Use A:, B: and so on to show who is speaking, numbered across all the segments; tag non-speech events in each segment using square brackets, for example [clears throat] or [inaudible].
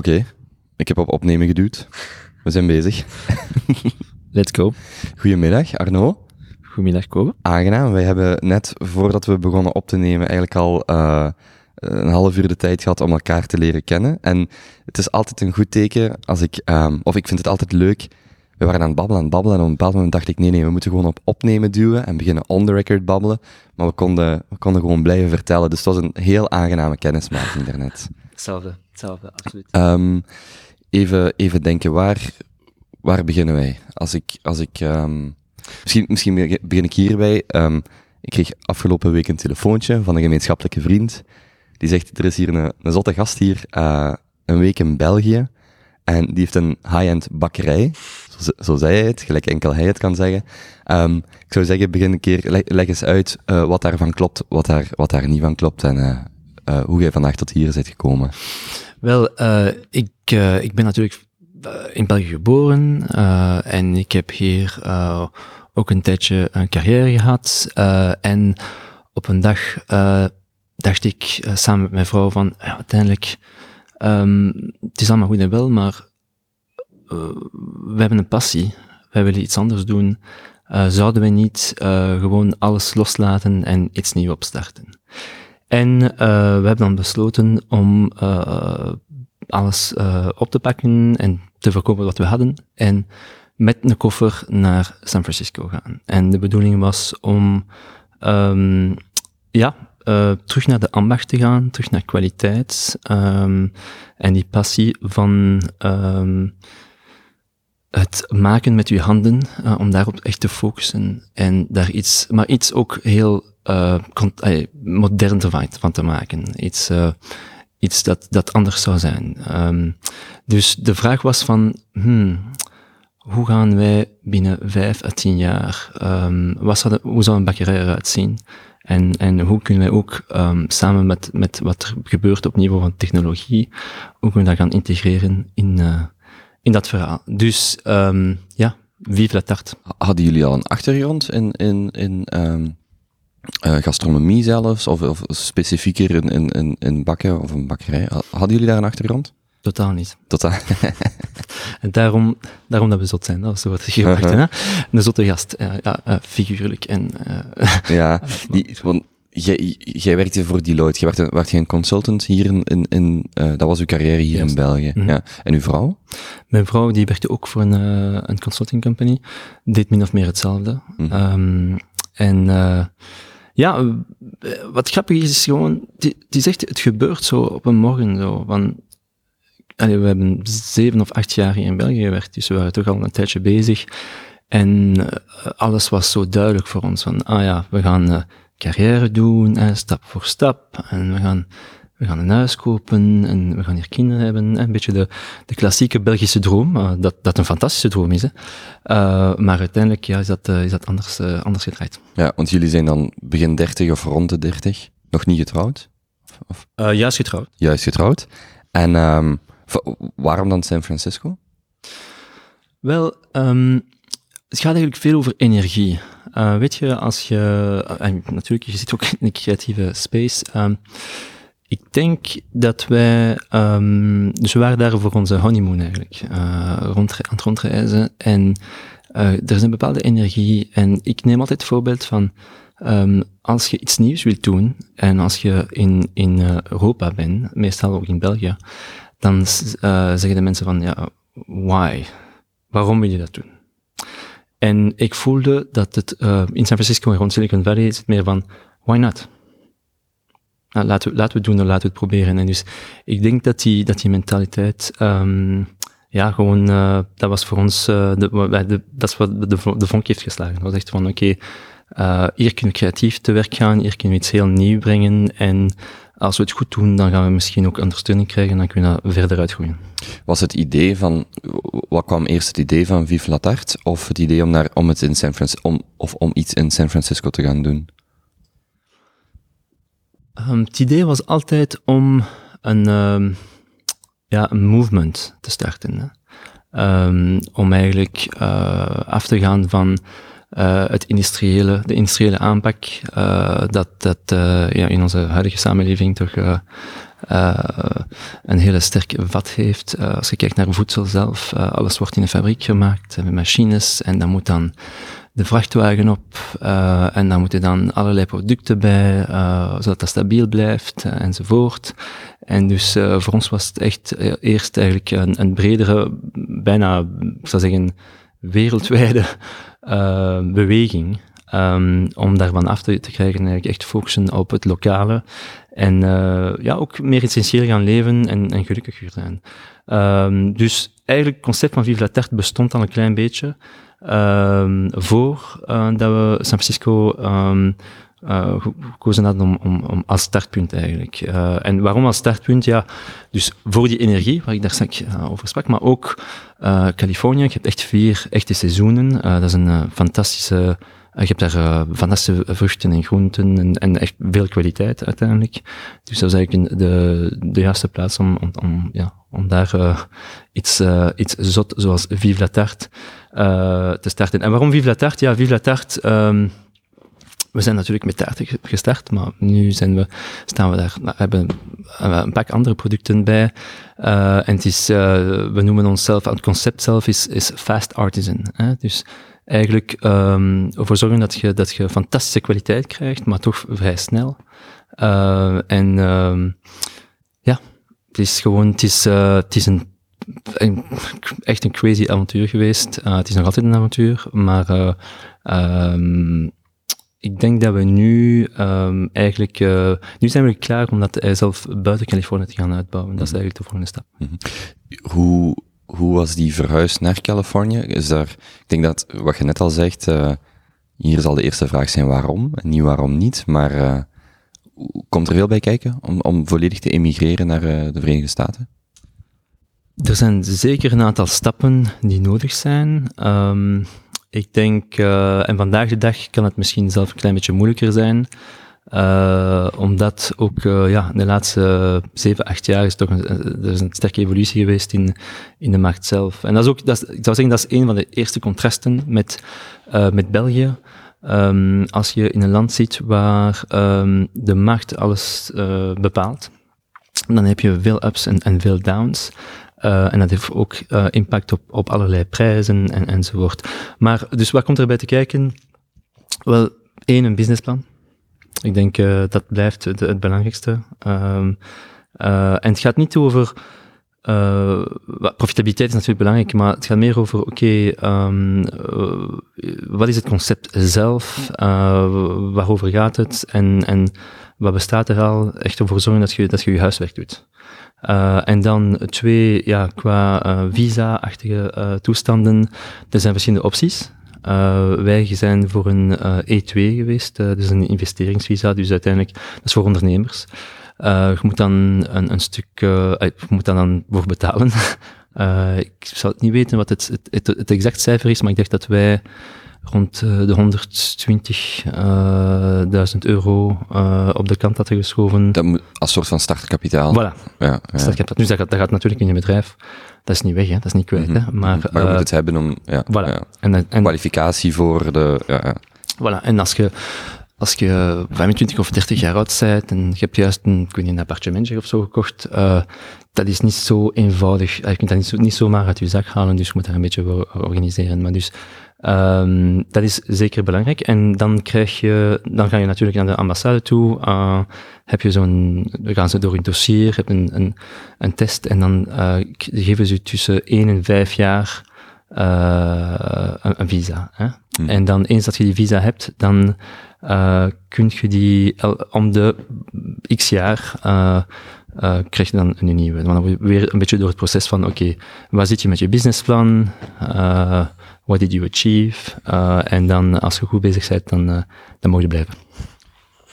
A: Oké, ik heb op opnemen geduwd. We zijn bezig.
B: Let's go.
A: Goedemiddag, Arno.
B: Goedemiddag, Kobe.
A: Aangenaam. Wij hebben net voordat we begonnen op te nemen eigenlijk al uh, een half uur de tijd gehad om elkaar te leren kennen. En het is altijd een goed teken als ik, um, of ik vind het altijd leuk. We waren aan het babbelen, aan het babbelen en op een bepaald moment dacht ik, nee, nee, we moeten gewoon op opnemen duwen en beginnen on the record babbelen. Maar we konden, we konden gewoon blijven vertellen. Dus het was een heel aangename kennismaking daarnet.
B: Hetzelfde, hetzelfde, absoluut.
A: Um, even, even denken, waar, waar beginnen wij? Als ik, als ik um, misschien, misschien begin ik hierbij. Um, ik kreeg afgelopen week een telefoontje van een gemeenschappelijke vriend. Die zegt, er is hier een, een zotte gast hier, uh, een week in België. En die heeft een high-end bakkerij. Zo, zo zei hij het, gelijk enkel hij het kan zeggen. Ik zou zeggen, begin een keer, leg, eens uit uh, wat daarvan klopt, wat daar, wat daar niet van klopt en uh, uh, hoe jij vandaag tot hier bent gekomen.
B: Wel, uh, ik, uh, ik ben natuurlijk in België geboren en ik heb hier ook een tijdje een carrière gehad. en op een dag dacht ik samen met mijn vrouw van, uiteindelijk, um, het is allemaal goed en wel, maar we hebben een passie. Wij willen iets anders doen. zouden we niet gewoon alles loslaten en iets nieuws opstarten? En uh, we hebben dan besloten om uh, alles uh, op te pakken en te verkopen wat we hadden. En met een koffer naar San Francisco gaan. En de bedoeling was om um, ja, terug naar de ambacht te gaan, terug naar kwaliteit. Um, en die passie van um, het maken met je handen, om daarop echt te focussen. En daar iets, maar iets ook heel uh, modern van te maken. Iets, uh, iets dat, dat anders zou zijn. Um, dus de vraag was van, hmm, hoe gaan wij binnen vijf à tien jaar, um, wat zou hoe zou een bakkerij eruit zien? En, en hoe kunnen wij ook um, samen met, met wat er gebeurt op niveau van technologie, hoe kunnen we dat gaan integreren in, in dat verhaal? Dus ja, vive la.
A: Hadden jullie al een achtergrond in, in, in uh, gastronomie zelfs, of, of specifieker in, in, in, in bakken of een bakkerij? Hadden jullie daar een achtergrond?
B: Totaal niet.
A: Totaal.
B: en [laughs] [laughs] daarom, daarom dat we zot zijn, dat was wat gebracht. Uh -huh. Een zotte gast, uh, ja, uh, figuurlijk. En, [laughs]
A: ja, die, want jij, jij werkte voor Deloitte, jij werd, werd geen consultant hier in, in, in dat was uw carrière hier Juist. in België. -hmm. ja. En uw vrouw?
B: Mijn vrouw, die werkte ook voor een, een consulting company, deed min of meer hetzelfde. -hmm. um, en ja, wat grappig is, is gewoon, die, zegt, het gebeurt zo op een morgen zo, van, we hebben zeven of acht jaar in België gewerkt, dus we waren toch al een tijdje bezig. En uh, alles was zo duidelijk voor ons, van, ah ja, we gaan uh, carrière doen, eh, stap voor stap, en we gaan, we gaan een huis kopen, en we gaan hier kinderen hebben, een beetje de, de klassieke Belgische droom, uh, dat, dat een fantastische droom is, hè. Uh, maar uiteindelijk ja, is dat, uh, is dat anders, uh, anders gedraaid.
A: Ja, want jullie zijn dan begin 30 of rond de 30, nog niet getrouwd?
B: Of? juist getrouwd.
A: Juist getrouwd. En um, waarom dan San Francisco?
B: Wel, um, het gaat eigenlijk veel over energie. weet je, als je, en natuurlijk, je zit ook in een creatieve space, um, ik denk dat wij, um, dus we waren daar voor onze honeymoon eigenlijk, uh, rond, aan het rondreizen. En uh, er is een bepaalde energie. En ik neem altijd het voorbeeld van, um, als je iets nieuws wilt doen, en als je in, in Europa bent, meestal ook in België, dan uh, zeggen de mensen van, ja, why? Waarom wil je dat doen? En ik voelde dat het in San Francisco en rond Silicon Valley is het meer van, why not? Nou, laten, we, laten we het doen en laten we het proberen. En dus ik denk dat die, dat die mentaliteit, um, ja, gewoon, uh, dat was voor ons, uh, de, dat is wat de, de, vonk heeft geslagen. Dat was echt van, oké, uh, hier kunnen we creatief te werk gaan, hier kunnen we iets heel nieuw brengen en als we het goed doen, dan gaan we misschien ook ondersteuning krijgen en dan kunnen we verder uitgroeien.
A: Was het idee van, wat kwam eerst het idee van Vive la Tarte, of het idee om, naar, om, het in San Francisco, om, of om iets in San Francisco te gaan doen?
B: Um, het idee was altijd om een, um, ja, een movement te starten. Um, om eigenlijk uh, af te gaan van uh, het industriële, de industriële aanpak, uh, dat, dat ja, in onze huidige samenleving toch een hele sterke vat heeft. als je kijkt naar voedsel zelf, alles wordt in een fabriek gemaakt met machines en dan moet dan de vrachtwagen op uh, en dan moeten dan allerlei producten bij, uh, zodat dat stabiel blijft uh, enzovoort. En dus voor ons was het echt eerst eigenlijk een, een bredere, bijna, ik zou zeggen, wereldwijde beweging. Um, om daarvan af te, te krijgen, eigenlijk echt focussen op het lokale. En ja, ook meer essentieel gaan leven en, en gelukkiger zijn. Um, dus eigenlijk het concept van Vive la Tarte bestond al een klein beetje. Um, voor uh, dat we San Francisco um, uh, gekozen hadden om, om, om, als startpunt eigenlijk. Uh, en waarom als startpunt? Ja, dus voor die energie, waar ik daar straks over sprak, maar ook Californië. Je hebt echt vier echte seizoenen. dat is een fantastische je hebt daar fantastische vruchten en groenten en, echt veel kwaliteit uiteindelijk. Dus dat is eigenlijk de, de juiste plaats om, om, ja, om daar uh, iets, uh, iets zot zoals Vive la Tarte uh, te starten. En waarom Vive la Tarte? Ja, Vive la Tarte, um, we zijn natuurlijk met taarten gestart, maar nu zijn we, staan we daar, nou, hebben een pak andere producten bij. Uh, en het is, we noemen onszelf, het concept zelf is, is fast artisan. Hè? Dus eigenlijk um, ervoor zorgen dat je, dat je fantastische kwaliteit krijgt, maar toch vrij snel. en um, het is gewoon, het is, uh, het is een, een, echt een crazy avontuur geweest. Uh, het is nog altijd een avontuur, maar uh, um, ik denk dat we nu um, eigenlijk, nu zijn we klaar om dat zelf buiten Californië te gaan uitbouwen. Dat is eigenlijk de volgende stap.
A: Mm -hmm. Hoe, hoe was die verhuis naar Californië? Is daar, ik denk dat, wat je net al zegt, hier zal de eerste vraag zijn waarom, en niet waarom niet, maar komt er veel bij kijken om, om volledig te emigreren naar uh, de Verenigde Staten?
B: Er zijn zeker een aantal stappen die nodig zijn. Um, ik denk, en vandaag de dag kan het misschien zelf een klein beetje moeilijker zijn. Uh, omdat ook uh, ja, de laatste zeven, acht jaar is toch een, er is een sterke evolutie geweest in, in de markt zelf. En dat is ook, dat is, ik zou zeggen, dat is een van de eerste contrasten met, met België. Um, als je in een land zit waar um, de markt alles bepaalt, dan heb je veel ups en, en veel downs. En dat heeft ook impact op, op allerlei prijzen en, enzovoort. Maar, dus wat komt erbij te kijken? Wel, één, een businessplan. Ik denk uh, dat blijft het, het belangrijkste. Um, en het gaat niet over uh, profitabiliteit is natuurlijk belangrijk, maar het gaat meer over, oké, uh, wat is het concept zelf? Uh, waarover gaat het? En, en wat bestaat er al? Echt ervoor zorgen dat je dat je, je huiswerk doet. en dan twee, ja, qua visa-achtige toestanden, er zijn verschillende opties. Wij zijn voor een E2 geweest, dus een investeringsvisa, dus uiteindelijk, dat is voor ondernemers. Je moet dan een, een stuk, je moet dan, dan voor betalen. [laughs] ik zou het niet weten wat het, het, het, exact cijfer is, maar ik dacht dat wij rond de 120.000 euro op de kant hadden geschoven.
A: Dat moet, als soort van startkapitaal.
B: Voilà. Ja, ja. Startkapitaal. Dus dat gaat, dat gaat natuurlijk in je bedrijf. Dat is niet weg, hè? dat is niet kwijt. Mm -hmm. hè? Maar,
A: maar je moet het hebben om ja,
B: voilà. En, en,
A: kwalificatie voor de. Ja,
B: Voilà. En als je als je 25 of 30 jaar oud bent en je hebt juist een, ik weet niet, een appartementje of zo gekocht, uh, dat is niet zo eenvoudig. Je kunt dat niet, zo, niet zomaar uit je zak halen, dus je moet daar een beetje voor organiseren. Maar dus, um, dat is zeker belangrijk. En dan krijg je, dan ga je natuurlijk naar de ambassade toe, uh, heb je zo'n, dan gaan ze door een dossier, heb een, een, een test en dan uh, geven ze tussen 1 en 5 jaar uh, een, een, visa. Hè? Hmm. En dan eens dat je die visa hebt, dan kun je die om de x jaar uh, krijg je dan een nieuwe. Dan weer een beetje door het proces van, oké, okay, waar zit je met je businessplan? Uh, what did you achieve? Uh, en dan, als je goed bezig bent, dan, uh, dan mag je blijven.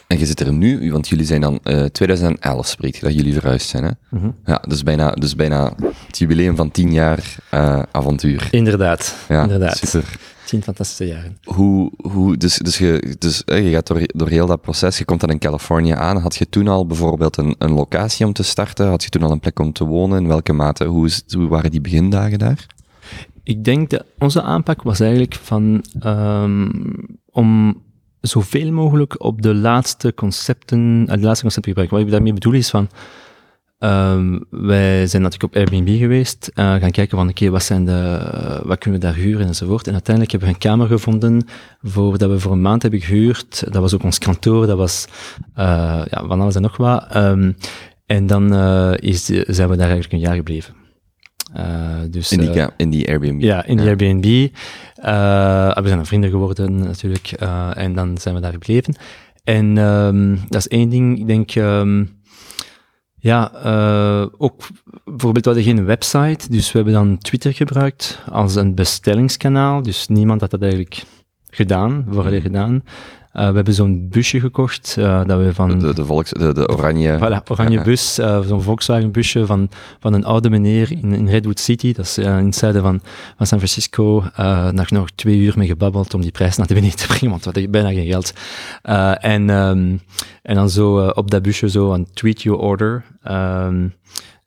A: En je zit er nu, want jullie zijn dan, uh, 2011 spreekt je dat jullie verhuisd zijn, hè? Mm -hmm. Ja, dus bijna, dus bijna het jubileum van 10 jaar uh, avontuur.
B: Inderdaad,
A: ja,
B: inderdaad.
A: Super.
B: Tien fantastische jaren.
A: Hoe, hoe, dus, dus, je, dus je gaat door, door heel dat proces, je komt dan in Californië aan. Had je toen al bijvoorbeeld een, een locatie om te starten? Had je toen al een plek om te wonen? In welke mate? Hoe, is, hoe waren die begindagen daar?
B: Ik denk dat onze aanpak was eigenlijk van um, om zoveel mogelijk op de laatste concepten, de laatste concepten gebruiken. Wat ik daarmee bedoel is van, Ehm, wij zijn natuurlijk op Airbnb geweest, uh, gaan kijken van oké, wat zijn de, wat kunnen we daar huren enzovoort. En uiteindelijk hebben we een kamer gevonden voor, dat we voor een maand hebben gehuurd. Dat was ook ons kantoor, dat was ja, van alles en nog wat. Um, en dan is, zijn we daar eigenlijk een jaar gebleven.
A: Uh, dus, in, die, uh, in die Airbnb?
B: Ja, in die Airbnb. Uh, we zijn vrienden geworden natuurlijk. en dan zijn we daar gebleven. En um, dat is één ding. Ik denk, um, ja, ook bijvoorbeeld we hadden geen website. Dus we hebben dan Twitter gebruikt als een bestellingskanaal. Dus niemand had dat eigenlijk gedaan, vooral gedaan. Uh, we hebben zo'n busje gekocht, uh, dat we van...
A: De, de, volks, de, de oranje...
B: Voilà, oranje [laughs] bus, uh, zo'n Volkswagen busje van, van een oude meneer in, in Redwood City, dat is in het zuiden van, van San Francisco. daar nog twee uur mee gebabbeld om die prijs naar beneden te [laughs] brengen, want we hadden bijna geen geld. en, um, en dan zo op dat busje zo een tweet your order. Um,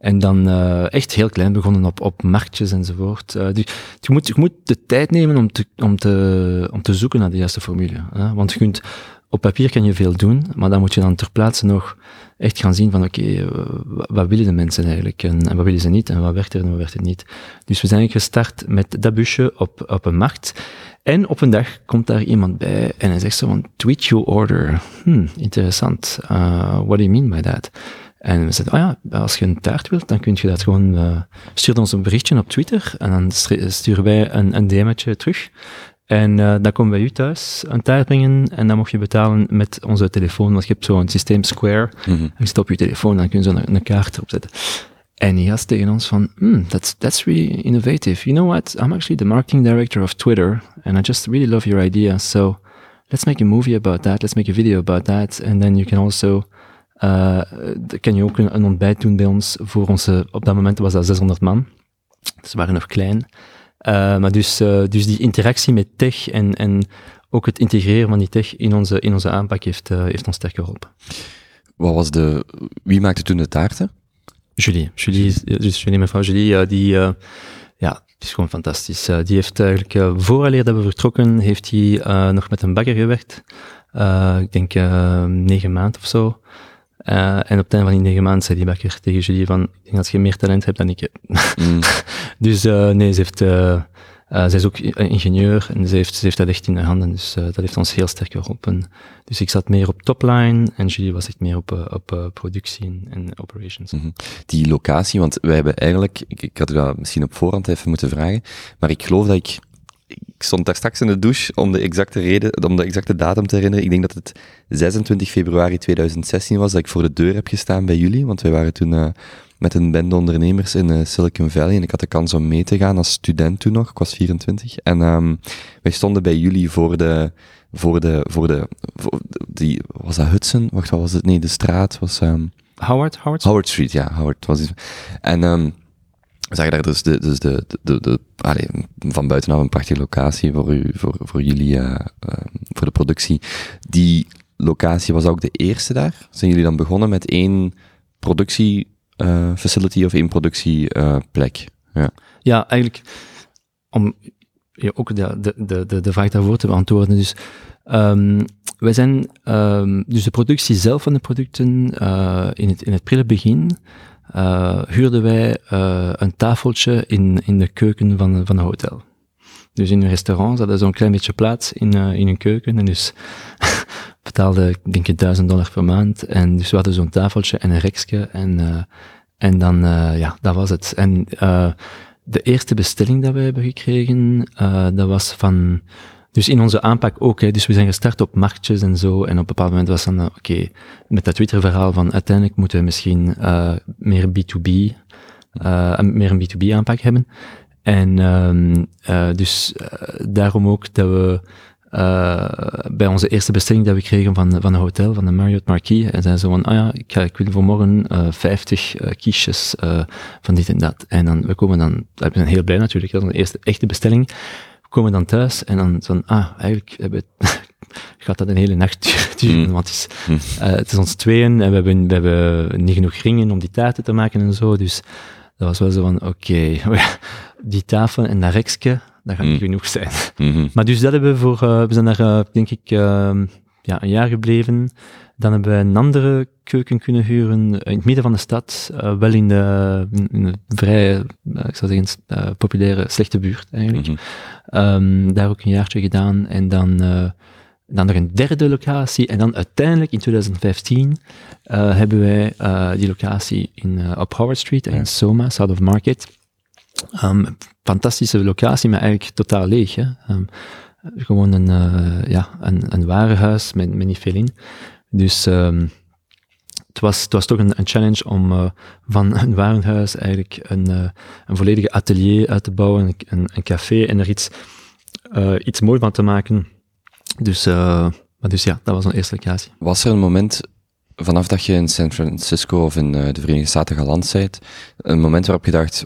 B: en dan uh, echt heel klein begonnen op, op marktjes enzovoort. Uh, dus je moet, je moet de tijd nemen om te, om te, om te zoeken naar de juiste formule. Hè? Want je kunt, op papier kan je veel doen, maar dan moet je dan ter plaatse nog echt gaan zien van oké, uh, wat willen de mensen eigenlijk en, wat willen ze niet en wat werkt er en wat werkt er niet. Dus we zijn gestart met dat busje op, op een markt. En op een dag komt daar iemand bij en hij zegt zo van tweet your order. Hmm, interessant. what do you mean by that? En we zeiden, oh ja, als je een taart wilt, dan kun je dat gewoon, uh, stuur ons een berichtje op Twitter en dan sturen wij een, een DM'tje terug. En uh, dan komen wij u thuis een taart brengen en dan mocht je betalen met onze telefoon, want je hebt zo'n systeem Square. Mm -hmm. En je zit op je telefoon, dan kun je zo een, een kaart opzetten. En hij had tegen ons van, hmm, that's, that's really innovative. You know what? I'm actually the marketing director of Twitter and I just really love your idea. So let's make a movie about that. Let's make a video about that. And then you can also uh, kan je ook een, een, ontbijt doen bij ons voor onze, op dat moment was dat 600 man. Dus we waren nog klein. Uh, maar dus, uh, dus die interactie met tech en, en ook het integreren van die tech in onze, in onze aanpak heeft, heeft ons sterk geholpen.
A: Wat was de, wie maakte toen de taarten?
B: Julie. Julie, dus Julie, mevrouw Julie, die, ja, is gewoon fantastisch. die heeft eigenlijk, uh, vooraleer dat we vertrokken, heeft hij nog met een bagger gewerkt. ik denk negen maanden of zo. Uh, en op het einde van die negen maanden zei die bakker tegen Julie van, ik denk dat je meer talent hebt dan ik Mm. [laughs] dus uh, nee, ze heeft, uh, zij is ook ingenieur en ze heeft, ze heeft dat echt in de handen. Dus dat heeft ons heel sterk geholpen. Dus ik zat meer op topline en Julie was echt meer op, op productie en, en operations. Mm
A: -hmm. Die locatie, want wij hebben eigenlijk, ik, ik had u dat misschien op voorhand even moeten vragen, maar ik geloof dat ik ik stond daar straks in de douche om de exacte reden, om de exacte datum te herinneren. Ik denk dat het 26 februari 2016 was dat ik voor de deur heb gestaan bij jullie, want wij waren toen uh, met een bende ondernemers in uh, Silicon Valley en ik had de kans om mee te gaan als student toen nog, ik was 24. En um, wij stonden bij jullie voor de, voor de, voor de, voor die, was dat Hudson? Wacht, wat was het? Nee, de straat was... Um,
B: Howard? Howard
A: Street? Howard Street, ja, Howard was. En um, we zagen daar dus de, dus de, de, de, van buitenaf een prachtige locatie voor, u, voor, voor jullie, uh, uh, voor de productie. Die locatie was ook de eerste daar. Zijn jullie dan begonnen met één productie uh, facility of één productieplek? ja.
B: ja, eigenlijk om ja, ook de, de, de, de vraag daarvoor te beantwoorden. Dus um, wij zijn um, dus de productie zelf van de producten in het, in het prille begin uh, huurden wij uh, een tafeltje in, in de keuken van, van een hotel. Dus in een restaurant hadden zo'n klein beetje plaats in, uh, in een keuken. En dus [laughs] betaalde ik denk ik duizend dollar per maand. En dus we hadden zo'n tafeltje en een rekje. En, en dan, ja, dat was het. En de eerste bestelling dat we hebben gekregen, dat was van dus in onze aanpak ook. Hè. Dus we zijn gestart op marktjes en zo. En op een bepaald moment was dan, uh, oké, met dat Twitter-verhaal van uiteindelijk moeten we misschien uh, meer B2B, uh, meer een B2B aanpak hebben. En uh, dus daarom ook dat we bij onze eerste bestelling dat we kregen van, van een hotel, van de Marriott Marquis, en zijn zo van, ah ja, ik, ik wil voor morgen 50 kiesjes van dit en dat. En dan, we komen dan, we zijn heel blij natuurlijk, dat is onze eerste echte bestelling komen dan thuis en dan van, ah, eigenlijk hebben [laughs] gaat dat een hele nacht [laughs] duren, mm. want het is, uh, het is ons tweeën en we hebben, we hebben niet genoeg ringen om die taarten te maken en zo, dus dat was wel zo van, oké, [laughs] okay, die tafel en dat rekje, dat gaat niet mm. genoeg zijn.
A: -hmm.
B: Maar dus dat hebben we voor, uh, we zijn daar, uh, denk ik, ja, een jaar gebleven. Dan hebben we een andere keuken kunnen huren in het midden van de stad, uh, wel in de, in vrij, uh, ik zou zeggen, uh, populaire, slechte buurt eigenlijk. Mm -hmm. daar ook een jaartje gedaan en dan, dan nog een derde locatie. En dan uiteindelijk in 2015 hebben wij die locatie in, op Howard Street in Soma, South of Market. Um, fantastische locatie, maar eigenlijk totaal leeg. Hè? Um, gewoon een, ja, een, een warenhuis met, met niet veel in. Dus um, het, was, het was toch een, een challenge om uh, van [laughs] een warenhuis eigenlijk een, uh, een volledige atelier uit te bouwen, een, een café en er iets, uh, iets mooi van te maken. Dus, maar dus ja, dat was een eerste locatie.
A: Was er een moment vanaf dat je in San Francisco of in de Verenigde Staten geland bent, een moment waarop je dacht,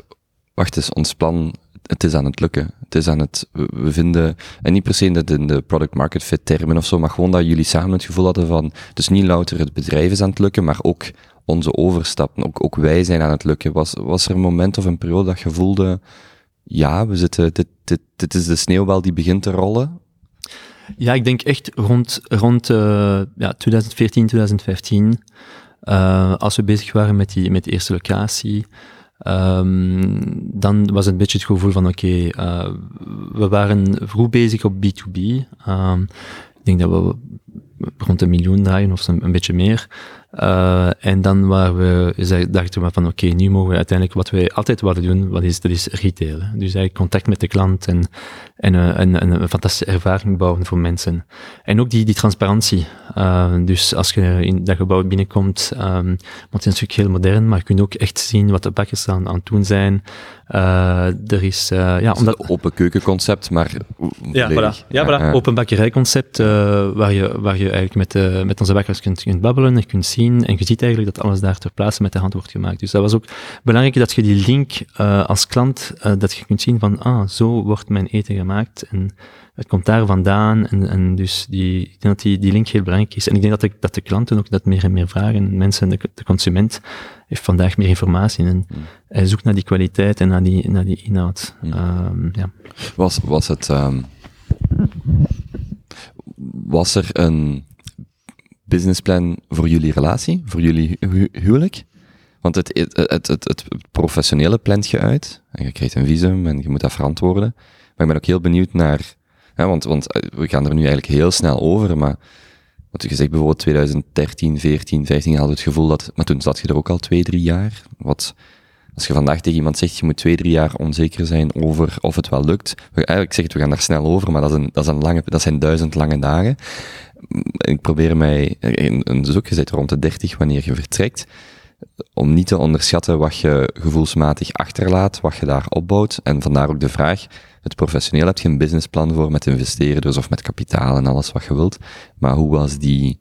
A: wacht eens, ons plan het is aan het lukken. Het is aan het, we, vinden, en niet per se in de, in de product market fit termen of zo, maar gewoon dat jullie samen het gevoel hadden van, dus niet louter het bedrijf is aan het lukken, maar ook onze overstappen, ook, ook wij zijn aan het lukken. Was, was er een moment of een periode dat je voelde, ja, we zitten, dit, dit, dit is de sneeuwbal die begint te rollen?
B: Ja, ik denk echt rond, rond uh, ja, 2014, 2015, uh, als we bezig waren met die, met de eerste locatie, Um, dan was het een beetje het gevoel van oké, uh, we waren vroeg bezig op B2B. Um, ehm, ik denk dat we rond een miljoen draaien of een beetje meer. Uh, en dan waren we, dachten we van oké, okay, nu mogen we uiteindelijk wat wij altijd wilden doen, wat is, dat is retail. Dus eigenlijk contact met de klant en, en, uh, en, en een fantastische ervaring bouwen voor mensen. En ook die, die transparantie. Uh, dus als je in dat gebouw binnenkomt, um, want het is natuurlijk heel modern, maar je kunt ook echt zien wat de bakkers aan, aan het doen zijn. Uh, er is, uh, ja,
A: omdat... Een open keukenconcept, maar...
B: Ja, voilà. Ja, voilà. open bakkerijconcept, uh, waar, je, waar je eigenlijk met, uh, met onze bakkers kunt, kunt babbelen en kunt zien. En je ziet eigenlijk dat alles daar ter plaatse met de hand wordt gemaakt. Dus dat was ook belangrijk dat je die link uh, als klant, dat je kunt zien van, ah, zo wordt mijn eten gemaakt. En het komt daar vandaan. En, en dus die, ik denk dat die, die link heel belangrijk is. En ik denk dat de, dat de klanten ook dat meer en meer vragen. Mensen, de, de consument heeft vandaag meer informatie en mm. hij zoekt naar die kwaliteit en naar die, naar die inhoud. Mm. Um, ja.
A: Was, was het, um, was er een businessplan voor jullie relatie, voor jullie hu huwelijk? Want het, het, het, het, professionele plant je uit, en je krijgt een visum en je moet dat verantwoorden. Maar ik ben ook heel benieuwd naar ja, want, want eh, we gaan er nu eigenlijk heel snel over, maar wat je zegt bijvoorbeeld 2013, 14, 15 had het gevoel dat, maar toen zat je er ook al twee, drie jaar. Wat, als je vandaag tegen iemand zegt, je moet twee, drie jaar onzeker zijn over of het wel lukt. Eigenlijk zeg het, we gaan daar snel over, maar dat, is een, dat, is een lange, dat zijn duizend lange dagen. Ik probeer mij, een zoek, je zit rond de 30 wanneer je vertrekt, om niet te onderschatten wat je gevoelsmatig achterlaat, wat je daar opbouwt. En vandaar ook de vraag, het professioneel heb je een businessplan voor met investeerders of met kapitaal en alles wat je wilt. Maar hoe was die,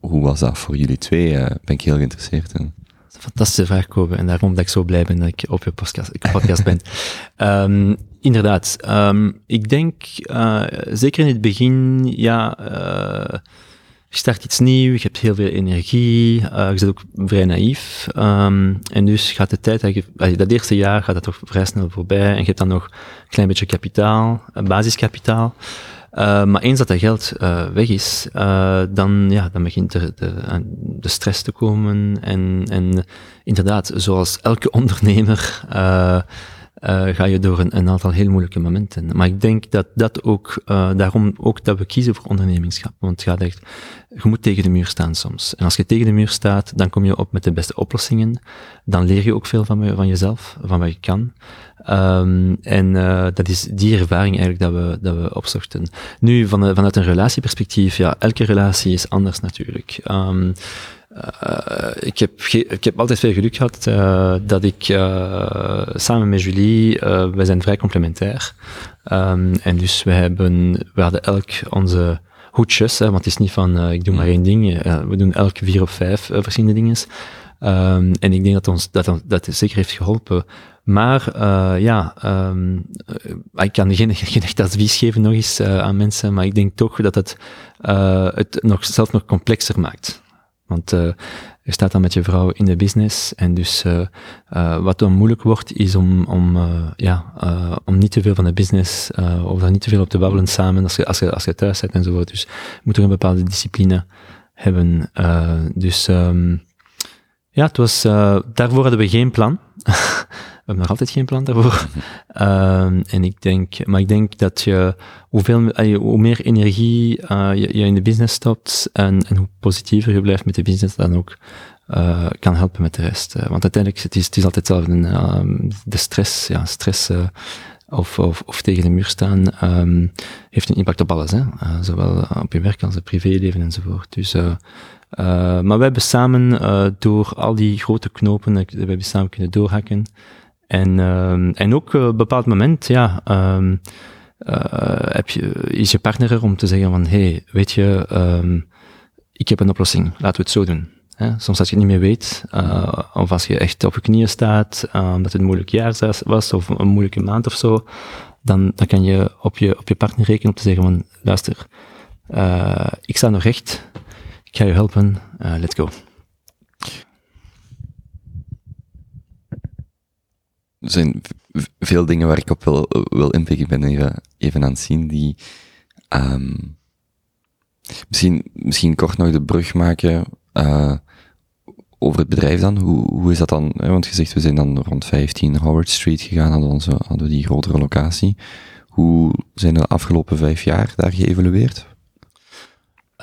A: hoe, was dat voor jullie twee? Uh, ben ik heel geïnteresseerd in.
B: Fantastische vraag, Kobe. En daarom dat ik zo blij ben dat ik op je podcast, podcast ben. Um, [laughs] inderdaad. Um, ik denk, uh, zeker in het begin, ja, uh, je start iets nieuws, je hebt heel veel energie, uh, je bent ook vrij naïef. Um, en dus gaat de tijd, dat, dat eerste jaar gaat dat toch vrij snel voorbij en je hebt dan nog een klein beetje kapitaal, basiskapitaal. Uh, maar eens dat dat geld uh, weg is, uh, dan, ja, dan begint de, de, de stress te komen. En, en inderdaad, zoals elke [laughs] ondernemer, uh, ga je door een, een, aantal heel moeilijke momenten. Maar ik denk dat dat ook, uh, daarom ook dat we kiezen voor ondernemingschap. Want het gaat echt, je moet tegen de muur staan soms. En als je tegen de muur staat, dan kom je op met de beste oplossingen. Dan leer je ook veel van, van jezelf, van wat je kan. Um, en uh, dat is die ervaring eigenlijk dat we, dat we opzochten. Nu, van, vanuit een relatieperspectief, ja, elke relatie is anders natuurlijk. Um, uh, ik, heb ik heb altijd veel geluk gehad uh, dat ik uh, samen met Julie, wij zijn vrij complementair. Um, en dus we hebben, we hadden elk onze hoedjes, hè, want het is niet van ik doe maar één ding. we doen elk vier of vijf verschillende dingen. Um, en ik denk dat ons dat, dat zeker heeft geholpen. Maar uh, ja, um, ik kan geen, [laughs] geen echt advies geven nog eens uh, aan mensen, maar ik denk toch dat het uh, het nog, zelf nog complexer maakt. Want uh, je staat dan met je vrouw in de business en dus uh, uh, wat dan moeilijk wordt is om, om, ja, om niet te veel van de business of daar niet te veel op te babbelen samen als je, als je, als je thuis zit enzovoort. Dus je moet er een bepaalde discipline hebben. dus um, ja, het was, daarvoor hadden we geen plan. [laughs] We hebben nog altijd geen plan daarvoor. uh, [laughs] en ik denk, maar ik denk dat je, hoeveel, hoe meer energie uh, je, je, in de business stopt en, en hoe positiever je blijft met de business, dan ook uh, kan helpen met de rest. Want uiteindelijk, het is, het is altijd hetzelfde. Um, de stress, ja, stress of, of, of, tegen de muur staan, um, heeft een impact op alles. Hè? zowel op je werk als het privéleven enzovoort. Dus, uh, maar we hebben samen, door al die grote knopen, we hebben samen kunnen doorhakken. En, uh, en ook op een bepaald moment, ja, um, heb je, is je partner er om te zeggen van, hey, weet je, um, ik heb een oplossing, laten we het zo doen. Hè? Soms als je het niet meer weet, uh, of als je echt op je knieën staat, uh, omdat het een moeilijk jaar was, of een moeilijke maand of zo, dan, dan kan je op, je op je partner rekenen om te zeggen van, luister, uh, ik sta nog recht, ik ga je helpen, let's go.
A: Er zijn veel dingen waar ik op wil, wil inpikken. Ik ben even, even aan het zien die, um, misschien, misschien kort nog de brug maken, uh, over het bedrijf dan. Hoe, hoe is dat dan? Want je zegt, we zijn dan rond 15 Howard Street gegaan, hadden, onze, hadden we die grotere locatie. Hoe zijn de afgelopen vijf jaar daar geëvalueerd?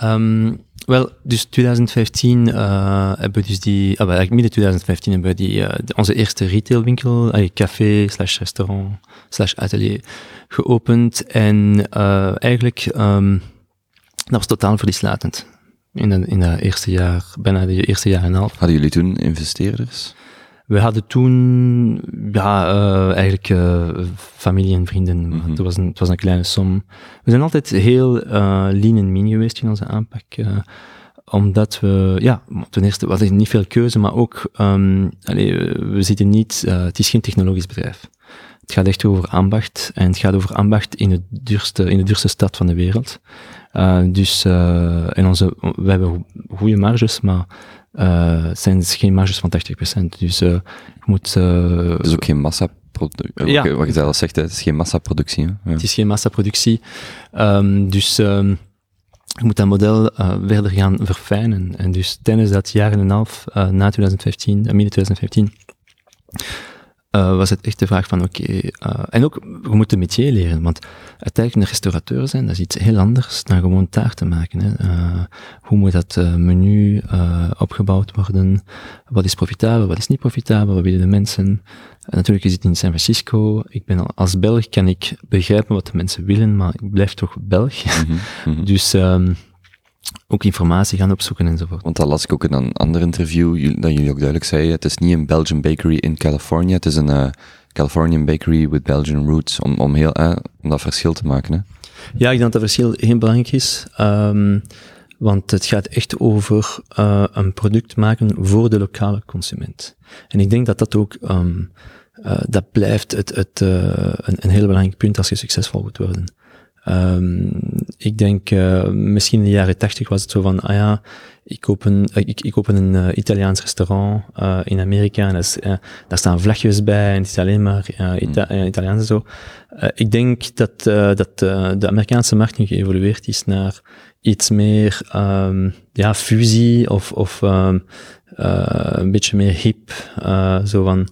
B: Um, wel, dus 2015 uh, hebben we dus die, ah, midden 2015 hebben we die, uh, onze eerste retailwinkel, uh, café slash restaurant slash atelier geopend. En eigenlijk, um, dat was totaal verlieslatend. In, de, in dat eerste jaar, bijna de eerste jaar en half.
A: Hadden jullie toen investeerders?
B: We hadden toen, ja, uh, eigenlijk uh, familie en vrienden. Mm -hmm. het, was een, het was een kleine som. We zijn altijd heel uh, lean en mean geweest in onze aanpak. omdat we, ja, ten eerste, we hadden niet veel keuze, maar ook, um, allee, we zitten niet, het is geen technologisch bedrijf. Het gaat echt over ambacht. En het gaat over ambacht in, het duurste, in de duurste stad van de wereld. dus, en onze, we hebben goede marges, maar uh, zijn geen marges van 80%. Dus uh, je moet... Uh,
A: het is ook geen massaproductie. Ja. Wat je zelf zegt, het is geen massaproductie. Ja.
B: Het is geen massaproductie. Um, dus um, je moet dat model verder gaan verfijnen. En dus tijdens dat jaar en een half, na 2015, uh, midden 2015, uh, was het echt de vraag van oké, okay, uh, en ook, we moeten métier leren, want uiteindelijk een restaurateur zijn, dat is iets heel anders dan gewoon taart te maken. Hè. Uh, hoe moet dat menu opgebouwd worden? Wat is profitabel, wat is niet profitabel, wat willen de mensen? natuurlijk is het in San Francisco. Ik ben als Belg kan ik begrijpen wat de mensen willen, maar ik blijf toch Belg. Mm -hmm. [laughs] dus um, ook informatie gaan opzoeken enzovoort.
A: Want dat las ik ook in een ander interview, dat jullie ook duidelijk zeiden, het is niet een Belgian bakery in California, het is een uh, Californian bakery with Belgian roots, om, om, heel, om dat verschil te maken. Hè?
B: Ja, ik denk dat dat verschil heel belangrijk is, um, want het gaat echt over uh, een product maken voor de lokale consument. En ik denk dat dat ook, um, dat blijft het, het, een, een heel belangrijk punt als je succesvol moet worden. Um, ik denk, uh, misschien in de jaren tachtig was het zo van, ah ja, ik open, ik, ik open een uh, Italiaans restaurant uh, in Amerika en is, daar staan vlagjes bij en het is alleen maar Ita mm. Italiaans en zo. ik denk dat, dat de Amerikaanse markt nu geëvolueerd is naar iets meer um, ja, fusie of, of um, een beetje meer hip. zo van,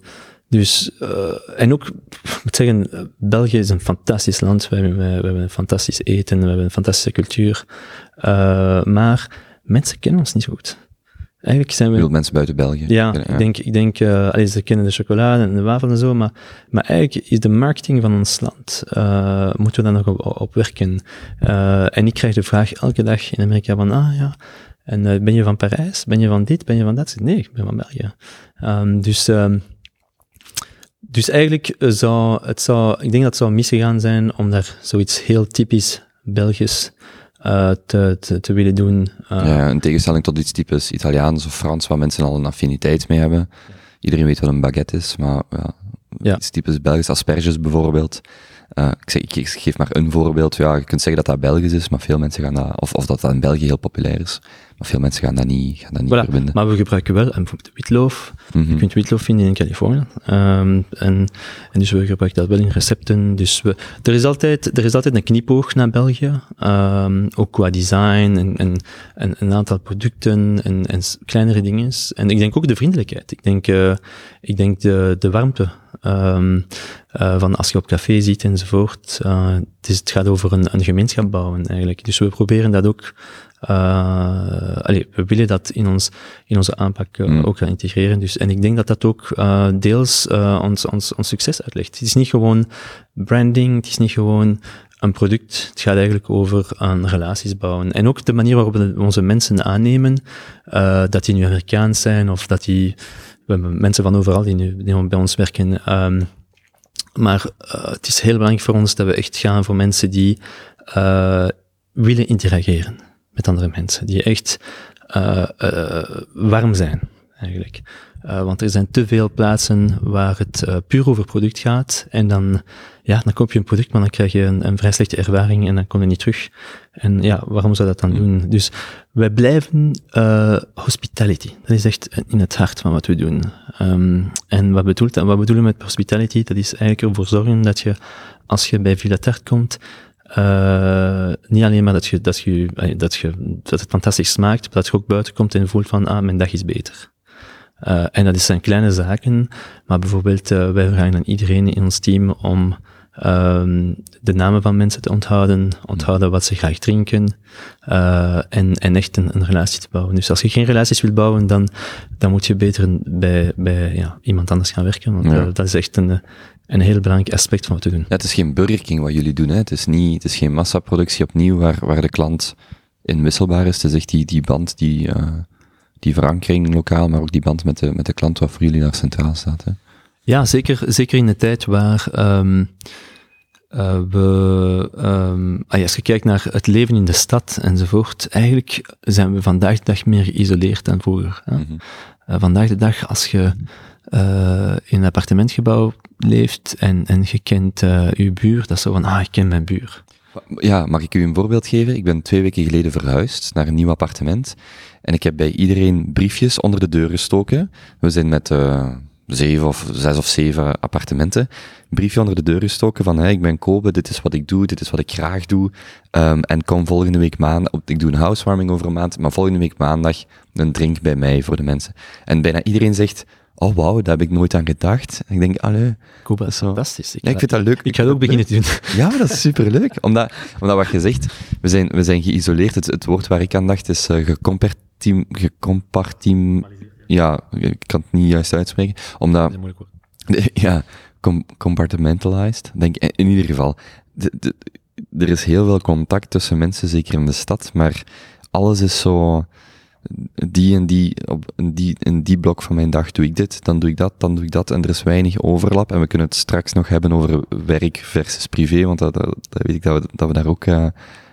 B: dus, uh, en ook, ik moet zeggen, België is een fantastisch land. We hebben, we hebben een fantastisch eten, we hebben een fantastische cultuur. Uh, maar mensen kennen ons niet zo goed.
A: Eigenlijk zijn we... Veel mensen buiten België.
B: Ja, ja. ik denk, ik denk uh, allee, ze kennen de chocolade en de wafel en zo, maar, maar eigenlijk is de marketing van ons land, uh, moeten we daar nog op, op werken. Uh, en ik krijg de vraag elke dag in Amerika van, ah ja, en ben je van Parijs? Ben je van dit? Ben je van dat? Nee, ik ben van België. Um, dus... Um, dus eigenlijk zou het zou, ik denk dat het zou misgegaan zijn om daar zoiets heel typisch Belgisch uh, te, te, te, willen doen.
A: Uh, ja, in tegenstelling tot iets typisch Italiaans of Frans, waar mensen al een affiniteit mee hebben. Iedereen weet wat een baguette is, maar ja, ja. iets typisch Belgisch, asperges bijvoorbeeld. Uh, ik, zeg, ik, geef maar een voorbeeld. Ja, je kunt zeggen dat dat Belgisch is, maar veel mensen gaan dat, of, of dat dat in België heel populair is. Maar veel mensen gaan dat niet, gaan dat niet
B: Voilà,
A: verbinden.
B: Maar we gebruiken wel, en bijvoorbeeld witloof.
A: Mhm.
B: Je kunt witloof vinden in Californië. Ehm, en, en dus we gebruiken dat wel in recepten. Dus we, er, is altijd, er is altijd een knipoog naar België. Ehm, ook qua design en, en, en een aantal producten en, en kleinere dingen. En ik denk ook de vriendelijkheid. Ik denk, eh, ik denk de, de warmte. ehm, eh, van als je op café ziet enzovoort. Eh, het, is, het gaat over een, een gemeenschap bouwen eigenlijk. Dus we proberen dat ook allee, we willen dat in, ons, in onze aanpak uh,
A: Mm.
B: ook gaan integreren. Dus, en ik denk dat dat ook uh, deels ons, ons, ons succes uitlegt. Het is niet gewoon branding, het is niet gewoon een product. Het gaat eigenlijk over aan relaties bouwen. En ook de manier waarop we onze mensen aannemen, uh, dat die nu Amerikaans zijn of dat die, we hebben mensen van overal die nu, die bij ons werken. Um, maar uh, het is heel belangrijk voor ons dat we echt gaan voor mensen die uh, willen interageren met andere mensen, die echt uh, uh, warm zijn, eigenlijk. Uh, want er zijn te veel plaatsen waar het puur over product gaat en dan, ja, dan koop je een product, maar dan krijg je een, een vrij slechte ervaring en dan kom je niet terug. En ja, waarom zou dat dan doen? Dus wij blijven hospitality. Dat is echt in het hart van wat we doen. Um, en wat, bedoelt, wat bedoelen we met hospitality? Dat is eigenlijk ervoor zorgen dat je, als je bij Villa Tart komt, uh, niet alleen maar dat, je, dat, je, dat, je, dat het fantastisch smaakt, maar dat je ook buiten komt en voelt van, ah, mijn dag is beter. Uh, en dat zijn kleine zaken, maar bijvoorbeeld, uh, wij vragen aan iedereen in ons team om um, de namen van mensen te onthouden, onthouden wat ze graag drinken, en, en echt een, een relatie te bouwen. Dus als je geen relaties wil bouwen, dan, dan moet je beter bij, bij ja, iemand anders gaan werken, want ja. dat is echt een, een heel belangrijk aspect van wat we doen.
A: Ja, het is geen Burger King wat jullie doen, hè. Het is niet, het is geen massaproductie opnieuw waar, waar de klant inwisselbaar is. Het is echt die, die band, die, uh, die verankering lokaal, maar ook die band met de, met de klant wat voor jullie daar centraal staat, hè.
B: Ja, zeker, zeker in de tijd waar um, uh, we, um, als je kijkt naar het leven in de stad enzovoort, eigenlijk zijn we vandaag de dag meer geïsoleerd dan vroeger. Hè? Mm-hmm. Uh, vandaag de dag, als je uh, in een appartementgebouw leeft en, en je kent uh, je buur, dat is zo van, ah, ik ken mijn buur.
A: Ja, mag ik u een voorbeeld geven? Ik ben twee weken geleden verhuisd naar een nieuw appartement en ik heb bij iedereen briefjes onder de deur gestoken. We zijn met uh, zeven of zes of zeven appartementen. Briefje onder de deur gestoken van, hey, ik ben Kobe, dit is wat ik doe, dit is wat ik graag doe. Um, en kom volgende week maandag, ik doe een housewarming over een maand, maar volgende week maandag een drink bij mij voor de mensen. En bijna iedereen zegt, oh wauw, daar heb ik nooit aan gedacht. En ik denk, allee.
B: Dat is fantastisch.
A: Ik, ja, ik vind dat leuk.
B: Ik ga het ook beginnen te doen. [laughs]
A: Ja, maar dat is superleuk. omdat, omdat wat je zegt, we zijn, we zijn geïsoleerd. Het, het woord waar ik aan dacht is uh, gecompartim, gecompartim, ja, ik kan het niet juist uitspreken. Omdat, [laughs] ja, com, compartmentalized, denk ik, in ieder geval. De, de, er is heel veel contact tussen mensen, zeker in de stad, maar alles is zo, die en die, op die, in die blok van mijn dag doe ik dit, dan doe ik dat, dan doe ik dat, en er is weinig overlap, en we kunnen het straks nog hebben over werk versus privé, want dat, dat, weet ik dat we, dat we daar ook uh,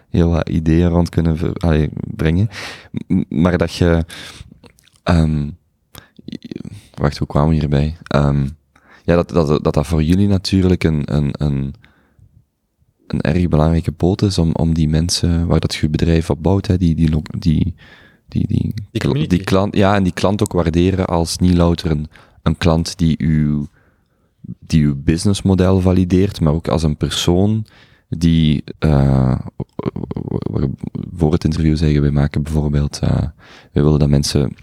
A: heel wat ideeën rond kunnen brengen. Maar dat je, um, wacht, hoe kwamen we hierbij? Um, ja, dat, dat, dat dat voor jullie natuurlijk een, een, een, een erg belangrijke poot is om, om die mensen waar dat je bedrijf op bouwt, hè, die, die, die, die, die, die klant, ja, en die klant ook waarderen als niet louter een, een klant die uw, die uw businessmodel valideert, maar ook als een persoon die, uh, voor het interview zeggen, wij maken bijvoorbeeld, uh, wij willen dat mensen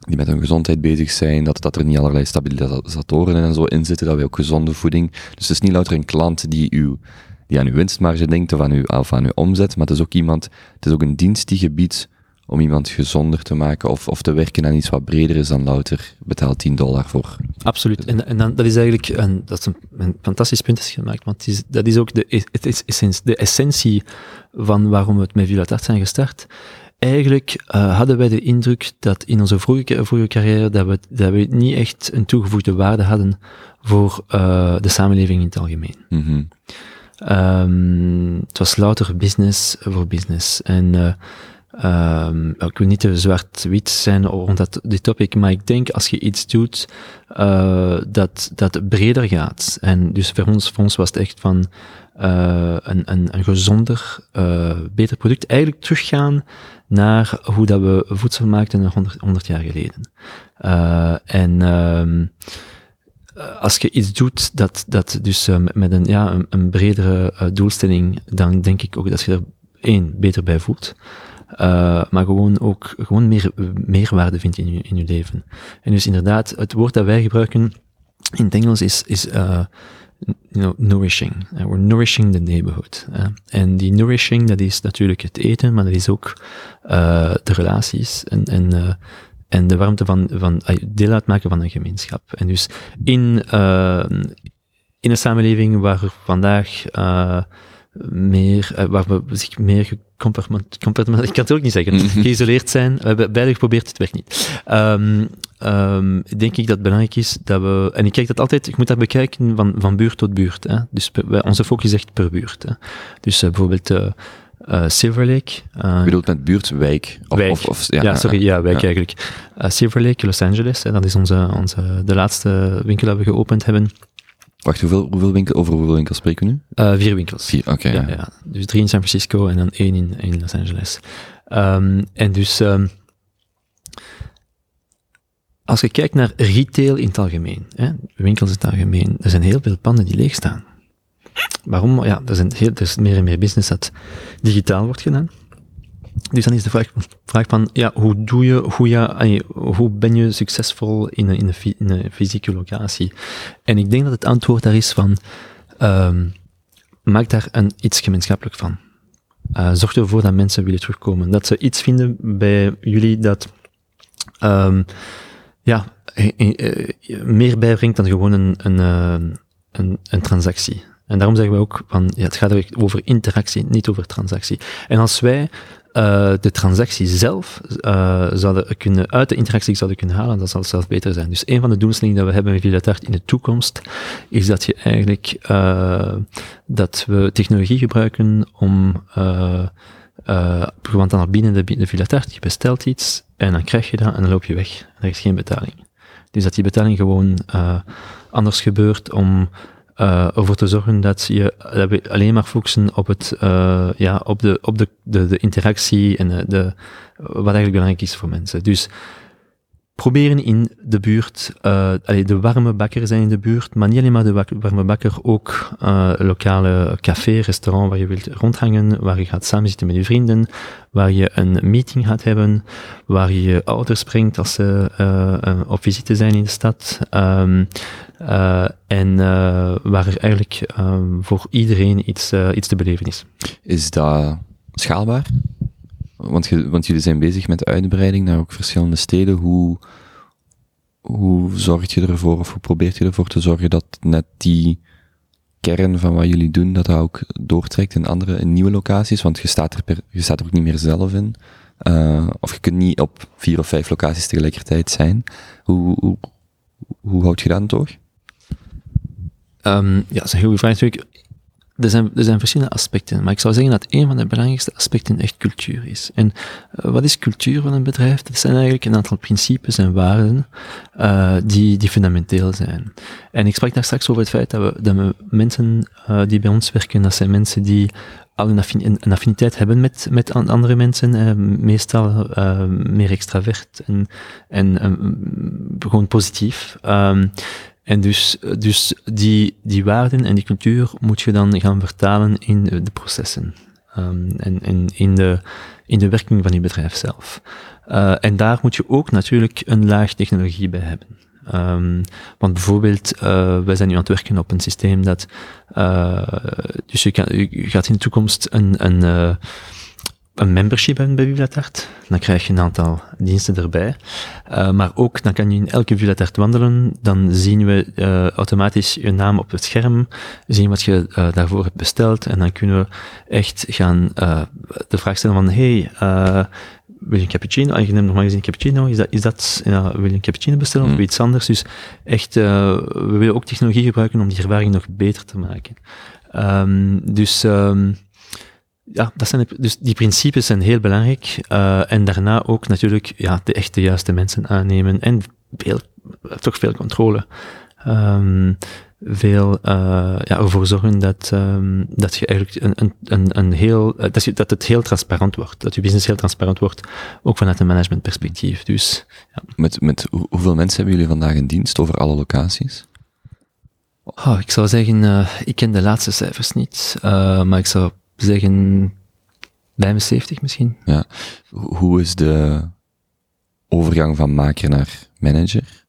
A: die met hun gezondheid bezig zijn, dat, dat er niet allerlei stabilisatoren en zo in zitten, dat wij ook gezonde voeding, dus het is niet louter een klant die uw, die aan uw winstmarge denkt of aan uw, of aan uw omzet, maar het is ook iemand, het is ook een dienst die gebiedt om iemand gezonder te maken of, of te werken aan iets wat breder is dan louter betaal 10 dollar voor.
B: Absoluut. En, en dan, dat is eigenlijk een, dat is een, een fantastisch punt is gemaakt, want is, dat is ook de, het is de essentie van waarom we het met Tart zijn gestart. Eigenlijk uh, hadden wij de indruk dat in onze vorige, vorige carrière dat we, dat we niet echt een toegevoegde waarde hadden voor uh, de samenleving in het algemeen.
A: Mm -hmm.
B: um, het was louter business voor business. En uh, ehm, ik wil niet te zwart-wit zijn rond dat, dit topic, maar ik denk als je iets doet uh, dat, dat breder gaat. En dus voor ons, voor ons was het echt van uh, een, een, een gezonder, uh, beter product. Eigenlijk teruggaan naar hoe dat we voedsel maakten 100, 100 jaar geleden. en ehm, als je iets doet dat, dat dus met een, ja, een, een bredere doelstelling, dan denk ik ook dat je er één, beter bij voelt. Uh, maar gewoon ook gewoon meer meerwaarde vindt in je, in je leven. En dus inderdaad, het woord dat wij gebruiken in het Engels is, is you know, nourishing. Uh, we're nourishing the neighborhood. En die nourishing, dat is natuurlijk het eten, maar dat is ook de relaties en, en, en de warmte van, van deel uitmaken van een gemeenschap. En dus in, in een samenleving waar vandaag meer, uh, waar we zich meer compartiment, [laughs] ik kan het ook niet zeggen, [laughs] geïsoleerd zijn. We hebben beide geprobeerd, het werkt niet. Um, um, denk ik dat het belangrijk is dat we, en ik kijk dat altijd, ik moet dat bekijken van, van buurt tot buurt. Hè. Dus onze focus is echt per buurt. Hè. Dus uh, bijvoorbeeld uh, uh, Silver Lake.
A: Uh, Je bedoelt met buurt, wijk?
B: Of, wijk. Of, of, ja, ja, sorry, ja, wijk ja. eigenlijk. Uh, Silver Lake, Los Angeles, hè, dat is onze, onze, de laatste winkel dat we geopend hebben.
A: Wacht, hoeveel, hoeveel winkel, over hoeveel winkels spreken we nu?
B: Uh, vier winkels.
A: Vier, oké. Okay,
B: ja, ja. Dus drie in San Francisco en dan één in, in Los Angeles. Um, en dus, um, als je kijkt naar retail in het algemeen, hè, winkels in het algemeen, er zijn heel veel panden die leeg staan. Waarom? Ja, er, zijn heel, er is meer en meer business dat digitaal wordt gedaan. Dus dan is de vraag, vraag van, ja, hoe doe je, hoe, ja, hoe ben je succesvol in een, in een, fysieke locatie? En ik denk dat het antwoord daar is van, um, maak daar een, iets gemeenschappelijk van. Uh, zorg ervoor dat mensen willen terugkomen. Dat ze iets vinden bij jullie dat, um, ja, uh, meer bijbrengt dan gewoon een, een, uh, een, een transactie. En daarom zeggen we ook van, ja, het gaat over interactie, niet over transactie. En als wij uh, de transactie zelf uh, zouden kunnen, uit de interactie zouden kunnen halen, dat zal zelf beter zijn. Dus een van de doelstellingen dat we hebben met Vilatart in de toekomst, is dat je eigenlijk, uh, dat we technologie gebruiken om, want dan binnen de, de je bestelt iets, en dan krijg je dat, en dan loop je weg. Er is geen betaling. Dus dat die betaling gewoon anders gebeurt om uh, ervoor te zorgen dat, je, dat we alleen maar focussen op, het, uh, ja, op, de, op de, de, de interactie en de, de, wat eigenlijk belangrijk is voor mensen. Dus proberen in de buurt, uh, de warme bakker zijn in de buurt, maar niet alleen maar de warme bakker, ook uh, lokale café, restaurant waar je wilt rondhangen, waar je gaat samenzitten met je vrienden, waar je een meeting gaat hebben, waar je ouders brengt als ze uh, op visite zijn in de stad. Um, en waar er eigenlijk um, voor iedereen iets, iets te beleven is.
A: Is dat schaalbaar? Want, want jullie zijn bezig met uitbreiding naar ook verschillende steden. Hoe, hoe zorg je ervoor, of hoe probeert je ervoor te zorgen dat net die kern van wat jullie doen, dat dat ook doortrekt in andere, in nieuwe locaties? Want je staat er, per, je staat er ook niet meer zelf in. Uh, of je kunt niet op vier of vijf locaties tegelijkertijd zijn. Hoe, hoe, hoe houd je dat toch?
B: Um, ja, dat is een heel goede vraag natuurlijk er zijn, er zijn verschillende aspecten, maar ik zou zeggen dat een van de belangrijkste aspecten echt cultuur is. En uh, wat is cultuur van een bedrijf? Dat zijn eigenlijk een aantal principes en waarden uh, die, die fundamenteel zijn. En ik sprak daar straks over het feit dat we, dat we mensen uh, die bij ons werken, dat zijn mensen die al een, affiniteit hebben met, met andere mensen, meestal meer extravert en, en gewoon positief. Um, en dus, dus die, die waarden en die cultuur moet je dan gaan vertalen in de processen. Um, en, en in, de, in de werking van je bedrijf zelf. Uh, en daar moet je ook natuurlijk een laag technologie bij hebben. Um, want bijvoorbeeld, uh, wij zijn nu aan het werken op een systeem dat, uh, dus je, je gaat in de toekomst een, een een membership hebben bij Vivlatart. Dan krijg je een aantal diensten erbij. Uh, maar ook, dan kan je in elke Vivlatart wandelen. Dan zien we uh, automatisch je naam op het scherm. Zien wat je uh, daarvoor hebt besteld. En dan kunnen we echt gaan de vraag stellen van, hey, wil je een cappuccino? En je neemt normaal gezien een cappuccino. Is dat, is dat ja, wil je een cappuccino bestellen of mm. iets anders? Dus echt, we willen ook technologie gebruiken om die ervaring nog beter te maken. Um, dus... Um, ja, dat zijn de- dus die principes zijn heel belangrijk. eh, en daarna ook natuurlijk ja, de echte juiste mensen aannemen en veel, toch veel controle. Ehm, veel eh, ja, ervoor zorgen dat, ehm, dat je eigenlijk een, een, een, heel, eh, dat, je, dat het heel transparant wordt. Dat je business heel transparant wordt, ook vanuit een managementperspectief. Dus
A: Met, met hoe- hoeveel mensen hebben jullie vandaag in dienst over alle locaties?
B: oh, ik zou zeggen, ik ken de laatste cijfers niet, maar ik zou zeggen 75 misschien.
A: Ja. Hoe is de overgang van maker naar manager?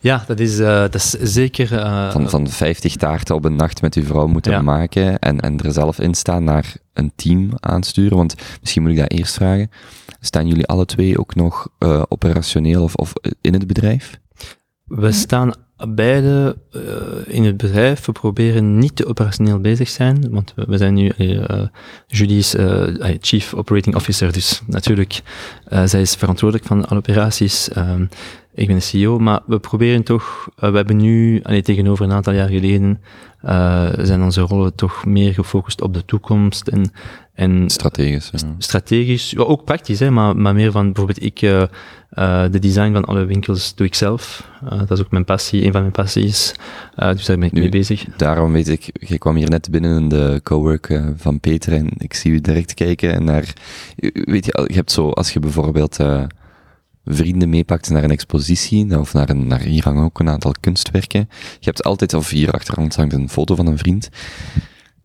B: Ja, dat is, eh, dat is zeker. eh,
A: Van, van 50 taarten op een nacht met uw vrouw moeten
B: Ja.
A: maken en, en er zelf in staan naar een team aansturen. Want misschien moet ik dat eerst vragen. Staan jullie alle twee ook nog eh, operationeel of, of in het bedrijf?
B: We staan beide eh, in het bedrijf. We proberen niet te operationeel bezig zijn, want we, zijn nu, Julie is eh, Chief Operating Officer, dus natuurlijk, zij is verantwoordelijk van alle operaties. Ehm, ik ben de CEO, maar we proberen toch, we hebben nu, allee, tegenover een aantal jaar geleden, zijn onze rollen toch meer gefocust op de toekomst en, en
A: Strategisch. ja.
B: strategisch, ja, ook praktisch, hè, maar, maar meer van bijvoorbeeld ik, eh, de design van alle winkels doe ik zelf. Eh, dat is ook mijn passie, een van mijn passies. Dus daar ben ik
A: Nu-
B: mee bezig.
A: Daarom weet ik, je kwam hier net binnen in de cowork van Peter en ik zie u direct kijken en naar, weet je, je hebt zo, als je bijvoorbeeld vrienden meepakt naar een expositie, of naar een, naar hier hangen ook een aantal kunstwerken, je hebt altijd, of hier achter ons hangt een foto van een vriend,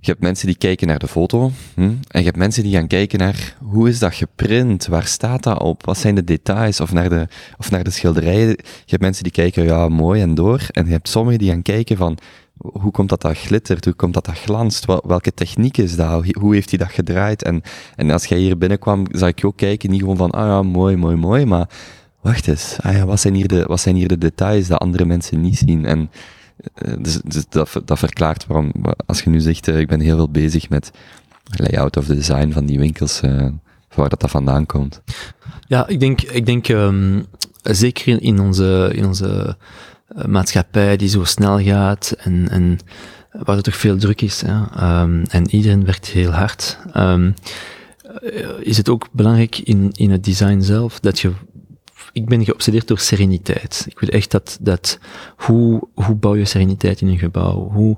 A: je hebt mensen die kijken naar de foto, hm? en je hebt mensen die gaan kijken naar, hoe is dat geprint, waar staat dat op, wat zijn de details, of naar de, of naar de schilderijen. Je hebt mensen die kijken, ja, mooi en door, en je hebt sommigen die gaan kijken van, hoe komt dat dat glittert? Hoe komt dat dat glanst? Wel- Welke techniek is dat? Hoe- heeft hij dat gedraaid? En, en als jij hier binnenkwam, zag ik ook kijken, niet gewoon van, ah ja, mooi, mooi, mooi, maar wacht eens, ah ja, wat, zijn hier de, wat zijn hier de details dat andere mensen niet zien? En dus, dus dat, dat verklaart waarom, als je nu zegt, eh, ik ben heel veel bezig met layout of design van die winkels, eh, waar dat, dat vandaan komt.
B: Ja, ik denk, ik denk ehm, zeker in, onze, in onze eh, maatschappij die zo snel gaat en, en waar er toch veel druk is, ehm, en iedereen werkt heel hard, ehm, eh, is het ook belangrijk in, in het design zelf dat je ik ben geobsedeerd door sereniteit. Ik wil echt dat, dat hoe, hoe bouw je sereniteit in een gebouw? Hoe,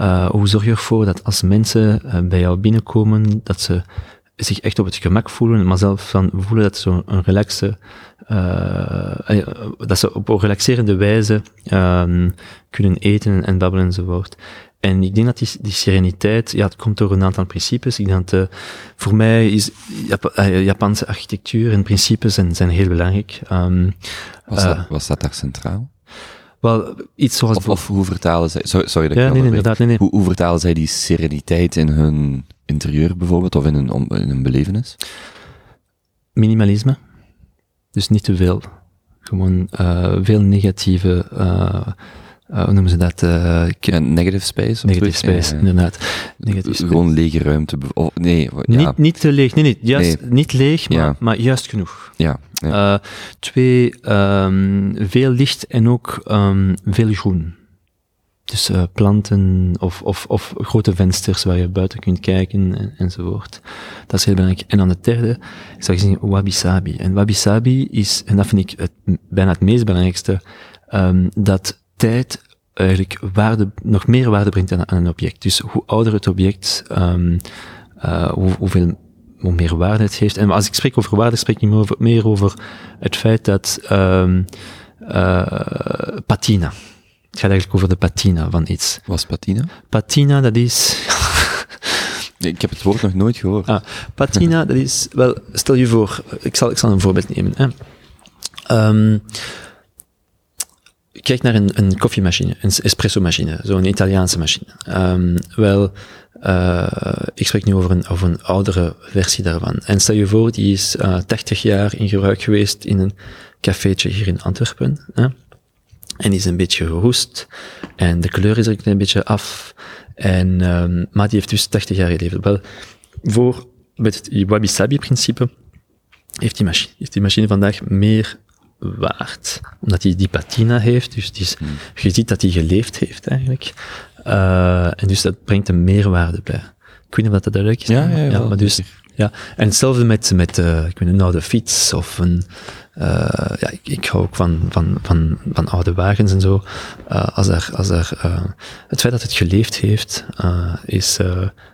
B: uh, hoe zorg je ervoor dat als mensen uh, bij jou binnenkomen, dat ze zich echt op het gemak voelen, maar zelf van voelen dat ze een relaxe, uh, dat ze op een relaxerende wijze um, kunnen eten en babbelen enzovoort. En ik denk dat die, die sereniteit, ja, het komt door een aantal principes. Ik denk dat, uh, voor mij is Jap uh, Japanse architectuur en principes zijn, zijn heel belangrijk. Um,
A: was, dat, was dat daar centraal?
B: Wel, iets zoals...
A: Of, of hoe vertalen zij... Sorry, sorry dat
B: ja,
A: ik
B: nee, nee, inderdaad, nee, nee.
A: Hoe, hoe vertalen zij die sereniteit in hun interieur bijvoorbeeld, of in hun, om, in hun belevenis?
B: Minimalisme. Dus niet te veel. Gewoon uh, veel negatieve... Uh, uh, hoe noemen ze dat? Uh,
A: negative space?
B: Negative space, ja, inderdaad. Negative space.
A: Gewoon lege ruimte. Of, nee, ja.
B: niet, niet te leeg. Nee, nee, juist nee. niet leeg, maar,
A: ja.
B: maar juist genoeg.
A: Ja.
B: Uh, twee, um, veel licht en ook um, veel groen. Dus planten of, of, of grote vensters waar je buiten kunt kijken en, enzovoort. Dat is heel belangrijk. En dan het derde, ik zou zeggen wabi-sabi. En wabi-sabi is, en dat vind ik het, bijna het meest belangrijkste, um, dat tijd eigenlijk waarde, nog meer waarde brengt aan, aan een object. Dus hoe ouder het object, um, uh, hoe, hoeveel hoe meer waarde het heeft. En als ik spreek over waarde, spreek ik meer over, meer over het feit dat um, uh, patina. Het gaat eigenlijk over de patina van iets.
A: Wat is patina?
B: Patina, dat is... [laughs]
A: ik heb het woord nog nooit gehoord.
B: Ah, patina, [laughs] dat is... Wel, stel je voor... Ik zal, ik zal een voorbeeld nemen. Hè. Um, kijk naar een, koffiemachine, een espresso-machine, zo'n Italiaanse machine. Um, wel, uh, ik spreek nu over een, over een oudere versie daarvan. En stel je voor, die is uh, 80 jaar in gebruik geweest in een cafeetje hier in Antwerpen. Hè? En die is een beetje geroest. En de kleur is er een beetje af. En, um, maar die heeft dus 80 jaar geleefd. Wel, voor met het wabi-sabi-principe heeft die, machine, heeft die machine vandaag meer waard. Omdat hij die patina heeft, dus die is, hmm. je ziet dat hij geleefd heeft eigenlijk. Uh, en dus dat brengt een meerwaarde bij. Ik weet niet of dat duidelijk is.
A: Ja, ja, ja,
B: maar dus, ja. En hetzelfde met, met uh, ik weet een oude fiets of een, uh, ja, ik, ik, hou ook van, van, van, van oude wagens en zo. Als er, als er, het feit dat het geleefd heeft, is,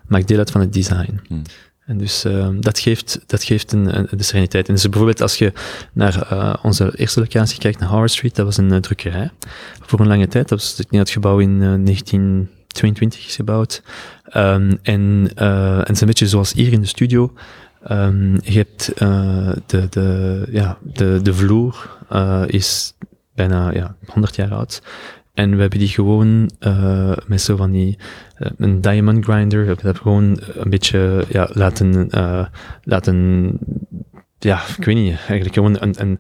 B: maakt deel uit van het design. Hmm. En dus uh, dat geeft, dat geeft een, een, de sereniteit. En dus bijvoorbeeld als je naar uh, onze eerste locatie kijkt, naar Howard Street, dat was een uh, drukkerij. Voor een lange tijd, dat was het gebouw in 1922 is gebouwd. Um, en, en het is een beetje zoals hier in de studio. Um, je hebt de, de, ja, de, de vloer is bijna ja, 100 jaar oud. En we hebben die gewoon uh, met zo van die uh, een diamond grinder, we hebben dat gewoon een beetje ja, laten, uh, laten, ja, ik weet niet, eigenlijk gewoon een, een,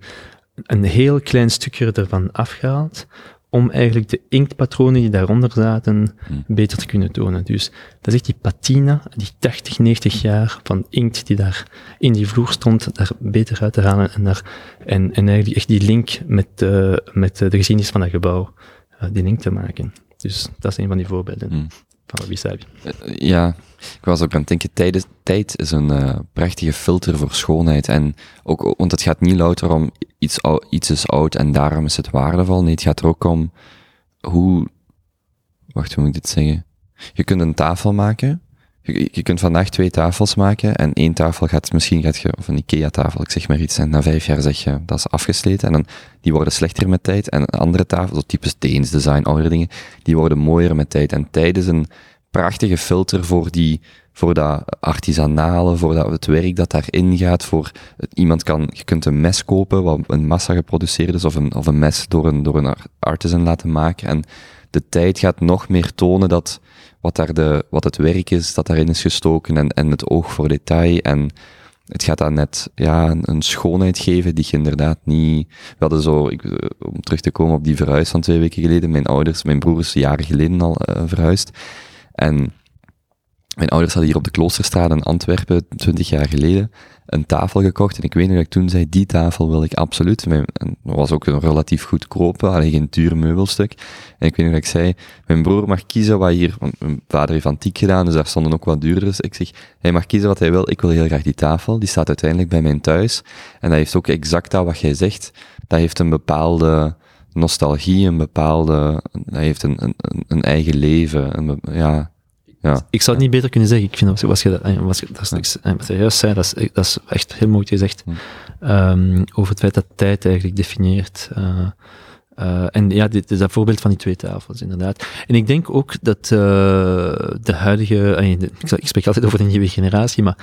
B: een heel klein stukje ervan afgehaald, om eigenlijk de inktpatronen die daaronder zaten hmm. beter te kunnen tonen. Dus dat is echt die patina, die 80, 90 jaar van inkt die daar in die vloer stond, daar beter uit te halen en, daar, en, en eigenlijk echt die link met, met de geschiedenis van dat gebouw eh, die link te maken. Dus dat is een van die voorbeelden mm. van Wabi.
A: Uh, ja, ik was ook aan het denken, tijd is, tijd is een uh, prachtige filter voor schoonheid. En ook, want het gaat niet louter om iets, iets is oud en daarom is het waardevol. Nee, het gaat er ook om hoe, wacht, hoe moet ik dit zeggen? Je kunt een tafel maken je, kunt vandaag twee tafels maken en één tafel gaat, misschien gaat je, of een IKEA-tafel, ik zeg maar iets, en na vijf jaar zeg je, dat is afgesleten en dan, die worden slechter met tijd. En andere tafels, type Deens design, andere dingen, die worden mooier met tijd. En tijd is een prachtige filter voor die, voor dat artisanale, voor dat, het werk dat daarin gaat, voor, iemand kan, je kunt een mes kopen, wat een massa geproduceerd is, of een, of een mes door een, door een artisan laten maken. En de tijd gaat nog meer tonen dat, wat, daar de, wat het werk is dat daarin is gestoken en, en het oog voor detail. En het gaat dan net ja, een, schoonheid geven die je inderdaad niet... We hadden zo, ik, eh, om terug te komen op die verhuis van twee weken geleden, mijn ouders, mijn broer is jaren geleden al uh, verhuisd. En mijn ouders hadden hier op de Kloosterstraat in Antwerpen, twintig jaar geleden, een tafel gekocht. En ik weet nog dat ik toen zei, die tafel wil ik absoluut. En dat was ook een relatief goedkope, alleen geen duur meubelstuk. En ik weet nog dat ik zei, mijn broer mag kiezen wat hier, want mijn vader heeft antiek gedaan, dus daar stonden ook wat duurders. Ik zeg, hij mag kiezen wat hij wil, ik wil heel graag die tafel. Die staat uiteindelijk bij mijn thuis. En dat heeft ook exact dat wat jij zegt. Dat heeft een bepaalde nostalgie, een bepaalde, dat heeft een, een, een eigen leven. Ja, ja.
B: Ik zou het niet beter kunnen zeggen. Ik vind, was je dat, eh, was, dat is, eh, wat je juist zei, dat is, dat is echt heel mooi gezegd. Um, over het feit dat tijd eigenlijk definieert. Uh, uh, en ja, dit is dat voorbeeld van die twee tafels, inderdaad. En ik denk ook dat uh, de huidige, uh, ik, spreek altijd over de nieuwe generatie, maar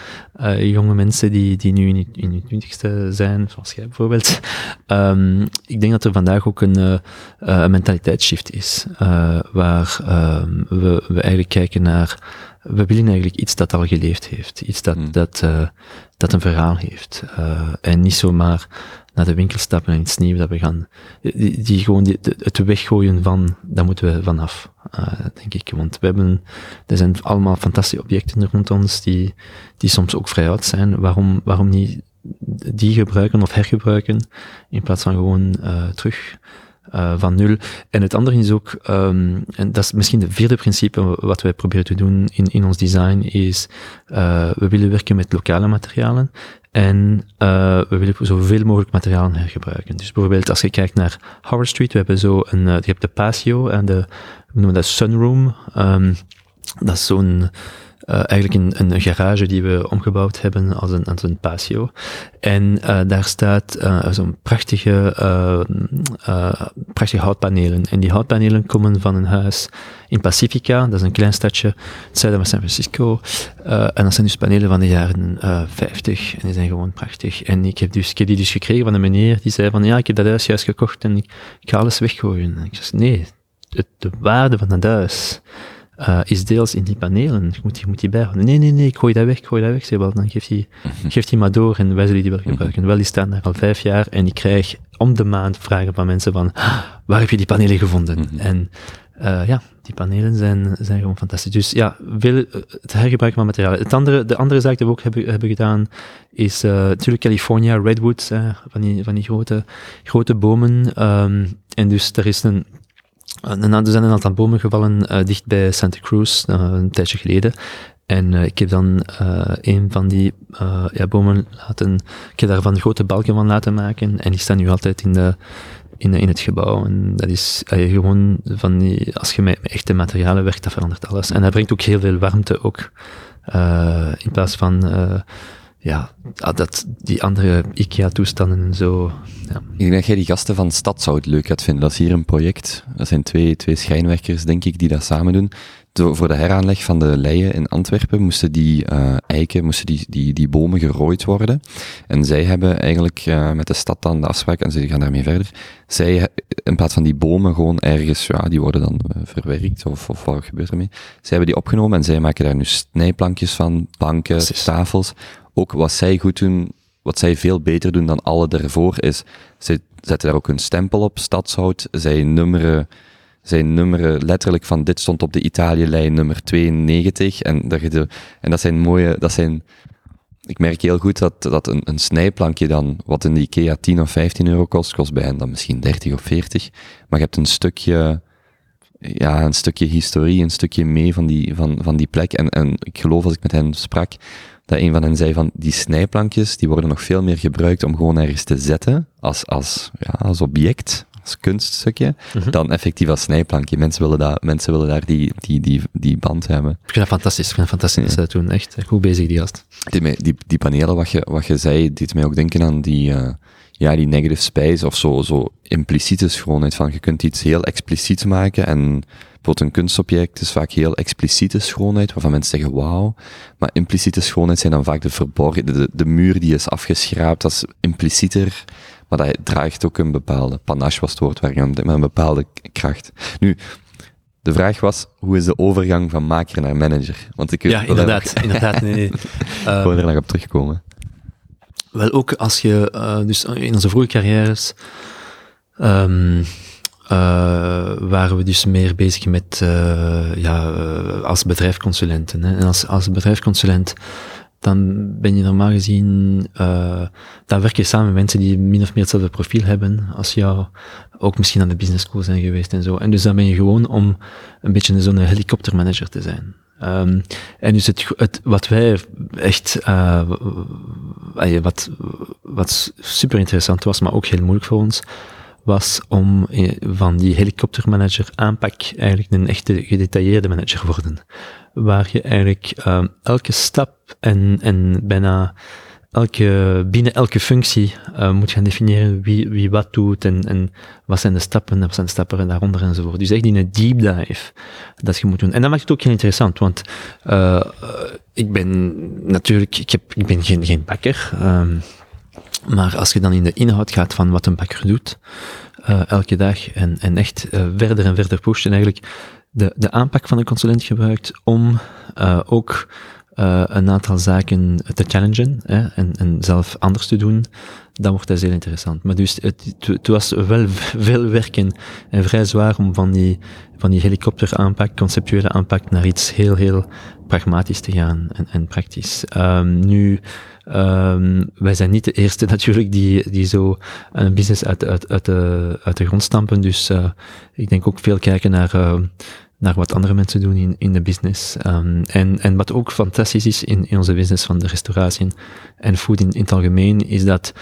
B: jonge mensen die, die nu in, in hun twintigste zijn, zoals jij bijvoorbeeld, um, ik denk dat er vandaag ook een, een mentaliteitsshift is, waar um, we, we eigenlijk kijken naar, we willen eigenlijk iets dat al geleefd heeft, iets dat, hmm. dat, dat een verhaal heeft, en niet zomaar naar de winkel stappen en iets nieuws dat we gaan, die, die gewoon die, het weggooien van, daar moeten we vanaf, uh, denk ik. Want we hebben, er zijn allemaal fantastische objecten rond ons die, die soms ook vrij oud zijn. Waarom, waarom niet die gebruiken of hergebruiken in plaats van gewoon uh, terug uh, van nul. En het andere is ook, um, en dat is misschien de vierde principe wat wij proberen te doen in, in ons design, is uh, we willen werken met lokale materialen en uh, we willen zoveel mogelijk materialen hergebruiken. Dus bijvoorbeeld als je kijkt naar Howard Street, we hebben zo een, je hebt de patio en de, we noemen dat sunroom. Um, dat is zo'n uh, eigenlijk een, een garage die we omgebouwd hebben als een, als een patio. En uh, daar staat uh, zo'n prachtige, prachtige houtpanelen. En die houtpanelen komen van een huis in Pacifica, dat is een klein stadje, het zuiden van San Francisco. en dat zijn dus panelen van de jaren 50 en die zijn gewoon prachtig. En ik heb, dus, ik die dus gekregen van een meneer die zei van ja, ik heb dat huis juist gekocht en ik, ga alles weggooien. En ik zei nee, de, de waarde van dat huis uh, is deels in die panelen. Je moet, je moet die bijhouden. Nee, nee, nee, ik gooi dat weg, ik gooi dat weg. Zeg wel, dan geeft hij, mhm. geeft hij maar door en wij zullen die wel gebruiken. Wel, die staan daar al vijf jaar en ik krijg om de maand vragen van mensen van, ah, waar heb je die panelen gevonden? Mhm. En uh, ja, die panelen zijn, zijn gewoon fantastisch. Dus ja, veel, uh, het hergebruiken van materialen. Het andere, de andere zaak die we ook hebben, hebben gedaan, is uh, natuurlijk California redwoods, van, die, van die grote, grote bomen. Um, en dus er is een er zijn een aantal bomen gevallen uh, dicht bij Santa Cruz, uh, een tijdje geleden. En ik heb dan een van die bomen laten, ik heb daarvan grote balken van laten maken en die staan nu altijd in, de, in, in het gebouw. En dat is gewoon van die, als je met, met, echte materialen werkt, dat verandert alles. En dat brengt ook heel veel warmte ook, in plaats van ja, ah, dat, die andere IKEA-toestanden en zo. Ja.
A: Ik denk dat jij die gasten van Stadshout leuk gaat vinden. Dat is hier een project. Dat zijn twee, twee schijnwerkers, denk ik, die dat samen doen. Voor de heraanleg van de leien in Antwerpen moesten die uh, eiken, moesten die, die, die bomen gerooid worden. En zij hebben eigenlijk uh, met de stad dan de afspraak, en ze gaan daarmee verder, zij, in plaats van die bomen gewoon ergens, ja, die worden dan uh, verwerkt, of, of wat gebeurt ermee? Zij hebben die opgenomen en zij maken daar nu snijplankjes van, banken, tafels, ook wat zij goed doen, wat zij veel beter doen dan alle ervoor, is, zij zetten daar ook hun stempel op, stadshout, zij nummeren, zij nummeren letterlijk van dit stond op de Italië-lijn nummer 92, en dat, en dat zijn mooie, dat zijn, ik merk heel goed dat, dat een, een snijplankje dan, wat in de IKEA 10 of 15 euro kost, kost bij hen dan misschien 30 of 40, maar je hebt een stukje, ja, een stukje historie, een stukje mee van die, van, van die plek. En, en ik geloof als ik met hen sprak, dat een van hen zei van die snijplankjes, die worden nog veel meer gebruikt om gewoon ergens te zetten, als, als, ja, als object, als kunststukje, mm dan effectief als snijplankje. Mensen willen, dat, mensen willen daar die, die, die, die band hebben.
B: Ik vind dat fantastisch, ik vind dat fantastisch ja. doen, echt. Goed bezig die gast.
A: Die, die, die panelen, wat je, wat je zei, deed mij ook denken aan die, uh, ja, die negative space, of zo, zo impliciete schoonheid, van je kunt iets heel expliciet maken en Bijvoorbeeld een kunstobject is vaak heel expliciete schoonheid, waarvan mensen zeggen wauw. Maar impliciete schoonheid zijn dan vaak de verborgen, de, de muur die is afgeschraapt, dat is implicieter. Maar dat draagt ook een bepaalde, panache was het woord waar je met een bepaalde kracht. Nu, de vraag was, hoe is de overgang van maker naar manager?
B: Want ik ja, inderdaad, inderdaad, nee, nee. [laughs]
A: ik wil er nog op terugkomen.
B: Wel, ook als je, uh, dus in onze vroege carrières, um, uh, waren we dus meer bezig met, uh, ja, uh, als bedrijfsconsulenten. Hè. En als, als bedrijfsconsulent, dan ben je normaal gezien, dan werk je samen met mensen die min of meer hetzelfde profiel hebben als jou, ook misschien aan de business school zijn geweest en zo. En dus dan ben je gewoon om een beetje zo'n helikoptermanager te zijn. Um, en dus het, het, wat wij echt, wat, wat super interessant was, maar ook heel moeilijk voor ons, was om eh, van die helikoptermanager aanpak eigenlijk een echte gedetailleerde manager worden. Waar je eigenlijk uh, elke stap en, en bijna elke, binnen elke functie uh, moet gaan definiëren wie, wie wat doet en, en wat zijn de stappen, wat zijn de stappen daaronder enzovoort. Dus echt in een deep dive dat je moet doen. En dat maakt het ook heel interessant, want ik ben natuurlijk, ik, heb, ik ben geen, geen bakker. Um, maar als je dan in de inhoud gaat van wat een bakker doet, uh, elke dag, en, en echt uh, verder en verder pusht, en eigenlijk de, de aanpak van een consulent gebruikt om uh, ook een aantal zaken te challengen hè, en, en zelf anders te doen, dan wordt dat heel interessant. Maar dus het, het was wel [laughs] veel werken en vrij zwaar om van die, van die helikopteraanpak, conceptuele aanpak, naar iets heel, heel pragmatisch te gaan en, en praktisch. Um, nu, Um, wij zijn niet de eerste [laughs] natuurlijk die, die zo een business uit, uit, uit, de, uit de grond stampen. Dus uh, ik denk ook veel kijken naar, uh, naar wat andere mensen doen in, in de business. Um, en, en wat ook fantastisch is in, in onze business van de restauratie en food in, in het algemeen, is dat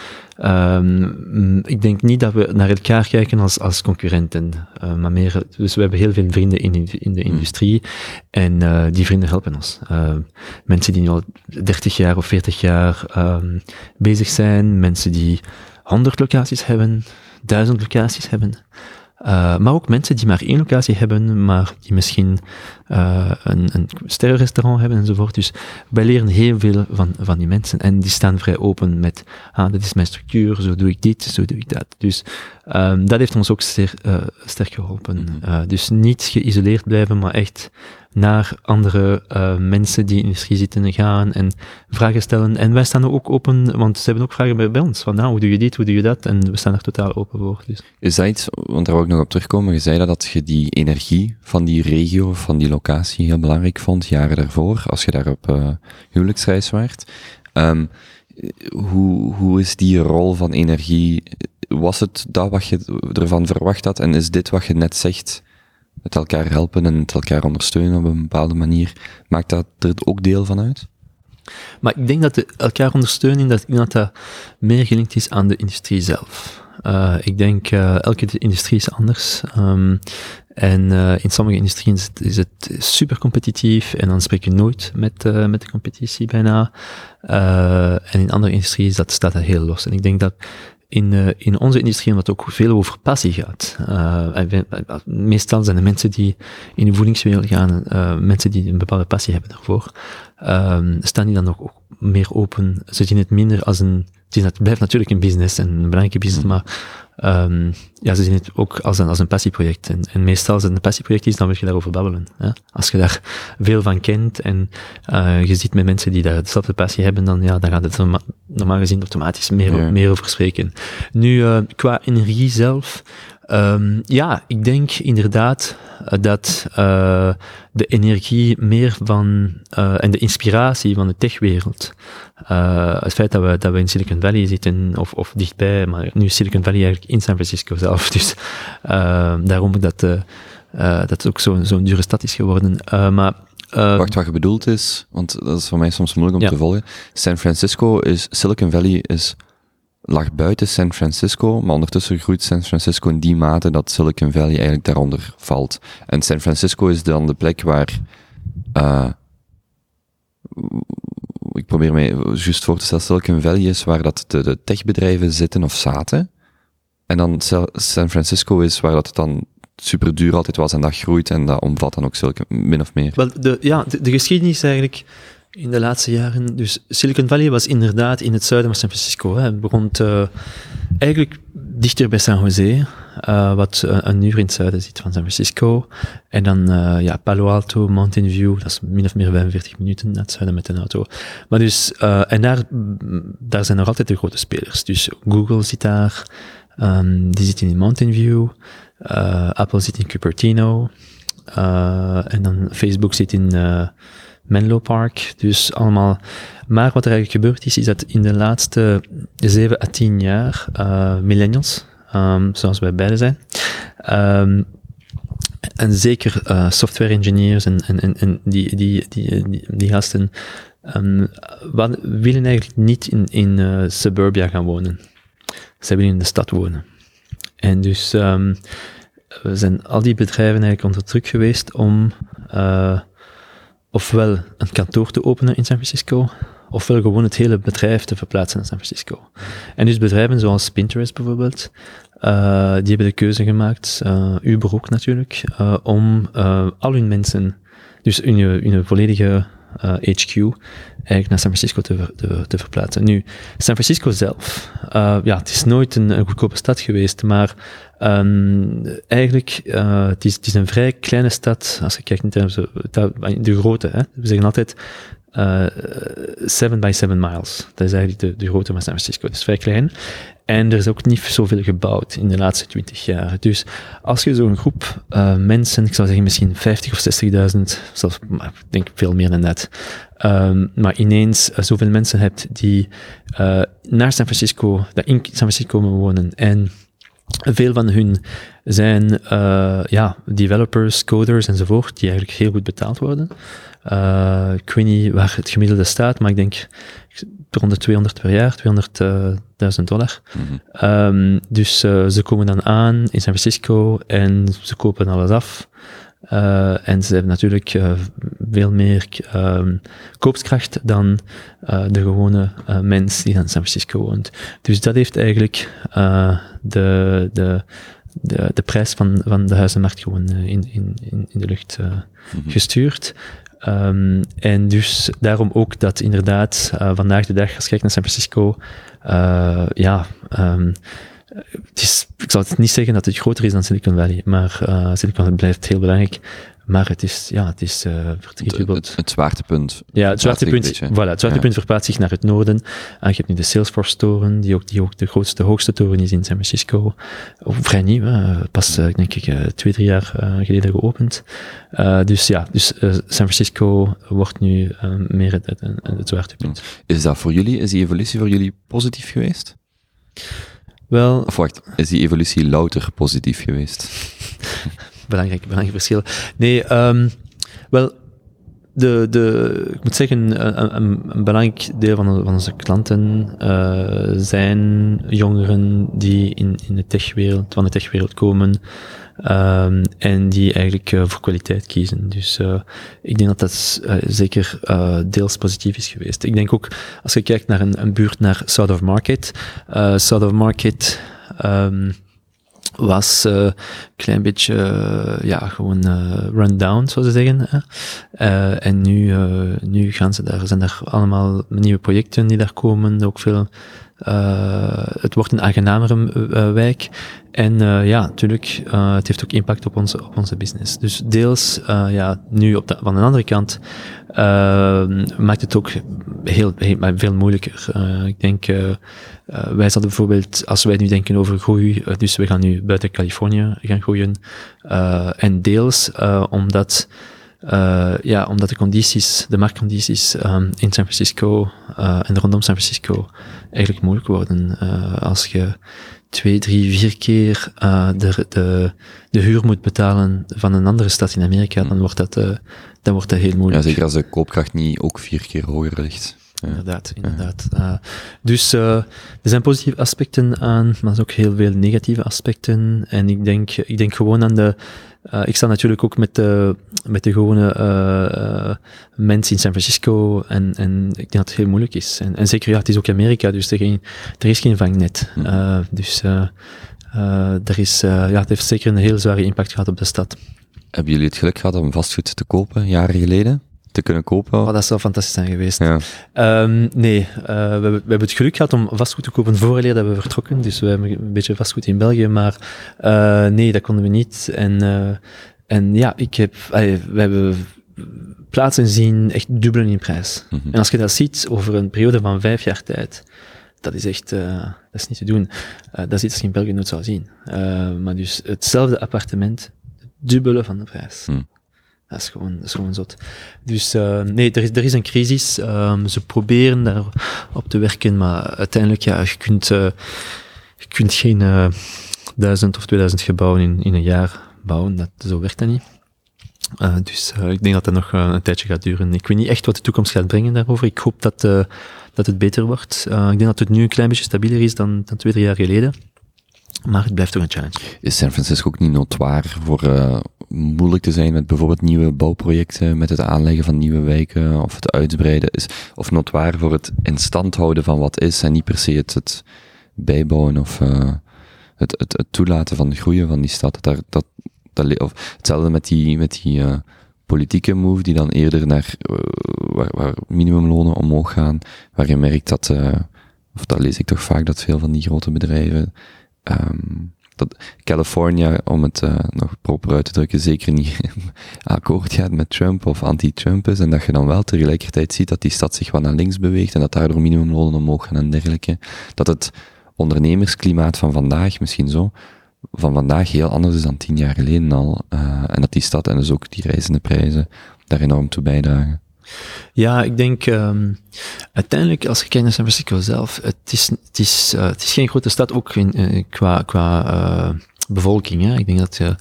B: um, ik denk niet dat we naar elkaar kijken als, als concurrenten, uh, maar meer, dus we hebben heel veel vrienden in, in de hmm. industrie en uh, die vrienden helpen ons. Uh, mensen die al 30 jaar of 40 jaar um, bezig zijn, mensen die 100 locaties hebben, 1000 locaties hebben. Uh, maar ook mensen die maar één locatie hebben, maar die misschien uh, een, een sterrenrestaurant hebben enzovoort. Dus wij leren heel veel van, van die mensen en die staan vrij open met, ah, dit is mijn structuur, zo doe ik dit, zo doe ik dat. Dus um, dat heeft ons ook zeer uh, sterk geholpen. Mm dus niet geïsoleerd blijven, maar echt naar andere uh, mensen die in de industrie zitten gaan en vragen stellen. En wij staan ook open, want ze hebben ook vragen bij, ons. Van nou, hoe doe je dit, hoe doe je dat? En we staan er totaal open voor. Dus.
A: Is dat iets, want daar wil ik nog op terugkomen, je zei dat, dat je die energie van die regio, van die locatie heel belangrijk vond, jaren daarvoor, als je daar op uh, huwelijksreis waart. Um, hoe, hoe is die rol van energie, was het dat wat je ervan verwacht had en is dit wat je net zegt het elkaar helpen en het elkaar ondersteunen op een bepaalde manier, maakt dat er ook deel van uit?
B: Maar ik denk dat de elkaar ondersteuning, dat, dat meer gelinkt is aan de industrie zelf. Uh, ik denk, uh, elke industrie is anders. Um, en uh, in sommige industrieën is het, super competitief en dan spreek je nooit met, met de competitie bijna. en in andere industrieën staat dat heel los. En ik denk dat in, uh, in onze industrie, wat ook veel over passie gaat. Uh, meestal zijn de mensen die in de voedingswereld gaan, uh, mensen die een bepaalde passie hebben daarvoor, staan die dan ook, ook meer open. Ze zien het minder als een, het blijft natuurlijk een business, en een belangrijke business, mm. maar Um, ja, ze zien het ook als een, als een passieproject. En, en meestal als het een passieproject is, dan wil je daarover babbelen. Hè? Als je daar veel van kent en uh, je ziet met mensen die daar dezelfde passie hebben, dan, ja, dan gaat het normaal gezien automatisch meer, meer over spreken. Nu, uh, qua energie zelf, um, ja, ik denk inderdaad dat uh, de energie meer van, uh, en de inspiratie van de techwereld, uh, het feit dat we, dat we in Silicon Valley zitten, of, of dichtbij, maar nu Silicon Valley eigenlijk in San Francisco zelf, [laughs] dus daarom dat, dat het ook zo'n zo'n dure stad is geworden. maar
A: uh, Wacht, wat je bedoelt is, want dat is voor mij soms moeilijk om ja. te volgen. San Francisco is, Silicon Valley is lag buiten San Francisco, maar ondertussen groeit San Francisco in die mate dat Silicon Valley eigenlijk daaronder valt. En San Francisco is dan de plek waar, uh, ik probeer mij juist voor te stellen, Silicon Valley is waar dat de, techbedrijven zitten of zaten. En dan San Francisco is waar dat het dan super duur altijd was en dat groeit en dat omvat dan ook Silicon, min of meer.
B: Wel, de, ja, de, de geschiedenis is eigenlijk in de laatste jaren. Dus Silicon Valley was inderdaad in het zuiden van San Francisco. Het begon eigenlijk dichter bij San Jose, uh, wat uh, een uur in het zuiden zit van San Francisco. En dan uh, ja, Palo Alto, Mountain View, dat is min of meer 45 minuten naar het zuiden met een auto. Maar dus, en daar, daar zijn nog altijd de grote spelers. Dus Google zit daar, um, die zit in Mountain View, Apple zit in Cupertino, en dan Facebook zit in Menlo Park. Dus allemaal. Maar wat er eigenlijk gebeurd is, is dat in de laatste 7 à 10 jaar uh, millennials, um, zoals wij beide zijn, um, en zeker uh, software engineers en, en, en, die, die, die, die, gasten, wat, willen eigenlijk niet in, in uh, suburbia gaan wonen. Ze willen in de stad wonen. En dus zijn al die bedrijven eigenlijk onder druk geweest om ofwel een kantoor te openen in San Francisco, ofwel gewoon het hele bedrijf te verplaatsen in San Francisco. En dus bedrijven zoals Pinterest bijvoorbeeld, uh, die hebben de keuze gemaakt, uh, Uber ook natuurlijk, uh, om al hun mensen, dus hun, hun volledige HQ, eigenlijk naar San Francisco te, te, te, verplaatsen. Nu, San Francisco zelf, ja, het is nooit een, goedkope stad geweest, maar Um, eigenlijk, uh, het, is, het is een vrij kleine stad, als je kijkt in termen van de grootte. Hè. We zeggen altijd uh, 7 by 7 miles. Dat is eigenlijk de, de grootte van San Francisco. Het is vrij klein. En er is ook niet zoveel gebouwd in de laatste 20 jaar. Dus als je zo'n groep uh, mensen, ik zou zeggen misschien 50 of 60.000, zelfs, ik denk veel meer dan dat, um, maar ineens zoveel mensen hebt die naar San Francisco, dat in San Francisco wonen en veel van hun zijn uh, ja, developers, coders enzovoort, die eigenlijk heel goed betaald worden. Uh, ik weet niet waar het gemiddelde staat, maar ik denk rond de 200 per jaar, 200.000 dollar. Mm um, dus uh, ze komen dan aan in San Francisco en ze kopen alles af. Uh, en ze hebben natuurlijk uh, veel meer um, koopskracht dan uh, de gewone mens die in San Francisco woont. Dus dat heeft eigenlijk de, de, de, de prijs van, van de huizenmarkt gewoon in, in, in de lucht mm -hmm. gestuurd. Um, en dus daarom ook dat inderdaad vandaag de dag, als je kijkt naar San Francisco, ja, um, het is, ik zal het niet zeggen dat het groter is dan Silicon Valley, maar uh, Silicon Valley blijft heel belangrijk. Maar het is, ja, het is uh,
A: het, het, het, zwaartepunt.
B: Ja, het zwaartepunt, voilà, het zwaartepunt ja. verplaatst zich naar het noorden. En je hebt nu de Salesforce-toren, die ook, die ook de grootste, hoogste toren is in San Francisco. Vrij nieuw, hè? pas, denk ik, twee, drie jaar geleden geopend. dus ja, dus San Francisco wordt nu meer het, het, het zwaartepunt.
A: Is dat voor jullie, is die evolutie voor jullie positief geweest?
B: Wel...
A: Of wacht, is die evolutie louter positief geweest? [laughs]
B: belangrijk, belangrijk verschil. Nee, um, wel, de, de, ik moet zeggen, een, een, een belangrijk deel van, van onze klanten uh, zijn jongeren die in, in de techwereld, van de techwereld komen um, en die eigenlijk uh, voor kwaliteit kiezen. Dus uh, ik denk dat dat zeker deels positief is geweest. Ik denk ook, als je kijkt naar een, een buurt naar South of Market, South of Market um, was een klein beetje, ja, gewoon uh, run down, zou ze zeggen. Uh, en nu, nu gaan ze daar, zijn er allemaal nieuwe projecten die daar komen, ook veel, het wordt een aangenamere wijk. En ja, natuurlijk, het heeft ook impact op onze, op onze business. Dus deels, ja, nu op de, van de andere kant, maakt het ook heel, heel veel moeilijker. ik denk, wij zouden bijvoorbeeld, als wij nu denken over groei, dus we gaan nu buiten Californië gaan groeien, en deels omdat, ja, omdat de condities, de marktcondities in San Francisco en rondom San Francisco eigenlijk moeilijk worden. als je twee, drie, vier keer de, de, de huur moet betalen van een andere stad in Amerika, dan wordt dat, dan wordt dat heel moeilijk.
A: Ja, zeker als de koopkracht niet ook vier keer hoger ligt.
B: Inderdaad, inderdaad. Dus er zijn positieve aspecten aan, maar er ook heel veel negatieve aspecten. En ik denk, ik denk gewoon aan de. Uh, ik sta natuurlijk ook met de, met de gewone mensen in San Francisco. En, en ik denk dat het heel moeilijk is. En, en zeker, ja, het is ook Amerika, dus er, geen, er is geen vangnet. dus er is, ja, het heeft zeker een heel zware impact gehad op de stad.
A: Hebben jullie het geluk gehad om vastgoed te kopen, jaren geleden? Te kunnen kopen.
B: Oh, dat zou fantastisch zijn geweest. Ja. Um, nee, uh, we, hebben, we hebben het geluk gehad om vastgoed te kopen voordat we vertrokken. Dus we hebben een beetje vastgoed in België, maar uh, nee, dat konden we niet. En, uh, en ja, ik heb, we hebben plaatsen zien echt dubbelen in prijs. Mm -hmm. En als je dat ziet over een periode van vijf jaar tijd, dat is echt, dat is niet te doen. Dat is iets dat je in België nooit zou zien. Maar dus hetzelfde appartement, dubbele van de prijs. Mm. Dat is gewoon, dat is gewoon zot. Dus uh, nee, er is, er is een crisis. Um, ze proberen daarop te werken, maar uiteindelijk, ja, je kunt, uh, je kunt geen uh, duizend of 2000 gebouwen in, in een jaar bouwen. Dat, zo werkt dat niet. Dus ik denk dat dat nog een tijdje gaat duren. Ik weet niet echt wat de toekomst gaat brengen daarover. Ik hoop dat, dat het beter wordt. Ik denk dat het nu een klein beetje stabieler is dan, dan twee, drie jaar geleden. Maar het blijft toch een challenge.
A: Is San Francisco ook niet notoir voor moeilijk te zijn met bijvoorbeeld nieuwe bouwprojecten, met het aanleggen van nieuwe wijken of het uitbreiden? Is, of notoir voor het in stand houden van wat is en niet per se het, het bijbouwen of uh, het, het, het toelaten van het groeien van die stad? Dat, dat, dat, of hetzelfde met die, met die uh, politieke move die dan eerder naar waar, waar minimumlonen omhoog gaan, waar je merkt dat, of dat lees ik toch vaak, dat veel van die grote bedrijven um, dat California, om het uh, nog proper uit te drukken, zeker niet [laughs] akkoord gaat met Trump of anti-Trump is. En dat je dan wel tegelijkertijd ziet dat die stad zich wat naar links beweegt en dat daardoor minimumlonen omhoog gaan en dergelijke. Dat het ondernemersklimaat van vandaag misschien zo, van vandaag heel anders is dan tien jaar geleden al. Uh, en dat die stad en dus ook die reizende prijzen daar enorm toe bijdragen.
B: Ja, ik denk um, uiteindelijk, als je kijkt naar San Francisco zelf, het is, het is, uh, het is geen grote stad, ook in, uh, qua, qua uh, bevolking. Hè. Ik denk dat er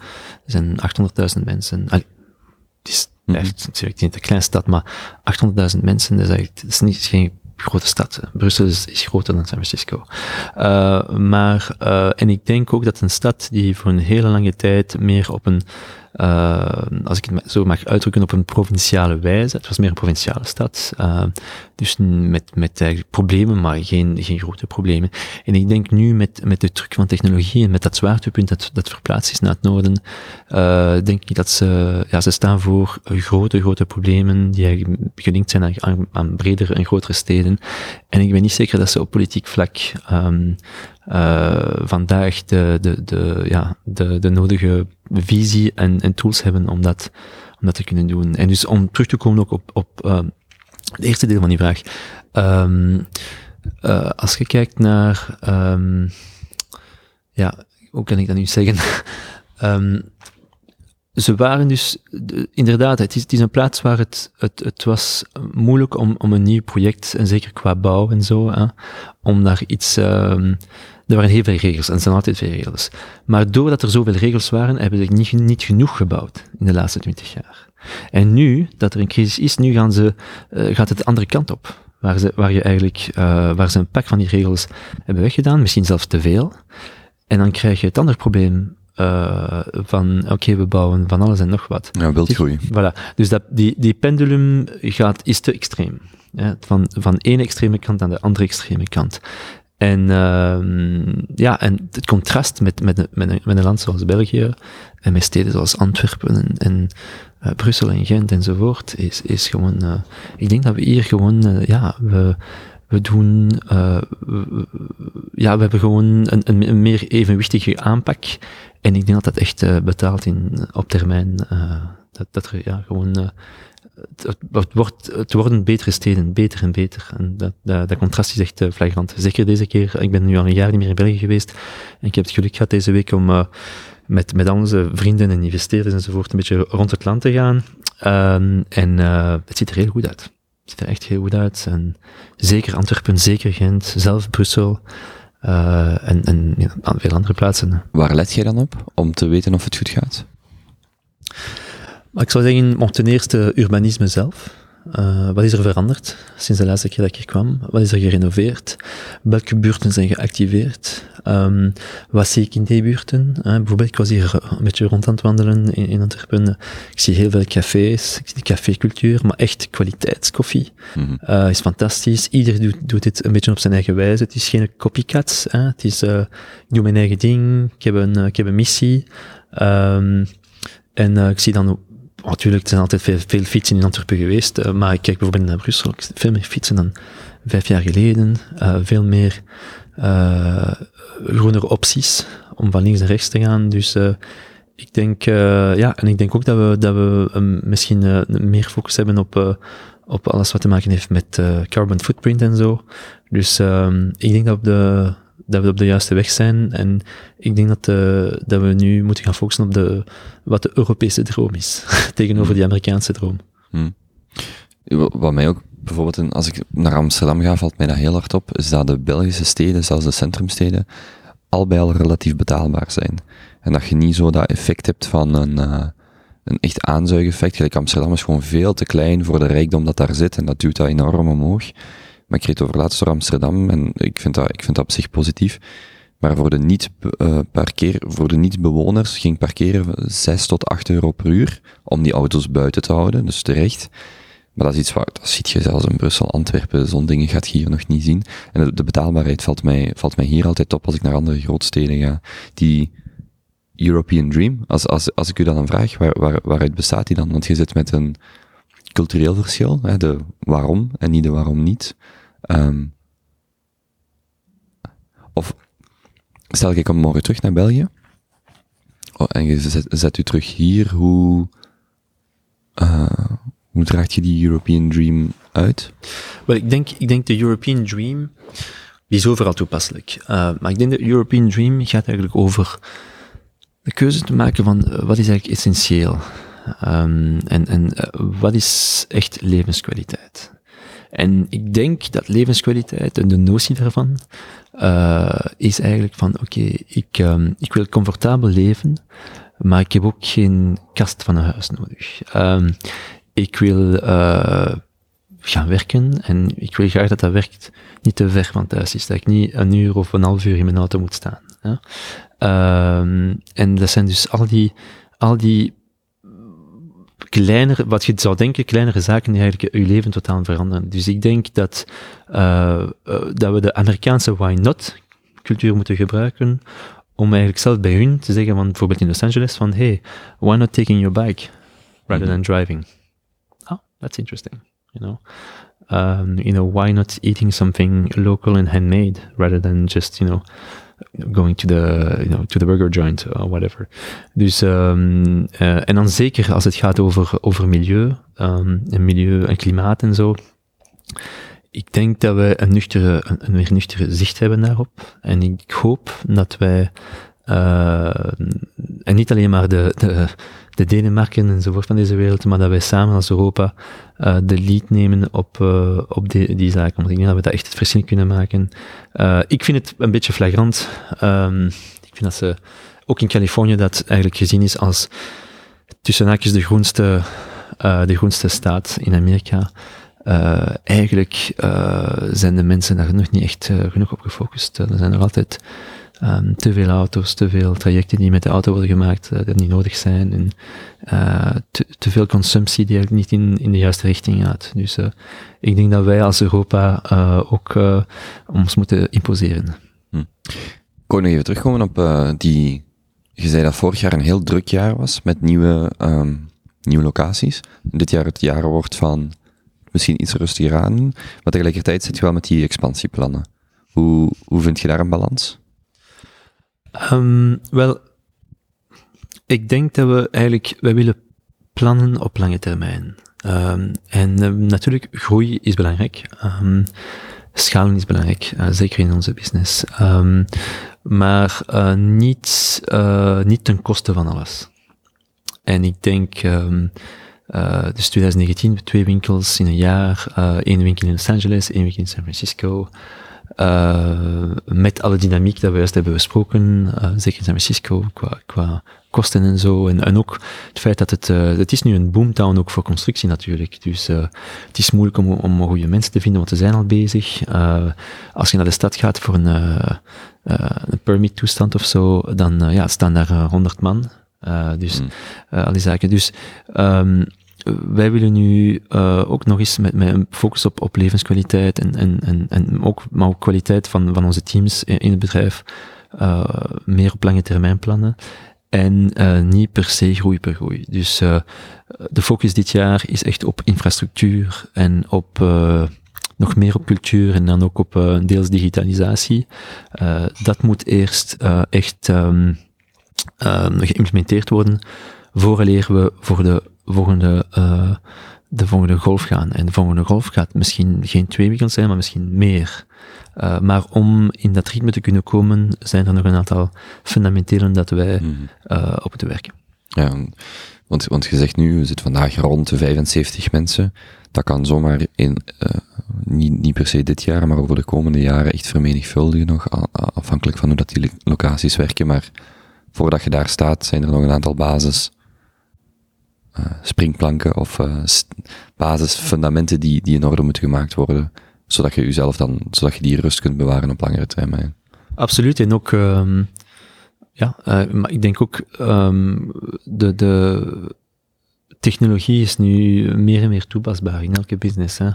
B: zijn 800.000 mensen. Allee, het is, natuurlijk niet een kleine stad, maar 800.000 mensen, dat is, eigenlijk, dat is niet geen grote stad. Brussel is, is groter dan San Francisco. Uh, maar, uh, en ik denk ook dat een stad die voor een hele lange tijd meer op een uh, als ik het zo mag uitdrukken, op een provinciale wijze. Het was meer een provinciale stad. Uh, dus met, met problemen, maar geen, geen grote problemen. En ik denk nu met, met de truc van technologie en met dat zwaartepunt dat, dat verplaatst is naar het noorden, uh, denk ik dat ze, ja, ze staan voor grote, grote problemen die gelinkt zijn aan, bredere en grotere steden. En ik ben niet zeker dat ze op politiek vlak um, uh, vandaag de, de, de, ja, de, de nodige visie en, en tools hebben om dat, om dat te kunnen doen. En dus om terug te komen ook op, op uh, het eerste deel van die vraag. Um, uh, als je kijkt naar, um, ja, hoe kan ik dat nu zeggen? um, [laughs] ze waren dus, de, inderdaad, het is, het is een plaats waar het, het, het was moeilijk om, om een nieuw project, en zeker qua bouw en zo, hè, om daar iets, er waren heel veel regels en er zijn altijd veel regels. Maar doordat er zoveel regels waren, hebben ze niet, niet genoeg gebouwd in de laatste twintig jaar. En nu, dat er een crisis is, nu gaan ze, uh, gaat het de andere kant op. Waar, ze, waar je eigenlijk, uh, waar ze een pak van die regels hebben weggedaan, misschien zelfs te veel. En dan krijg je het andere probleem uh, van, oké, okay, we bouwen van alles en nog wat.
A: Ja, wildgroei.
B: Voilà. Dus dat, die, die pendulum gaat, is te extreem. Ja, van, van ene extreme kant aan de andere extreme kant. En, uh, ja, en het contrast met, met, met, met een land zoals België en met steden zoals Antwerpen en, en uh, Brussel en Gent enzovoort, is, is gewoon, uh, ik denk dat we hier gewoon, uh, ja, we, we doen, ja, we hebben gewoon een, een, een, meer evenwichtige aanpak. En ik denk dat dat echt betaalt in, op termijn, dat, dat er ja, gewoon het, wordt, het worden betere steden, beter en beter. En dat, dat, contrast is echt uh, flagrant. Zeker deze keer, ik ben nu al een jaar niet meer in België geweest. En ik heb het geluk gehad deze week om uh, met, met onze vrienden en investeerders enzovoort een beetje rond het land te gaan. Um, en uh, het ziet er heel goed uit. Het ziet er echt heel goed uit. En zeker Antwerpen, zeker Gent, zelf Brussel. en en ja, veel andere plaatsen.
A: Waar let jij dan op, om te weten of het goed gaat?
B: Maar ik zou zeggen, ten eerste urbanisme zelf. Uh, wat is er veranderd sinds de laatste keer dat ik hier kwam? Wat is er gerenoveerd? Welke buurten zijn geactiveerd? Um, wat zie ik in die buurten? Uh, bijvoorbeeld, ik was hier een beetje rond aan het wandelen in, in Antwerpen. Ik zie heel veel cafés, ik zie cafécultuur, maar echt kwaliteitskoffie. Mm -hmm. uh, is fantastisch. Ieder doet, doet dit een beetje op zijn eigen wijze. Het is geen copycat. Het is, ik doe mijn eigen ding, ik heb een, ik heb een missie. Um, en ik zie dan natuurlijk, er zijn altijd veel, veel fietsen in Antwerpen geweest, uh, maar ik kijk bijvoorbeeld naar Brussel, veel meer fietsen dan vijf jaar geleden, uh, veel meer uh, groenere opties om van links naar rechts te gaan. Dus ik denk, ja, en ik denk ook dat we, dat we misschien meer focus hebben op, op alles wat te maken heeft met carbon footprint en zo. Dus ehm, ik denk dat de dat we op de juiste weg zijn. En ik denk dat, uh, dat we nu moeten gaan focussen op de, wat de Europese droom is, [laughs] tegenover die Amerikaanse droom.
A: Hmm. Wat mij ook bijvoorbeeld, als ik naar Amsterdam ga, valt mij dat heel hard op, is dat de Belgische steden, zelfs de centrumsteden, al bij al relatief betaalbaar zijn. En dat je niet zo dat effect hebt van een, uh, een echt aanzuigeffect. Gelijk Amsterdam is gewoon veel te klein voor de rijkdom dat daar zit en dat duwt dat enorm omhoog. Maar ik reed over laatst door Amsterdam en ik vind dat, ik vind dat op zich positief. Maar voor de niet, uh, parkeer, voor de niet-bewoners ging parkeren 6 tot 8 euro per uur om die auto's buiten te houden, dus terecht. Maar dat is iets wat, dat ziet je zelfs in Brussel, Antwerpen, zo'n dingen gaat je hier nog niet zien. En de, de, betaalbaarheid valt mij, valt mij hier altijd op als ik naar andere grootsteden ga. Die European Dream, als, als, als ik u dan vraag, waar, waar, waaruit bestaat die dan? Want je zit met een cultureel verschil, hè, de waarom en niet de waarom niet. Um, of stel ik kom morgen terug naar België oh, en je zet, u terug hier, hoe, uh, hoe draagt je die European Dream uit?
B: Wel, ik denk, ik denk de European Dream, is overal toepasselijk. Uh, maar ik denk de European Dream gaat eigenlijk over de keuze te maken van uh, wat is eigenlijk essentieel. Um, en en wat is echt levenskwaliteit? En ik denk dat levenskwaliteit en de notie daarvan uh, is eigenlijk van, oké, ik, um, ik wil comfortabel leven, maar ik heb ook geen kast van een huis nodig. Um, ik wil uh, gaan werken en ik wil graag dat dat werkt niet te ver van thuis is, dat ik niet een uur of een half uur in mijn auto moet staan. En dat zijn dus al die, al die kleinere, wat je zou denken, kleinere zaken die eigenlijk je leven totaal veranderen. Dus ik denk dat, uh, uh, dat we de Amerikaanse why not cultuur moeten gebruiken om eigenlijk zelf bij hun te zeggen, van bijvoorbeeld in Los Angeles, van hey, why not taking your bike rather than driving? Oh, that's interesting, you know. Um, you know, why not eating something local and handmade rather than just, you know, going to the, you know, to the burger joint or whatever. Dus, um, uh, en dan zeker als het gaat over, over milieu, um, en milieu en klimaat en zo. Ik denk dat we een, nuchtere, een, een nuchtere zicht hebben daarop. En ik hoop dat wij en niet alleen maar de, de, de Denemarken enzovoort van deze wereld, maar dat wij samen als Europa de lead nemen op, op die, die zaken. Want ik denk dat we dat echt het verschil kunnen maken. ik vind het een beetje flagrant. Ehm, ik vind dat ze, ook in Californië, dat eigenlijk gezien is als tussen haakjes de groenste, de groenste staat in Amerika. Eigenlijk zijn de mensen daar nog niet echt genoeg op gefocust. er zijn er altijd um, te veel auto's, te veel trajecten die met de auto worden gemaakt, die niet nodig zijn. En te, te, veel consumptie die eigenlijk niet in, de juiste richting gaat. Dus ik denk dat wij als Europa ook ons moeten imposeren.
A: Hm. Ik nog even terugkomen op die... Je zei dat vorig jaar een heel druk jaar was met nieuwe, um, nieuwe locaties. Dit jaar het jaar wordt van misschien iets rustiger aan. Maar tegelijkertijd zit je wel met die expansieplannen. Hoe, hoe vind je daar een balans?
B: Um, wel, ik denk dat we eigenlijk, wij willen plannen op lange termijn. Um, en uh, natuurlijk, groei is belangrijk. Um, schalen is belangrijk, uh, zeker in onze business. maar uh, niet, niet ten koste van alles. En ik denk, dus 2019, twee winkels in een jaar, één winkel in Los Angeles, één winkel in San Francisco. Uh, met alle dynamiek dat we juist hebben besproken, zeker in San Francisco, qua, qua kosten en zo. En, en ook het feit dat het, het is nu een boomtown ook voor constructie natuurlijk. Dus het is moeilijk om, om goede mensen te vinden, want ze zijn al bezig. als je naar de stad gaat voor een, een permit toestand of zo, dan ja, staan daar honderd man. Dus mm. uh, al die zaken. Dus um, wij willen nu uh, ook nog eens met, met een focus op, levenskwaliteit en, en, en, ook, maar ook kwaliteit van, van onze teams in het bedrijf meer op lange termijn plannen. En niet per se groei per groei. Dus de focus dit jaar is echt op infrastructuur en op nog meer op cultuur en dan ook op deels digitalisatie. dat moet eerst echt um, geïmplementeerd worden, vooraleer we voor de volgende, uh, de volgende golf gaan. En de volgende golf gaat misschien geen twee winkels zijn, maar misschien meer. Uh, maar om in dat ritme te kunnen komen, zijn er nog een aantal fundamentelen dat wij uh, op moeten werken.
A: Ja, want, want je zegt nu, we zitten vandaag rond de 75 mensen. Dat kan zomaar in, niet, niet per se dit jaar, maar over de komende jaren echt vermenigvuldigen nog, afhankelijk van hoe dat die locaties werken. Maar voordat je daar staat, zijn er nog een aantal basis springplanken of uh, basisfundamenten die, die in orde moeten gemaakt worden, zodat je jezelf dan, zodat je die rust kunt bewaren op langere termijn.
B: Absoluut, en ook, um, ja, uh, maar ik denk ook, um, de, de technologie is nu meer en meer toepasbaar in elke business. Hè.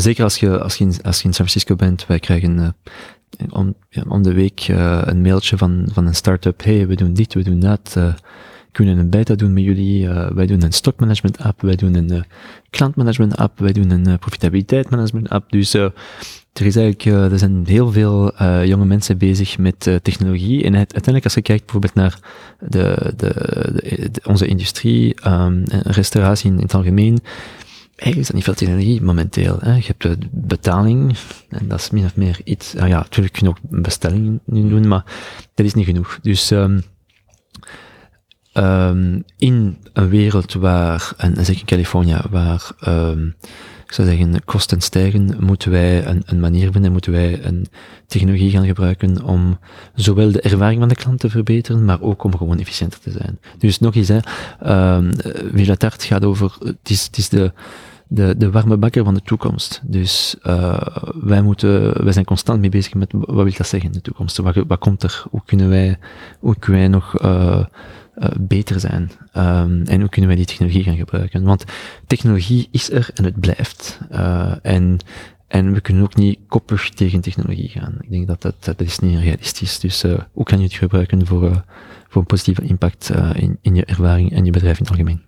B: zeker als je, als, je in, als je in San Francisco bent, wij krijgen om, ja, om de week een mailtje van, van een start-up, hey, we doen dit, we doen dat, kunnen een beta doen met jullie. Uh, wij doen een stockmanagement app, wij doen een uh, klantmanagement app, wij doen een uh, profitabiliteit management app. Dus er is eigenlijk, er zijn heel veel jonge mensen bezig met technologie. En het, uiteindelijk, als je kijkt bijvoorbeeld naar de, de, de, onze industrie, um, restauratie in, het algemeen, eigenlijk is dat niet veel technologie momenteel. Hè. Je hebt de betaling, en dat is min of meer iets, ah ja, natuurlijk kun je ook bestellingen doen, maar dat is niet genoeg. Dus um, um, in een wereld waar, en zeker in Californië, waar ik zou zeggen, kosten stijgen, moeten wij een, een, manier vinden, moeten wij een technologie gaan gebruiken om zowel de ervaring van de klant te verbeteren, maar ook om gewoon efficiënter te zijn. Dus nog eens, hè, um, gaat over, het is, is de, de, de warme bakker van de toekomst. Dus uh, wij moeten, wij zijn constant mee bezig met wat wil dat zeggen in de toekomst? Wat, wat komt er? Hoe kunnen wij, hoe kunnen wij nog uh, uh, beter zijn? Um, en hoe kunnen wij die technologie gaan gebruiken? Want technologie is er en het blijft. Uh, en, en we kunnen ook niet koppig tegen technologie gaan. Ik denk dat dat, dat is niet realistisch. Dus uh, hoe kan je het gebruiken voor, voor een positieve impact in, in je ervaring en je bedrijf in het algemeen?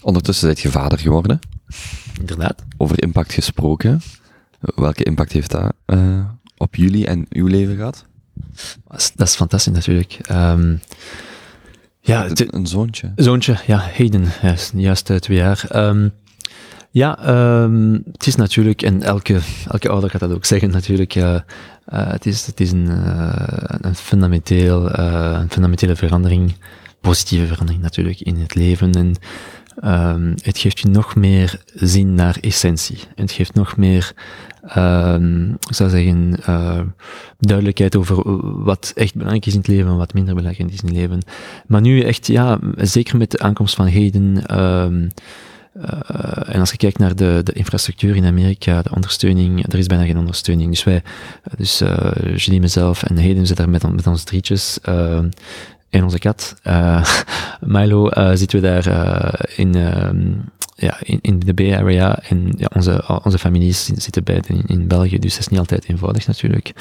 A: Ondertussen bent je vader geworden.
B: Inderdaad.
A: Over impact gesproken. Welke impact heeft dat op jullie en uw leven gehad?
B: Dat is, fantastisch natuurlijk. Um,
A: ja, een zoontje.
B: Zoontje, ja, Hayden, juist, juist uh, twee jaar. Um, ja, um, het is natuurlijk, en elke, elke ouder gaat dat ook zeggen natuurlijk, uh, het, is, het is een, een, fundamenteel, een fundamentele verandering, positieve verandering natuurlijk in het leven. En um, het geeft je nog meer zin naar essentie. Het geeft nog meer, um, ik zou zeggen, uh, duidelijkheid over wat echt belangrijk is in het leven en wat minder belangrijk is in het leven. Maar nu echt, ja, zeker met de aankomst van heden, um, uh, en als je kijkt naar de, de infrastructuur in Amerika, de ondersteuning, er is bijna geen ondersteuning. Dus wij, dus uh, Julie, mezelf en Heden zitten daar met, met ons drietjes. En onze kat, uh, [laughs] Milo, uh, zitten we daar uh, in, ja, in, in, de Bay Area. En ja, onze, onze families zitten beide in, in België, dus dat is niet altijd eenvoudig natuurlijk.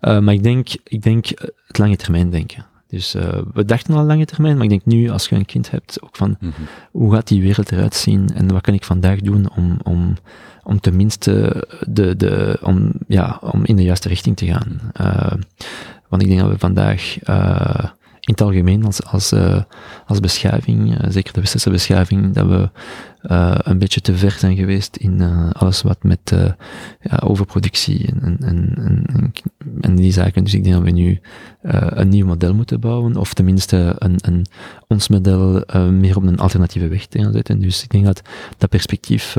B: maar ik denk, ik denk het lange termijn denken. Dus we dachten al lange termijn, maar ik denk nu, als je een kind hebt, ook van mm -hmm. hoe gaat die wereld eruit zien en wat kan ik vandaag doen om, om, om tenminste de, de, om, ja, om in de juiste richting te gaan. want ik denk dat we vandaag in het algemeen als, als, uh, als beschaving, uh, zeker de westerse beschaving, dat we uh, een beetje te ver zijn geweest in alles wat met ja, overproductie en, en, en, en, die zaken. Dus ik denk dat we nu een nieuw model moeten bouwen, of tenminste een, een, ons model meer op een alternatieve weg te gaan zetten. Dus ik denk dat dat perspectief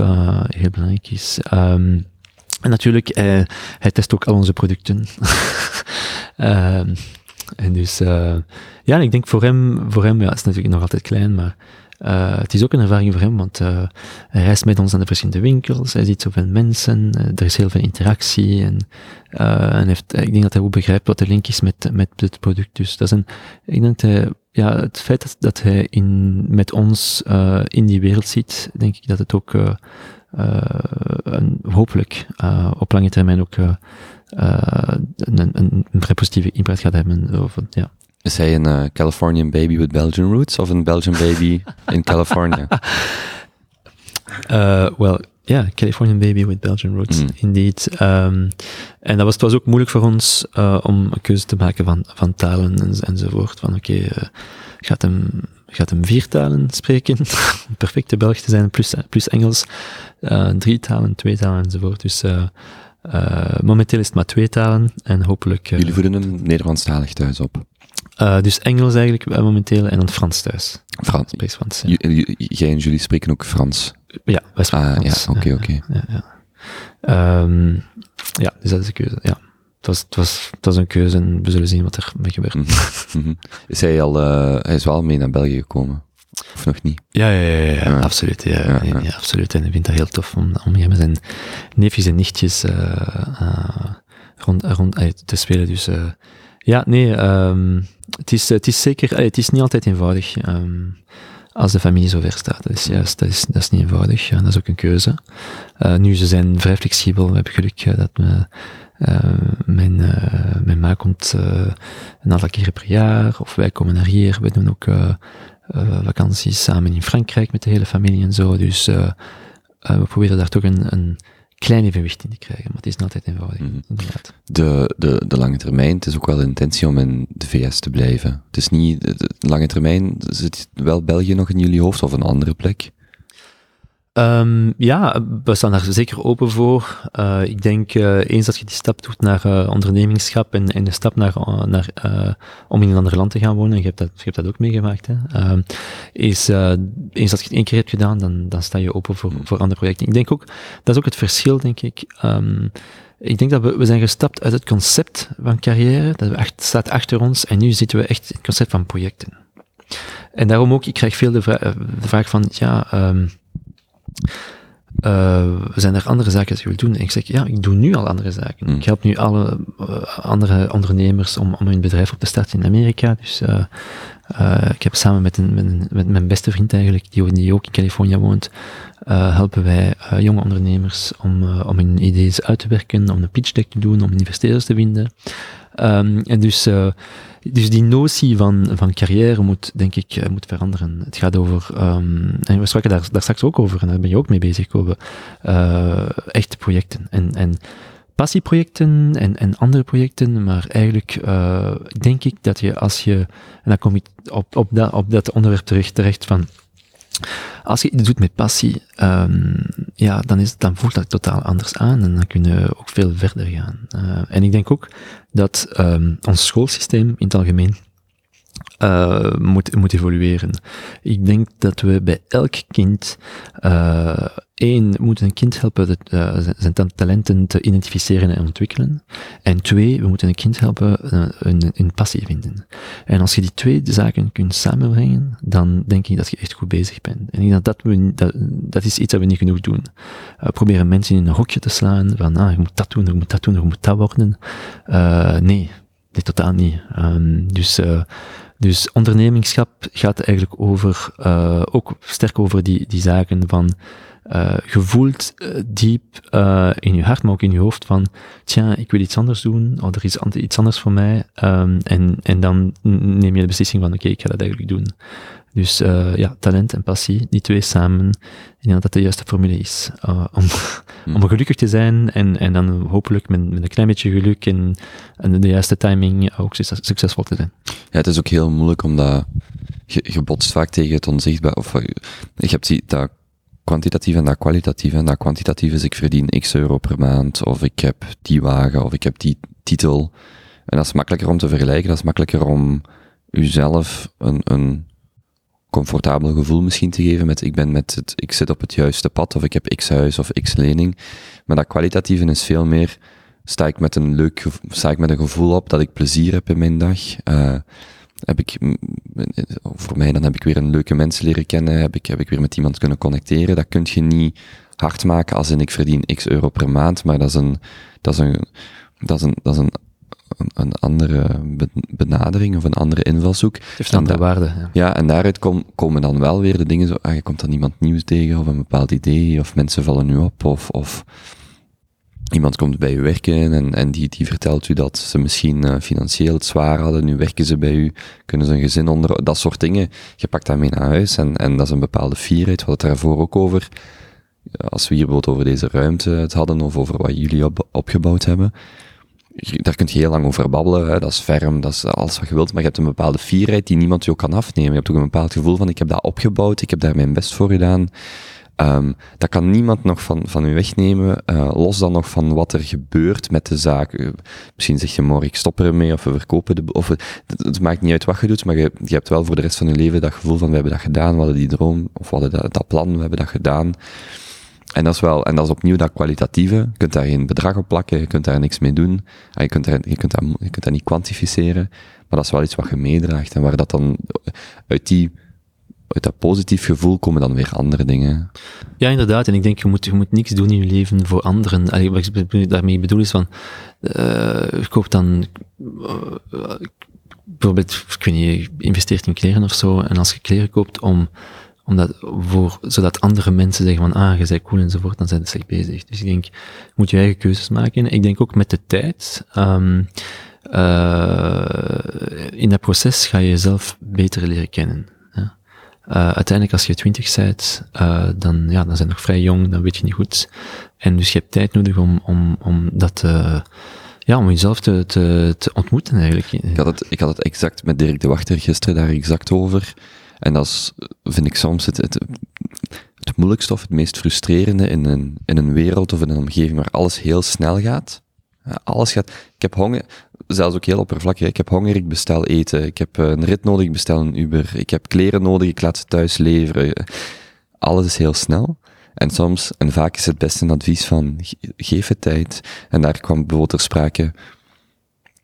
B: heel belangrijk is. Um, en natuurlijk, hij test ook al onze producten. [laughs] En dus, uh, ja, ik denk voor hem, voor hem, ja, het is natuurlijk nog altijd klein, maar uh, het is ook een ervaring voor hem, want uh, hij reist met ons naar de verschillende winkels, hij ziet zoveel mensen, er is heel veel interactie en, en heeft, ik denk dat hij ook begrijpt wat de link is met, met het product. Dus dat is een, ik denk dat hij, ja, het feit dat, dat hij in, met ons in die wereld zit, denk ik dat het ook een, hopelijk op lange termijn ook uh, een, een, vrij positieve impact gaat hebben. Of, ja.
A: Is hij een Californian baby with Belgian roots of een Belgian baby in California? [laughs]
B: Uh, well, ja, yeah, Californian baby with Belgian roots, mm. indeed. Um, en dat was, het was ook moeilijk voor ons uh, om een keuze te maken van, van talen en, enzovoort. Van oké, okay, uh, gaat hem gaat hem vier talen spreken, [laughs] perfecte Belg te zijn, plus, plus Engels, uh, drie talen, twee talen enzovoort. Dus uh, uh, momenteel is het maar twee talen en hopelijk...
A: Jullie voeden hem Nederlandstalig thuis op?
B: Dus Engels eigenlijk momenteel en dan Frans thuis.
A: Frans?
B: Spreek Frans,
A: ja. Jij en jullie spreken ook Frans?
B: Ja, wij spreken
A: ah,
B: Frans.
A: Ja, oké, oké.
B: Ja, ja. Um, ja, dus dat is de keuze, ja. Het was, het, was, het was een keuze en we zullen zien wat er mee gebeurt. Mm
A: -hmm. Is hij al, uh, hij is wel mee naar België gekomen? Of nog niet?
B: Ja, ja, ja, ja, ja. absoluut. Ja, ja, ja. ja, absoluut. En ik vind dat heel tof om, om hier met zijn neefjes en nichtjes uh, uh, rond, rond te spelen. Dus ja, nee, um, het, is, het is zeker, het is niet altijd eenvoudig. Um, als de familie zo ver staat. Dat is juist, dat is, dat is niet eenvoudig. Ja, dat is ook een keuze. nu, ze zijn vrij flexibel. We hebben geluk dat uh, mijn, uh, mijn ma komt uh, een aantal keren per jaar, of wij komen naar hier. We doen ook vakanties samen in Frankrijk met de hele familie en zo. Dus we proberen daar toch een, een klein evenwicht in te krijgen, maar het is niet altijd eenvoudig, mm -hmm.
A: De, de, de lange termijn, het is ook wel de intentie om in de VS te blijven. Het is niet, de, de lange termijn, zit wel België nog in jullie hoofd of een andere plek?
B: Um, ja, we staan daar zeker open voor. Uh, ik denk, uh, eens dat je die stap doet naar uh, ondernemingschap en, en de stap naar, naar, om in een ander land te gaan wonen, en je hebt dat, je hebt dat ook meegemaakt, hè, ehm, is, eens dat je het één keer hebt gedaan, dan, dan sta je open voor, voor andere projecten. Ik denk ook, dat is ook het verschil, denk ik. Um, ik denk dat we, we zijn gestapt uit het concept van carrière, dat we echt, staat achter ons, en nu zitten we echt in het concept van projecten. En daarom ook, ik krijg veel de, vra de vraag van, ja, um, uh, zijn er andere zaken die je wilt doen? En ik zeg, ja, ik doe nu al andere zaken. Mm. Ik help nu alle uh, andere ondernemers om, om hun bedrijf op te starten in Amerika. Dus uh, ik heb samen met, een, met, een, met, mijn beste vriend eigenlijk, die, die ook in Californië woont, helpen wij jonge ondernemers om, om hun ideeën uit te werken, om een pitch deck te doen, om investeerders te vinden. Um, en dus dus die notie van, van carrière moet, denk ik, eh, moet veranderen. Het gaat over, um, en we spraken daar, daar straks ook over, en daar ben je ook mee bezig, over uh, echte projecten. En, en passieprojecten en, en andere projecten, maar eigenlijk denk ik dat je als je, en dan kom ik op, op, dat, op dat onderwerp terecht, terecht van Als je iets doet met passie, um, ja, dan, is, dan voelt dat totaal anders aan en dan kunnen we ook veel verder gaan. Uh, en ik denk ook dat um, ons schoolsysteem in het algemeen uh, moet, moet evolueren. Ik denk dat we bij elk kind, uh, één, moeten een kind helpen de, uh, zijn talenten te identificeren en ontwikkelen. En twee, we moeten een kind helpen een, een passie vinden. En als je die twee zaken kunt samenbrengen, dan denk ik dat je echt goed bezig bent. En ik denk dat we, dat, dat is iets dat we niet genoeg doen. proberen mensen in een hokje te slaan, van ah, je moet dat doen, je moet dat doen, je moet dat worden. nee, nee, totaal niet. Um, dus dus ondernemingschap gaat eigenlijk over, uh, ook sterk over die, die zaken van, uh, gevoeld uh, diep uh, in je hart, maar ook in je hoofd van, tja, ik wil iets anders doen, of er is iets anders voor mij, um, en, en dan neem je de beslissing van, oké, okay, ik ga dat eigenlijk doen. Dus ja, talent en passie, die twee samen, ik denk dat dat de juiste formule is. Om, hmm. om gelukkig te zijn en, en dan hopelijk met, met een klein beetje geluk en, en de juiste timing ook succesvol te zijn.
A: Ja, het is ook heel moeilijk omdat je, je botst vaak tegen het onzichtbaar. Of je hebt die, dat kwantitatief en dat kwalitatief. En dat kwantitatief is ik verdien x euro per maand, of ik heb die wagen, of ik heb die titel. En dat is makkelijker om te vergelijken, dat is makkelijker om uzelf een, een comfortabel gevoel misschien te geven met ik ben met het, ik zit op het juiste pad of ik heb x huis of x lening. Maar dat kwalitatieve is veel meer, sta ik met een leuk, sta ik met een gevoel op dat ik plezier heb in mijn dag. Uh, heb ik, voor mij dan heb ik weer een leuke mensen leren kennen, heb ik, heb ik weer met iemand kunnen connecteren. Dat kun je niet hard maken als in ik verdien x euro per maand, maar dat is een, dat is een, dat is een, dat is een een, andere benadering of een andere invalshoek.
B: heeft andere waarde. Ja.
A: ja, en daaruit kom, komen dan wel weer de dingen zo, ah, je komt dan iemand nieuws tegen of een bepaald idee of mensen vallen nu op of, of iemand komt bij u werken en, en die, die vertelt u dat ze misschien uh, financieel het zwaar hadden, nu werken ze bij u, kunnen ze een gezin onder, dat soort dingen. Je pakt daarmee naar huis en, en dat is een bepaalde fierheid, we hadden het daarvoor ook over. Als we hier bijvoorbeeld over deze ruimte het hadden of over wat jullie op, opgebouwd hebben daar kun je heel lang over babbelen, hè. dat is ferm, dat is alles wat je wilt, maar je hebt een bepaalde fierheid die niemand je ook kan afnemen. Je hebt ook een bepaald gevoel van, ik heb dat opgebouwd, ik heb daar mijn best voor gedaan. Um, dat kan niemand nog van, van u wegnemen, uh, los dan nog van wat er gebeurt met de zaak. Misschien zeg je morgen, ik stop ermee, of we verkopen de, of het, het, maakt niet uit wat je doet, maar je, je hebt wel voor de rest van je leven dat gevoel van, we hebben dat gedaan, we hadden die droom, of we hadden dat, dat plan, we hebben dat gedaan. En dat is wel, en dat is opnieuw dat kwalitatieve. Je kunt daar geen bedrag op plakken, je kunt daar niks mee doen. Je kunt, daar, je, kunt dat, je kunt dat niet kwantificeren. Maar dat is wel iets wat je meedraagt. En waar dat dan uit die, uit dat positief gevoel komen dan weer andere dingen.
B: Ja, inderdaad. En ik denk, je moet, je moet niks doen in je leven voor anderen. Allee, wat ik daarmee bedoel is van, uh, je koopt dan, uh, bijvoorbeeld, ik weet niet, investeert in kleren of zo. En als je kleren koopt om, omdat voor, zodat andere mensen zeggen van, ah, je bent cool enzovoort, dan zijn ze bezig. Dus ik denk, je moet je eigen keuzes maken. Ik denk ook met de tijd, um, uh, in dat proces ga je jezelf beter leren kennen. Uh, uiteindelijk, als je twintig bent, uh, dan, ja, dan zijn nog vrij jong, dan weet je niet goed. En dus je hebt tijd nodig om, om, om dat, ja, om jezelf te, te, te ontmoeten eigenlijk.
A: Ik had, het, ik had het exact met Dirk de Wachter gisteren daar exact over. En dat vind ik soms het, het, het moeilijkste of het meest frustrerende in een, in een wereld of in een omgeving waar alles heel snel gaat. Alles gaat, ik heb honger, zelfs ook heel oppervlakkig, ik heb honger, ik bestel eten, ik heb een rit nodig, ik bestel een Uber, ik heb kleren nodig, ik laat ze thuis leveren. Alles is heel snel. En soms, en vaak is het beste een advies van, geef het tijd. En daar kwam bijvoorbeeld ter sprake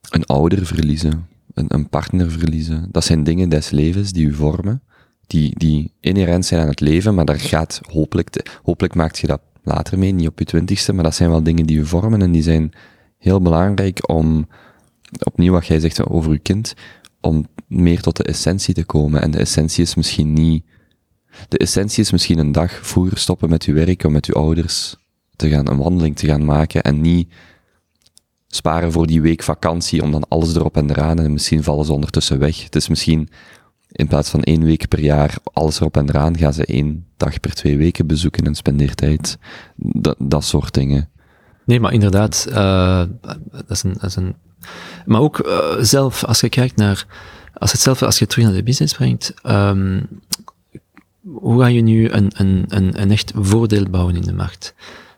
A: een ouder verliezen een, een partner verliezen. Dat zijn dingen des levens die u vormen, die, die inherent zijn aan het leven, maar daar gaat hopelijk, hopelijk maakt je dat later mee, niet op je twintigste, maar dat zijn wel dingen die u vormen en die zijn heel belangrijk om, opnieuw wat jij zegt over uw kind, om meer tot de essentie te komen. En de essentie is misschien niet, de essentie is misschien een dag vroeger stoppen met uw werk om met uw ouders te gaan, een wandeling te gaan maken en niet sparen voor die week vakantie om dan alles erop en eraan en misschien vallen ze ondertussen weg. Het is misschien in plaats van één week per jaar alles erop en eraan, gaan ze één dag per twee weken bezoeken en spendeertijd. Dat, dat soort dingen.
B: Nee, maar inderdaad, uh, dat, is een, dat is een... Maar ook uh, zelf, als je kijkt naar... Als, het zelf, als je terug naar de business brengt, um, hoe ga je nu een, een, een, echt voordeel bouwen in de markt?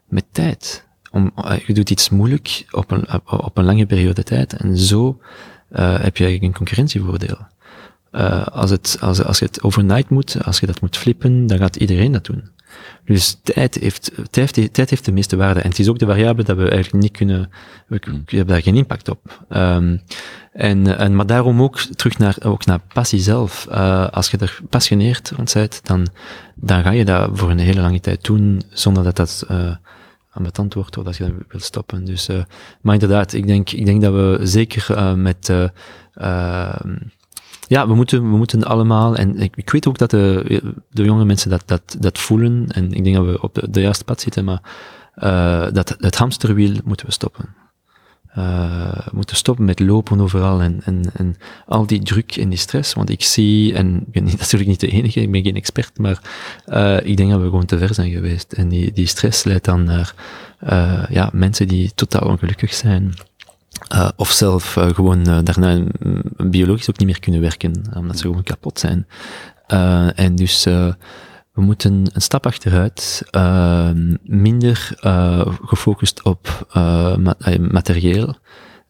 B: Met tijd. Om, je doet iets moeilijk op een, op een lange periode tijd en zo uh, heb je eigenlijk een concurrentievoordeel. Uh, als, het, als, als je het overnight moet, als je dat moet flippen, dan gaat iedereen dat doen. Dus tijd heeft, tijd, heeft, tijd heeft de meeste waarde. En het is ook de variabele dat we eigenlijk niet kunnen, we, we hebben daar geen impact op. Um, en, en, maar daarom ook terug naar, ook naar passie zelf. Uh, als je er gepassioneerd rond bent, dan, dan ga je dat voor een hele lange tijd doen, zonder dat dat uh, ambetant wordt of dat je dat wilt stoppen. Dus, uh, maar inderdaad, ik denk, ik denk dat we zeker met, ja, we moeten, we moeten allemaal, en ik, ik weet ook dat de, de jonge mensen dat, dat, dat voelen, en ik denk dat we op de, de juiste pad zitten, maar uh, dat het hamsterwiel moeten we stoppen. Uh, we moeten stoppen met lopen overal en, en, en al die druk en die stress. Want ik zie, en ik ben [laughs] natuurlijk niet de enige, ik ben geen expert, maar uh, ik denk dat we gewoon te ver zijn geweest. En die, die stress leidt dan naar uh, ja, mensen die totaal ongelukkig zijn. Uh, of zelf uh, gewoon uh, daarna biologisch ook niet meer kunnen werken, omdat ze gewoon kapot zijn. en dus we moeten een stap achteruit, minder gefocust op ma materieel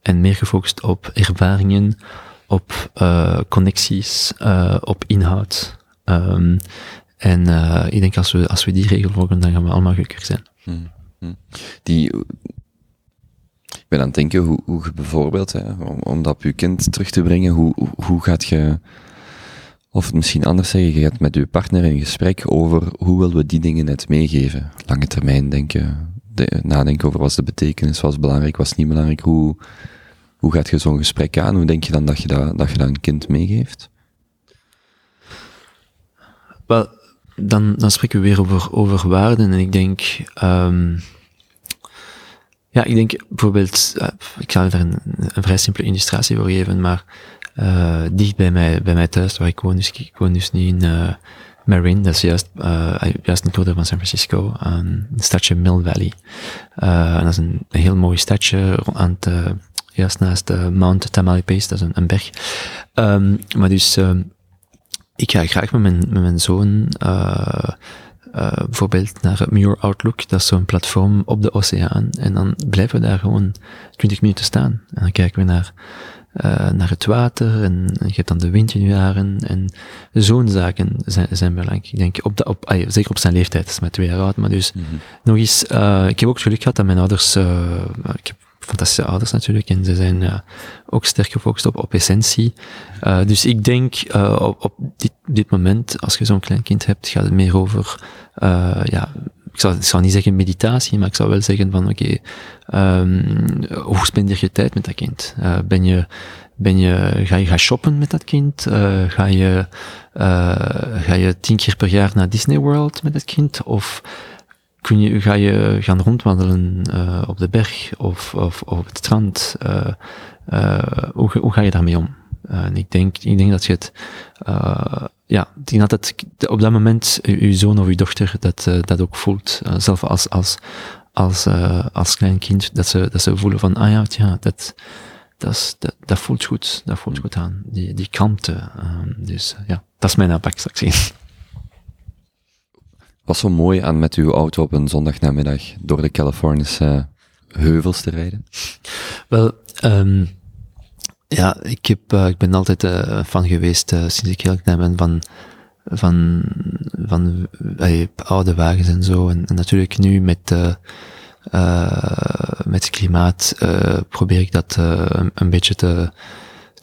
B: en meer gefocust op ervaringen, op connecties, op inhoud. Um, en ik denk als we, als we die regel volgen, dan gaan we allemaal gelukkiger zijn. Hmm.
A: Hmm. Die ben aan het denken hoe, hoe je bijvoorbeeld, hè, om, om dat op je kind terug te brengen, hoe, hoe gaat je, of misschien anders zeggen, je gaat met je partner in gesprek over hoe willen we die dingen net meegeven. Lange termijn denken, de, nadenken over wat de betekenis, wat is belangrijk, wat is niet belangrijk, hoe, hoe gaat je zo'n gesprek aan? Hoe denk je dan dat je dat, dat je dat een kind meegeeft?
B: Wel, dan, dan spreken we weer over, over waarden en ik denk, um, ja, ik denk bijvoorbeeld, uh, ik zal er een, een, vrij simpele illustratie voor geven, maar uh, dicht bij mij, bij mij thuis, waar ik woon, dus ik woon dus niet in uh, Marin, dat is juist, juist het noorden van San Francisco, een stadje Mill Valley. en dat is een, een, heel mooi stadje aan het, juist naast de Mount Tamalpais, dat is een, een berg. Um, maar dus, ik ga graag met mijn, met mijn zoon uh, bijvoorbeeld naar Muir Outlook, dat is zo'n platform op de oceaan. En dan blijven we daar gewoon 20 minuten staan. En dan kijken we naar, uh, naar het water en, en je hebt dan de windjaren en zo'n zaken zijn, zijn belangrijk. Ik denk, op de, op, ah, zeker op zijn leeftijd, dat is maar twee jaar oud, maar dus mm -hmm. nog eens, uh, ik heb ook geluk gehad dat mijn ouders, ik heb fantastische ouders natuurlijk. En ze zijn uh, ook sterk gefocust op, op essentie. Uh, dus ik denk uh, op, op dit, dit moment, als je zo'n klein kind hebt, gaat het meer over, ja, ik zou, ik zou niet zeggen meditatie, maar ik zou wel zeggen van oké, um, hoe spendeer je tijd met dat kind? ben je, ben je, ga je gaan shoppen met dat kind? ga je, ga je tien keer per jaar naar Disney World met dat kind? Of kun je, ga je gaan rondwandelen uh, op de berg of, of, of op het strand? Uh, uh, hoe, hoe ga je daarmee om? en ik denk, ik denk dat je het, ja, denk dat op dat moment je zoon of je dochter dat, dat ook voelt. zelf als, als, als, als klein kind, dat ze, dat ze voelen van, ah ja, ja dat, dat, dat, dat voelt goed, dat voelt goed aan. Die, die kalmte. dus ja, dat is mijn aanpak straks.
A: Wat zo mooi aan met uw auto op een zondagnamiddag door de Californische heuvels te rijden?
B: Wel, um, ja, ik, heb, uh, ik ben altijd uh, fan geweest, uh, sinds ik heel klein ben, van, van, van oude wagens en zo. En, natuurlijk nu met, met het klimaat probeer ik dat een beetje te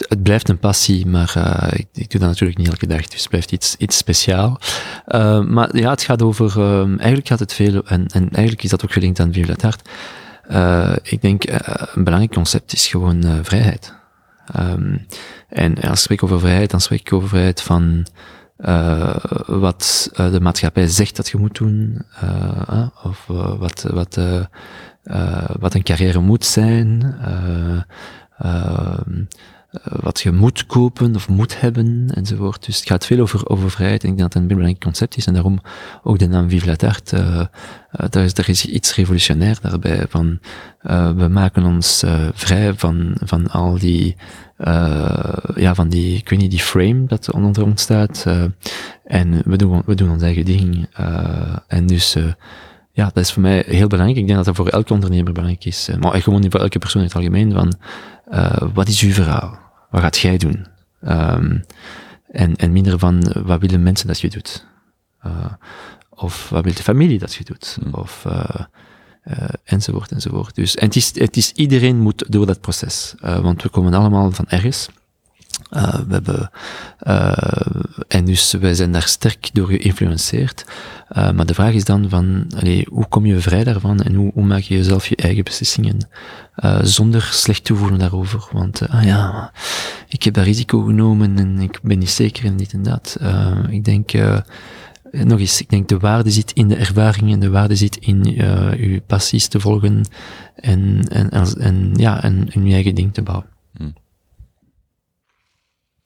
B: het blijft een passie, maar uh, ik, ik, doe dat natuurlijk niet elke dag, dus het blijft iets, iets speciaal. Uh, maar ja, het gaat over, uh, eigenlijk gaat het veel, en, en eigenlijk is dat ook gelinkt aan Violet Hart. ik denk, een belangrijk concept is gewoon vrijheid. Um, en als ik spreek over vrijheid, dan spreek ik over vrijheid van wat de maatschappij zegt dat je moet doen, of wat, wat, wat een carrière moet zijn. Wat je moet kopen of moet hebben enzovoort. Dus het gaat veel over, over vrijheid en ik denk dat het een belangrijk concept is en daarom ook de naam Vive la Tarte. Uh, daar, is, daar is iets revolutionair daarbij. Van, we maken ons vrij van, van al die, ja, van die, ik weet niet, die frame dat onder ons staat. en we doen, we doen ons eigen ding. en dus, ja, dat is voor mij heel belangrijk. Ik denk dat dat voor elke ondernemer belangrijk is. Maar gewoon voor elke persoon in het algemeen. Van, wat is uw verhaal? Wat gaat jij doen? Um, en, en minder van, wat willen mensen dat je doet? Uh, of wat wil de familie dat je doet? Hmm. Of, uh, uh, enzovoort, enzovoort. Dus, en het is, het is, iedereen moet door dat proces. want we komen allemaal van ergens. Uh, we hebben, uh, en dus wij zijn daar sterk door geïnfluenceerd. Uh, maar de vraag is dan van, allee, hoe kom je vrij daarvan en hoe, hoe maak je jezelf je eigen beslissingen zonder slecht te voelen daarover? Want, ah ja, ik heb dat risico genomen en ik ben niet zeker en dit en dat. ik denk, nog eens, ik denk de waarde zit in de ervaring en de waarde zit in je passies te volgen en, en, en, ja, en, en je eigen ding te bouwen.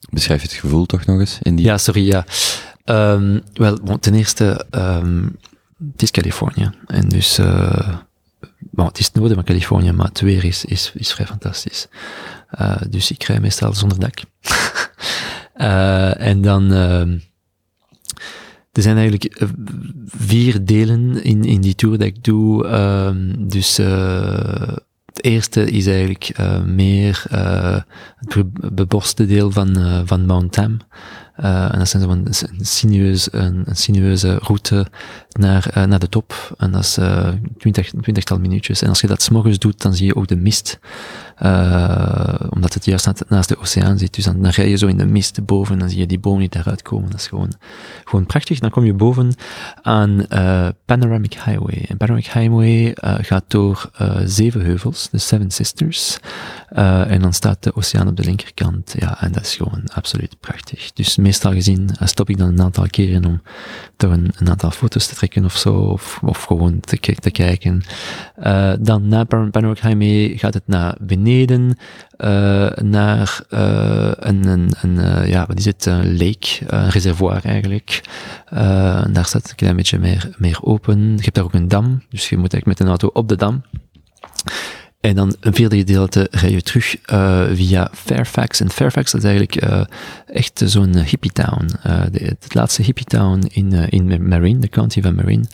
A: Beschrijf het gevoel toch nog eens in die...
B: Ja, sorry, ja. Um, wel, ten eerste, um, het is Californië. En dus, uh, het is het noorden van Californië, maar het weer is, is, is vrij fantastisch. Uh, dus ik rij meestal zonder dak. uh, [laughs] en dan, er zijn eigenlijk vier delen in, in die tour dat ik doe. Dus het eerste is eigenlijk uh, meer uh, het beborste deel van, uh, van Mount Tam. Uh, en dat zijn een, een, een sinueuze route naar, uh, naar de top. En dat is uh, twintig, twintigtal minuutjes. En als je dat s'morgens doet, dan zie je ook de mist. omdat het juist naast de oceaan zit. Dus dan, dan rij je zo in de mist boven en dan zie je die bomen niet daaruit komen. Dat is gewoon, gewoon prachtig. Dan kom je boven aan Panoramic Highway. En Panoramic Highway gaat door zeven heuvels, de Seven Sisters. en dan staat de oceaan op de linkerkant. Ja, en dat is gewoon absoluut prachtig. Dus meestal gezien uh, stop ik dan een aantal keren om toch een, een, aantal foto's te trekken of zo, of, gewoon te, kijken. Uh, dan na Panoramic Highway gaat het naar beneden, uh, naar een, een, een ja, wat is een lake, een reservoir eigenlijk. daar staat een klein beetje meer, meer open. Je hebt daar ook een dam, dus je moet eigenlijk met een auto op de dam. En dan een vierde gedeelte rij je terug uh, via Fairfax. En Fairfax dat is eigenlijk uh, echt zo'n hippie town. Uh, het laatste hippie town in, in Marine, de county van Marine.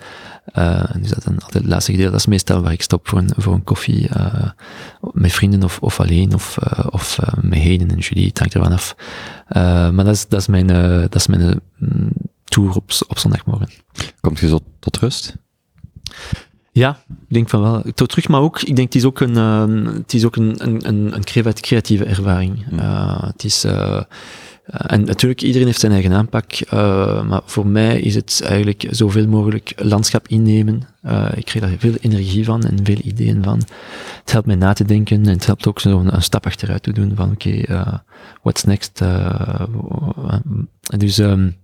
B: en dus dat dan altijd het laatste gedeelte. Dat is meestal waar ik stop voor een, voor een koffie met vrienden of, of alleen of, of met Heden en Julie. Het hangt ervan af. maar dat is, dat is mijn, dat is mijn mm, tour op, op zondagmorgen.
A: Komt je zo tot rust?
B: Ja, ik denk van wel. Tot terug, maar ook, ik denk het is ook een, uh, het is ook een, een, een, creatieve ervaring. Uh, het is, uh, en natuurlijk, iedereen heeft zijn eigen aanpak, maar voor mij is het eigenlijk zoveel mogelijk landschap innemen. ik krijg daar veel energie van en veel ideeën van. Het helpt mij na te denken en het helpt ook zo een, stap achteruit te doen van oké, okay, what's next? dus... Um,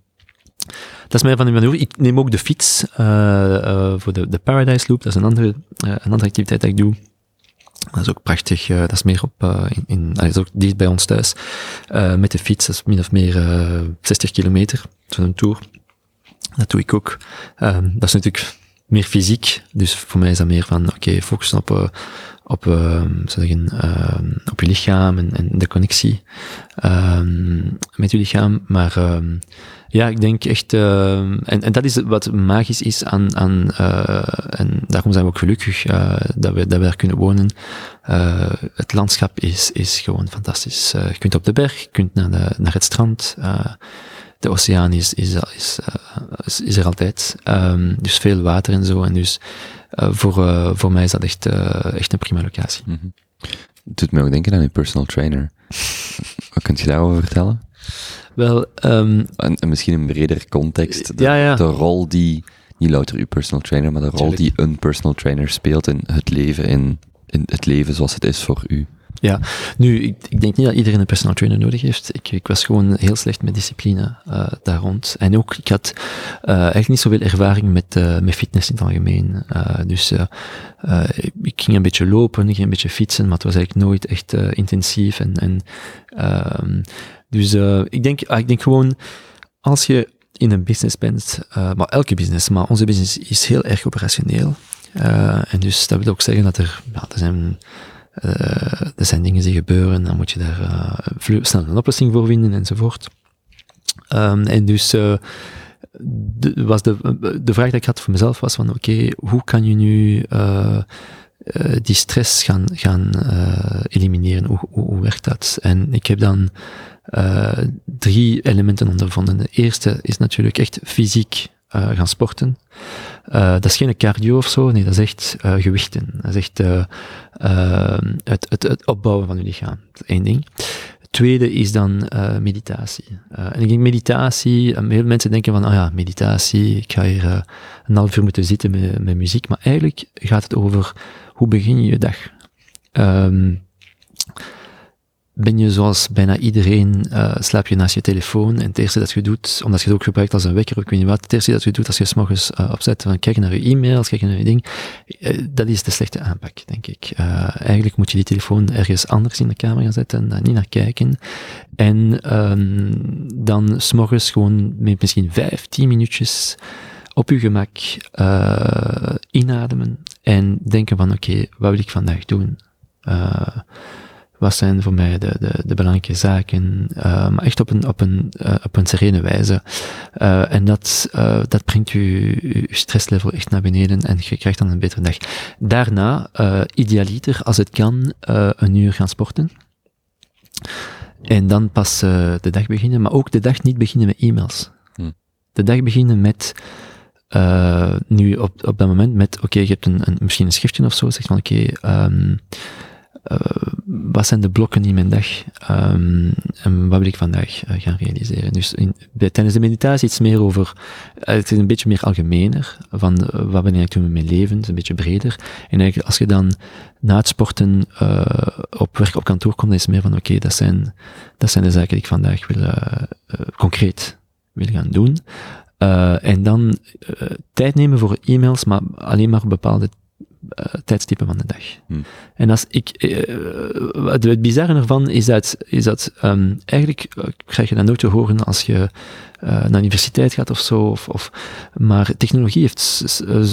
B: dat is mij van die manier. Ik neem ook de fiets uh, uh, voor de, Paradise Loop. Dat is een andere, uh, een andere activiteit die ik doe. Dat is ook prachtig. dat is meer op, in, dat is ook dicht bij ons thuis. met de fiets, dat is min of meer 60 kilometer. Zo'n tour. Dat doe ik ook. Ehm, dat is natuurlijk meer fysiek. Dus voor mij is dat meer van, oké, focussen op, op, uh, zeggen, uh, op je lichaam en, en de connectie met je lichaam. Maar ja, ik denk echt, en, en dat is wat magisch is aan, aan uh, en daarom zijn we ook gelukkig uh, dat, we, dat we daar kunnen wonen. het landschap is, is gewoon fantastisch. je kunt op de berg, je kunt naar, de, naar het strand. De oceaan is, is, is, is, is er altijd. Um, dus veel water en zo. En dus voor, voor mij is dat echt, echt een prima locatie.
A: Mm -hmm. Het doet me ook denken aan een personal trainer. [laughs] Wat kunt je daarover vertellen?
B: Wel, um,
A: en, en, misschien een breder context. De, ja, ja. de rol die, niet louter uw personal trainer, maar de rol die een personal trainer speelt in het leven, in, in het leven zoals het is voor u.
B: Ja, nu, ik, ik, denk niet dat iedereen een personal trainer nodig heeft. Ik, ik was gewoon heel slecht met discipline uh, daar rond. En ook, ik had eigenlijk niet zoveel ervaring met, uh, met fitness in het algemeen. dus ik ging een beetje lopen, ik ging een beetje fietsen, maar het was eigenlijk nooit echt intensief. En, en ehm, dus ik, denk, ah, ik denk gewoon, als je in een business bent, maar elke business, maar onze business is heel erg operationeel. en dus dat wil ook zeggen dat er, ja, er zijn er zijn dingen die gebeuren, dan moet je daar uh, snel een oplossing voor vinden enzovoort. Um, en dus uh, de, was de, de vraag die ik had voor mezelf was van oké, hoe kan je nu die stress gaan, gaan elimineren? Hoe, hoe, hoe, werkt dat? En ik heb dan drie elementen ondervonden. De eerste is natuurlijk echt fysiek uh, gaan sporten. Uh, dat is geen cardio of zo, nee, dat is echt uh, gewichten. Dat is echt het, het, het, opbouwen van je lichaam. Dat is één ding. Het tweede is dan meditatie. en ik denk meditatie, veel mensen denken van, oh ja, meditatie, ik ga hier een half uur moeten zitten met, met muziek, maar eigenlijk gaat het over hoe begin je je dag. Um, ben je zoals bijna iedereen, uh, slaap je naast je telefoon en het eerste dat je doet, omdat je het ook gebruikt als een wekker, ik weet niet wat, het eerste dat je doet als je s'morgens uh, opzet van kijken naar je e-mails, kijken naar je ding, uh, dat is de slechte aanpak, denk ik. eigenlijk moet je die telefoon ergens anders in de kamer gaan zetten en daar niet naar kijken. En um, dan s'morgens gewoon met misschien vijf, tien minuutjes op je gemak inademen en denken van oké, wat wil ik vandaag doen? Wat zijn voor mij de, de, de belangrijke zaken, uh, maar echt op een, op een, uh, op een serene wijze. Uh, en dat, dat brengt je, je stresslevel echt naar beneden en je krijgt dan een betere dag. Daarna, idealiter, als het kan, een uur gaan sporten. En dan pas de dag beginnen, maar ook de dag niet beginnen met e-mails. Hm. De dag beginnen met nu op, op dat moment met, oké, okay, je hebt een, een, misschien een schriftje of zo, zeg van oké, okay, um, uh, wat zijn de blokken in mijn dag um, en wat wil ik vandaag uh, gaan realiseren. Dus in, tijdens de meditatie iets meer over, uh, het is een beetje meer algemener, van wat ben ik doen met mijn leven, het is een beetje breder. En eigenlijk als je dan na het sporten op werk op kantoor komt, dan is het meer van oké, dat, zijn, dat zijn de zaken die ik vandaag wil concreet wil gaan doen. en dan tijd nemen voor e-mails, maar alleen maar bepaalde tijdstippen van de dag. Hmm. En als ik, uh, het bizarre ervan is dat, is dat um, eigenlijk krijg je dat nooit te horen als je naar de universiteit gaat of zo. Of, of, maar technologie heeft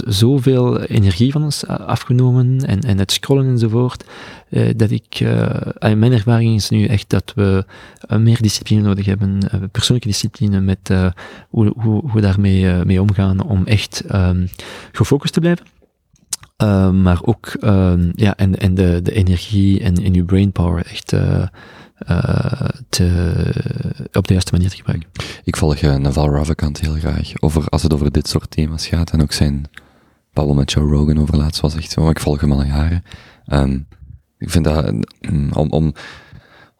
B: zoveel energie van ons afgenomen en, en het scrollen enzovoort, dat ik, mijn ervaring is nu echt dat we meer discipline nodig hebben, persoonlijke discipline met hoe, hoe, hoe we daarmee mee omgaan om echt um, gefocust te blijven. Uh, maar ook uh, ja, en, en de, de energie en, en je brainpower echt uh, te, op de juiste manier te gebruiken.
A: Ik volg Naval Ravikant heel graag, over, als het over dit soort thema's gaat. En ook zijn babbel met Joe Rogan over laatst was echt zo. Ik volg hem al jaren. Um, ik vind dat, om, om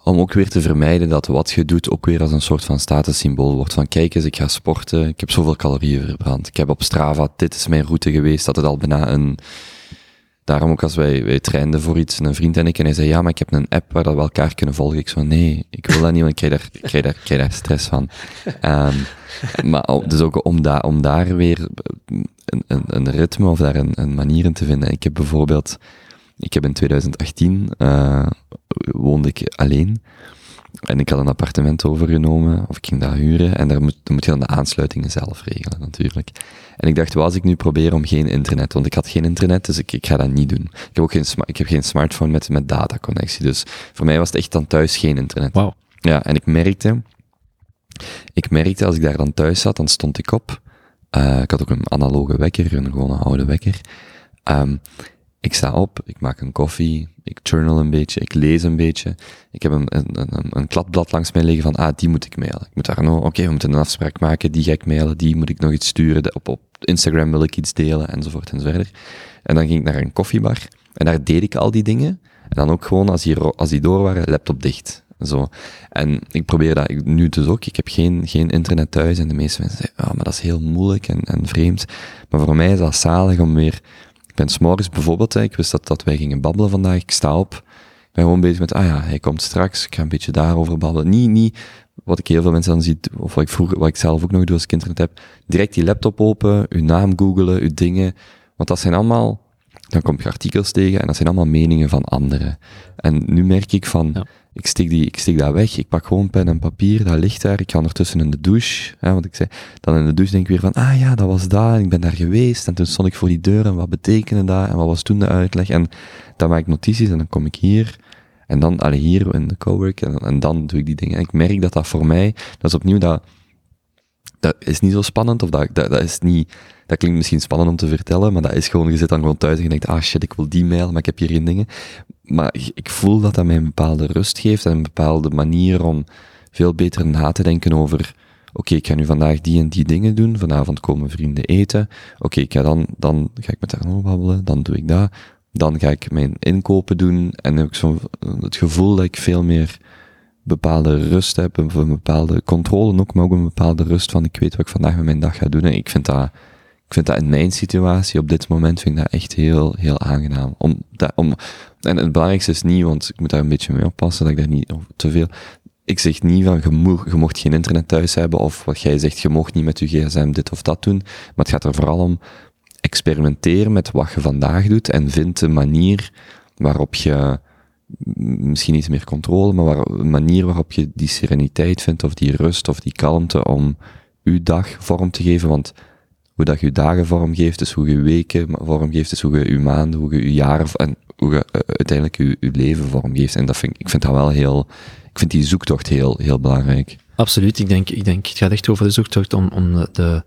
A: om ook weer te vermijden dat wat je doet ook weer als een soort van statussymbool wordt. Van kijk eens, ik ga sporten, ik heb zoveel calorieën verbrand. Ik heb op Strava, dit is mijn route geweest, dat het al bijna een... Daarom ook als wij, wij trainden voor iets, een vriend en ik, en hij zei, ja, maar ik heb een app waar we elkaar kunnen volgen. Ik zo, nee, ik wil dat niet, want ik krijg daar, krijg daar, krijg daar stress van. Um, maar dus ook om, da, om daar weer een, een, een ritme of daar een, een manier in te vinden. Ik heb bijvoorbeeld, ik heb in 2018, uh, woonde ik alleen. En ik had een appartement overgenomen, of ik ging dat huren, en daar moet, dan moet je dan de aansluitingen zelf regelen, natuurlijk. En ik dacht, wat als ik nu probeer om geen internet, want ik had geen internet, dus ik, ik ga dat niet doen. Ik heb ook geen, ik heb geen smartphone met, met dataconnectie, dus voor mij was het echt dan thuis geen internet.
B: Wow.
A: Ja, en ik merkte, ik merkte als ik daar dan thuis zat, dan stond ik op, uh, ik had ook een analoge wekker, een gewone oude wekker, um, ik sta op, ik maak een koffie, ik journal een beetje, ik lees een beetje. Ik heb een, een, een, een kladblad langs mij liggen van, ah, die moet ik mailen. Ik moet daar nog, oké, we moeten een afspraak maken, die ga ik mailen, die moet ik nog iets sturen, op, op Instagram wil ik iets delen, enzovoort enzoverder. En dan ging ik naar een koffiebar, en daar deed ik al die dingen. En dan ook gewoon, als die, als die door waren, laptop dicht. Zo. En ik probeer dat nu dus ook. Ik heb geen, geen internet thuis en de meeste mensen zeggen, ah, maar dat is heel moeilijk en, en vreemd. Maar voor mij is dat zalig om weer ben s'morgens bijvoorbeeld, ik wist dat, dat wij gingen babbelen vandaag, ik sta op, ik ben gewoon bezig met, ah ja, hij komt straks, ik ga een beetje daarover babbelen. Niet, niet wat ik heel veel mensen dan zie, of wat ik vroeger, wat ik zelf ook nog doe als ik internet heb, direct die laptop open, uw naam googelen, uw dingen. Want dat zijn allemaal, dan kom je artikels tegen en dat zijn allemaal meningen van anderen. En nu merk ik van. Ik, steek die, ik steek dat weg, ik pak gewoon pen en papier, dat ligt daar, ik ga ondertussen in de douche, hè, want ik zei, dan in de douche denk ik weer van, ah ja, dat was dat, en ik ben daar geweest, en toen stond ik voor die deur, en wat betekende dat, en wat was toen de uitleg, en dan maak ik notities, en dan kom ik hier, en dan, allee, hier in de cowork, en, en dan doe ik die dingen. En ik merk dat dat voor mij, dat is opnieuw dat, dat is niet zo spannend, of dat, dat, dat is niet, dat klinkt misschien spannend om te vertellen, maar dat is gewoon, je zit dan gewoon thuis en je denkt, ah shit, ik wil die mail, maar ik heb hier geen dingen. Maar ik- voel dat dat mij een bepaalde rust geeft en een bepaalde manier om veel beter na te denken over, oké, ik ga nu vandaag die en die dingen doen, vanavond komen vrienden eten, oké, ik ga dan, dan ga ik met haar babbelen, dan doe ik dat, dan ga ik mijn inkopen doen en heb ik zo het gevoel dat ik veel meer bepaalde rust heb, een bepaalde controle ook, maar ook een bepaalde rust van ik weet wat ik vandaag met mijn dag ga doen. En ik vind dat, ik vind dat in mijn situatie op dit moment vind ik dat echt heel, heel aangenaam. Om, dat, om, en het belangrijkste is niet, want ik moet daar een beetje mee oppassen dat ik daar niet te veel, ik zeg niet van je, mo- je mocht geen internet thuis hebben of wat jij zegt, je mocht niet met je gsm dit of dat doen, maar het gaat er vooral om experimenteer met wat je vandaag doet en vind een manier waarop je misschien iets meer controle, maar waar, een manier waarop je die sereniteit vindt, of die rust, of die kalmte om uw dag vorm te geven, want hoe dat je dagen vorm geeft, is hoe je weken vorm geeft, is hoe je je maanden, hoe je je jaren, en hoe je eh, uiteindelijk je, je leven vorm geeft. En dat vind, ik vind dat wel heel, ik vind die zoektocht heel, heel belangrijk.
B: Absoluut. Ik denk, ik denk, het gaat echt over de zoektocht om, om de,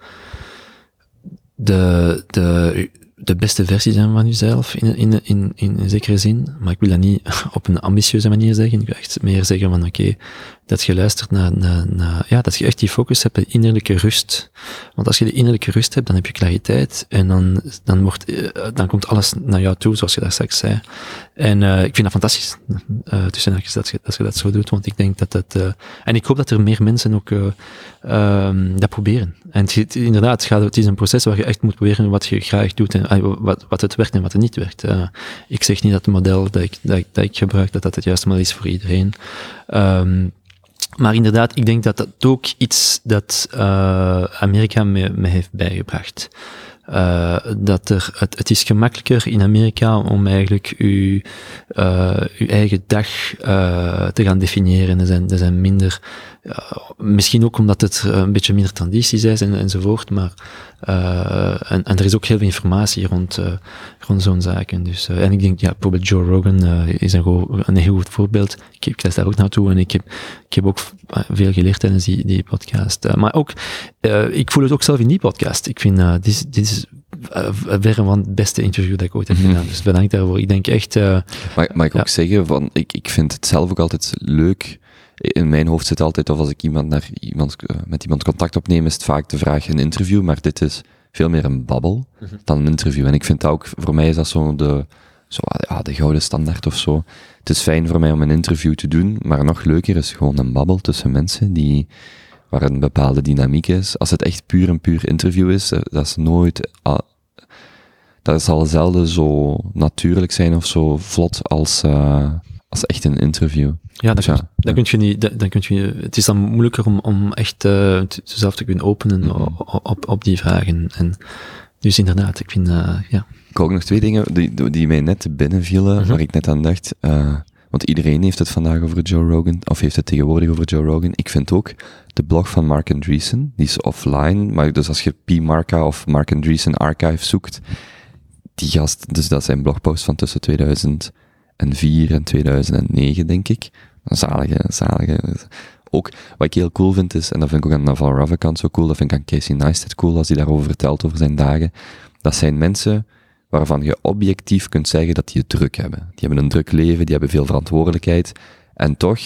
B: de, de, de beste versie zijn van jezelf in, in, in, in zekere zin. Maar ik wil dat niet [laughs] op een ambitieuze manier zeggen. Ik wil echt meer zeggen van oké, dat je luistert naar, naar, naar, ja, dat je echt die focus hebt, de innerlijke rust. Want als je de innerlijke rust hebt, dan heb je clariteit en dan, dan wordt, eh, dan komt alles naar jou toe, zoals je daar straks zei. En uh, ik vind dat fantastisch, tussen haakjes, dat je, dat je dat zo doet, want ik denk dat dat, uh, en ik hoop dat er meer mensen ook um, dat proberen. En inderdaad, het, gaat, het is een proces waar je echt moet proberen wat je graag doet en wat, wat het werkt en wat het niet werkt. Ik zeg niet dat het model dat ik, dat, ik, gebruik, dat dat het juiste model is voor iedereen. Um, maar inderdaad, ik denk dat dat ook iets dat uh, Amerika me, me heeft bijgebracht. Uh, dat er, het, het is gemakkelijker in Amerika om eigenlijk uw, uh, uw eigen dag uh, te gaan definiëren. Er zijn, er zijn minder, misschien ook omdat het een beetje minder tradities is en, enzovoort, maar en, en er is ook heel veel informatie rond, rond zo'n zaken. Dus, en ik denk, ja, bijvoorbeeld Joe Rogan is een, een heel goed voorbeeld. Ik, ik daar ook naartoe en ik heb, ik heb ook veel geleerd tijdens die, die podcast. maar ook, ik voel het ook zelf in die podcast. Ik vind, dit dit is verre van het beste interview dat ik ooit heb
A: Mhm.
B: gedaan. Dus bedankt daarvoor. Ik denk echt... Uh,
A: mag, mag ik ook zeggen, van, ik, ik vind het zelf ook altijd leuk. In mijn hoofd zit altijd, of als ik iemand naar iemand, uh, met iemand contact opneem, is het vaak de vraag een interview, maar dit is veel meer een babbel
B: Mhm.
A: mm -hmm. dan een interview. En ik vind dat ook, voor mij is dat zo de, zo, ja, de gouden standaard of zo. Het is fijn voor mij om een interview te doen, maar nog leuker is gewoon een babbel tussen mensen die, waar een bepaalde dynamiek is. Als het echt puur een puur interview is, dat is nooit, dat zal zelden zo natuurlijk zijn of zo vlot als, uh, als echt een interview.
B: Ja, dat, dus ja, dan kun je niet, dan kun je, het is dan moeilijker om, om echt uh, jezelf te kunnen openen mm -hmm. op, op, op die vragen. En dus inderdaad, ik vind, uh, ja.
A: Ik ook nog twee dingen die, die mij net binnenvielen, mm -hmm. waar ik net aan dacht. Uh, want iedereen heeft het vandaag over Joe Rogan, of heeft het tegenwoordig over Joe Rogan. Ik vind ook de blog van Mark Andreessen, die is offline, maar dus als je P. Marca of Mark Andreessen Archive zoekt, die gast, dus dat zijn blogpost van tussen 2004 en 2009, denk ik. Zalige, zalige. Ook, wat ik heel cool vind is, en dat vind ik ook aan Naval Ravikant zo cool, dat vind ik aan Casey Neistat cool, als hij daarover vertelt, over zijn dagen. Dat zijn mensen waarvan je objectief kunt zeggen dat die het druk hebben. Die hebben een druk leven, die hebben veel verantwoordelijkheid, en toch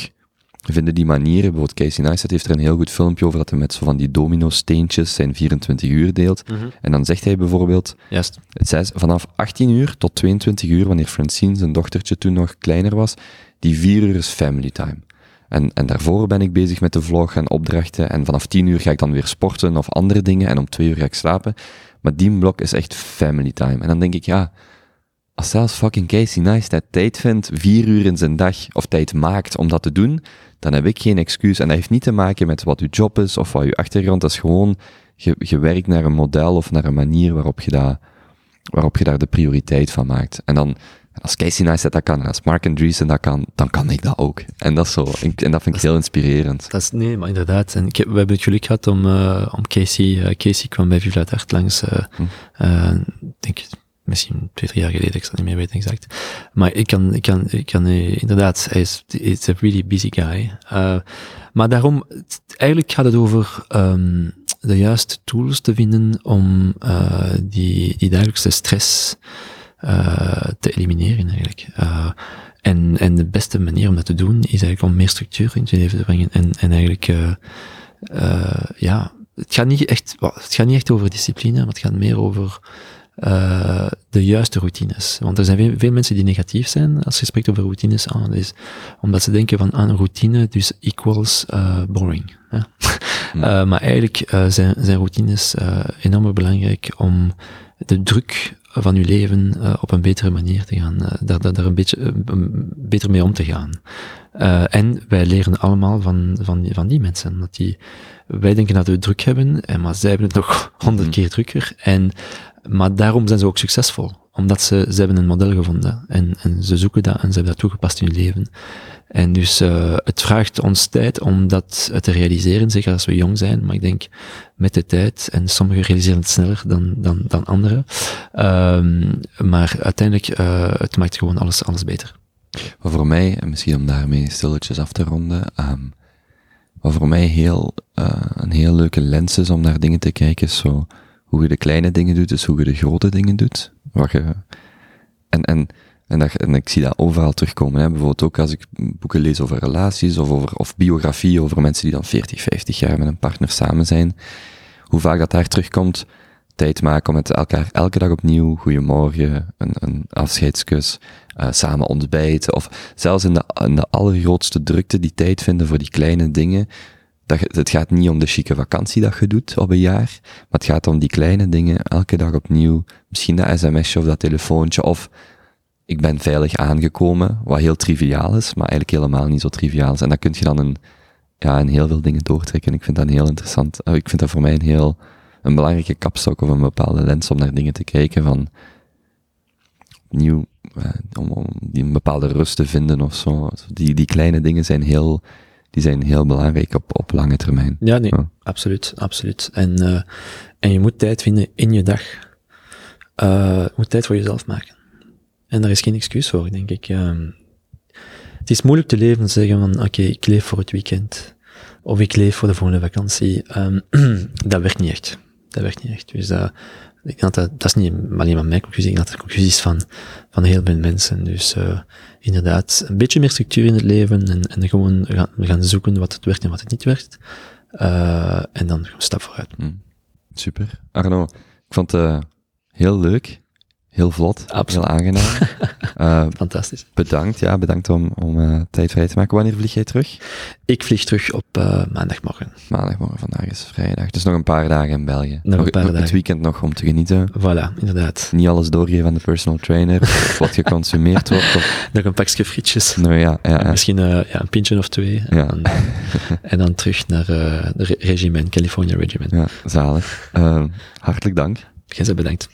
A: vinden die manieren, bijvoorbeeld Casey Neistat heeft er een heel goed filmpje over dat hij met zo van die domino-steentjes zijn 24 uur deelt. Mm -hmm. En dan zegt hij bijvoorbeeld,
B: Juist.
A: het zei vanaf 18 uur tot 22 uur, wanneer Francine, zijn dochtertje toen nog kleiner was, die vier uur is family time. En, en daarvoor ben ik bezig met de vlog en opdrachten. En vanaf 10 uur ga ik dan weer sporten of andere dingen. En om 2 uur ga ik slapen. Maar die blok is echt family time. En dan denk ik, ja, als zelfs fucking Casey Neistat tijd vindt, vier uur in zijn dag, of tijd maakt om dat te doen, dan heb ik geen excuus. En dat heeft niet te maken met wat uw job is of wat uw achtergrond is. Gewoon, je, je werkt naar een model of naar een manier waarop je, dat, waarop je daar de prioriteit van maakt. En dan, als Casey Neistat dat kan, en als Mark Andreessen dat kan, dan kan ik dat ook. En dat is zo, en dat vind ik heel inspirerend.
B: Dat is, nee, maar inderdaad. En ik heb, we hebben het geluk gehad om, uh, om Casey, uh, Casey kwam bij Viva Art langs, uh, hm. denk misschien twee, drie jaar geleden, ik zal niet meer weten exact. Maar ik kan, ik kan, ik kan inderdaad, hij is, is a really busy guy. maar daarom, eigenlijk gaat het over um, de juiste tools te vinden om die, die dagelijkse stress te elimineren eigenlijk. Uh, en, en de beste manier om dat te doen is eigenlijk om meer structuur in je leven te brengen en, en eigenlijk, uh, ja, het gaat niet echt, het gaat niet echt over discipline, maar het gaat meer over uh, de juiste routines. Want er zijn veel, veel, mensen die negatief zijn als je spreekt over routines. Ah, is, omdat ze denken van aan ah, een routine dus equals uh, boring. Hè? uh, maar eigenlijk zijn, zijn routines enorm belangrijk om de druk van je leven uh, op een betere manier te gaan, uh, daar, daar, daar een beetje uh, beter mee om te gaan. en wij leren allemaal van, van, die, van die mensen. Dat die, wij denken dat we druk hebben, en, maar zij hebben het nog [laughs] honderd keer drukker. En, maar daarom zijn ze ook succesvol. Omdat ze, ze hebben een model gevonden. En, en ze zoeken dat en ze hebben dat toegepast in hun leven. En dus uh, het vraagt ons tijd om dat te realiseren, zeker als we jong zijn. Maar ik denk met de tijd, en sommigen realiseren het sneller dan, dan, dan anderen. Um, maar uiteindelijk, uh, het maakt gewoon alles, alles beter.
A: Wat voor mij, en misschien om daarmee stilletjes af te ronden, um, wat voor mij heel, uh, een heel leuke lens is om naar dingen te kijken, is zo hoe je de kleine dingen doet, dus hoe je de grote dingen doet. Wat je, en, en en, dat, en ik zie dat overal terugkomen. Hè. Bijvoorbeeld ook als ik boeken lees over relaties of, over, of biografieën over mensen die dan 40, 50 jaar met een partner samen zijn. Hoe vaak dat daar terugkomt. Tijd maken om met elkaar elke dag opnieuw, goeiemorgen, een, een afscheidskus, uh, samen ontbijten. Of zelfs in de, in de allergrootste drukte die tijd vinden voor die kleine dingen. Dat, het gaat niet om de chique vakantie dat je doet op een jaar, maar het gaat om die kleine dingen elke dag opnieuw. Misschien dat sms'je of dat telefoontje of ik ben veilig aangekomen, wat heel triviaal is, maar eigenlijk helemaal niet zo triviaal is. En dat kun je dan een, ja, in heel veel dingen doortrekken. Ik vind dat heel interessant. Eh, ik vind dat voor mij een heel, een belangrijke kapstok of een bepaalde lens om naar dingen te kijken van, nieuw, eh, om, om die een bepaalde rust te vinden of zo. Die, die kleine dingen zijn heel, die zijn heel belangrijk op, op lange termijn.
B: Ja, nee, absoluut, absoluut. En, uh, en je moet tijd vinden in je dag. Uh, je moet tijd voor jezelf maken. En daar is geen excuus voor, denk ik. Um, het is moeilijk te leven en zeggen van, oké, ik leef voor het weekend. Of ik leef voor de volgende vakantie. Um, [clears throat] dat werkt niet echt. Dat werkt niet echt. Dus dat, ik dat, dat is niet alleen maar mijn conclusie, ik denk dat de conclusie is van, van heel veel mensen. Dus uh, inderdaad, een beetje meer structuur in het leven en, en gewoon gaan, gaan zoeken wat het werkt en wat het niet werkt. Uh, en dan we stap vooruit.
A: Hmm. Super. Arno, ik vond het uh, heel leuk heel vlot, Absoluut. heel aangenaam.
B: Uh, [laughs] Fantastisch.
A: Bedankt, ja, bedankt om, om uh, tijd vrij te maken. Wanneer vlieg jij terug?
B: Ik vlieg terug op uh, maandagmorgen.
A: Maandagmorgen, vandaag is vrijdag. Dus nog een paar dagen in België.
B: Nog, een paar dagen.
A: Het weekend nog om te genieten.
B: Voilà, inderdaad.
A: Niet alles doorgeven aan de personal trainer, wat geconsumeerd wordt. Of... [laughs]
B: Nog een pakje frietjes.
A: Nou, ja, ja, ja.
B: Misschien ja, een pintje of twee. En, ja. dan, [laughs] en dan terug naar de regiment, California Regiment.
A: Ja, zalig. hartelijk dank.
B: Jij bedankt.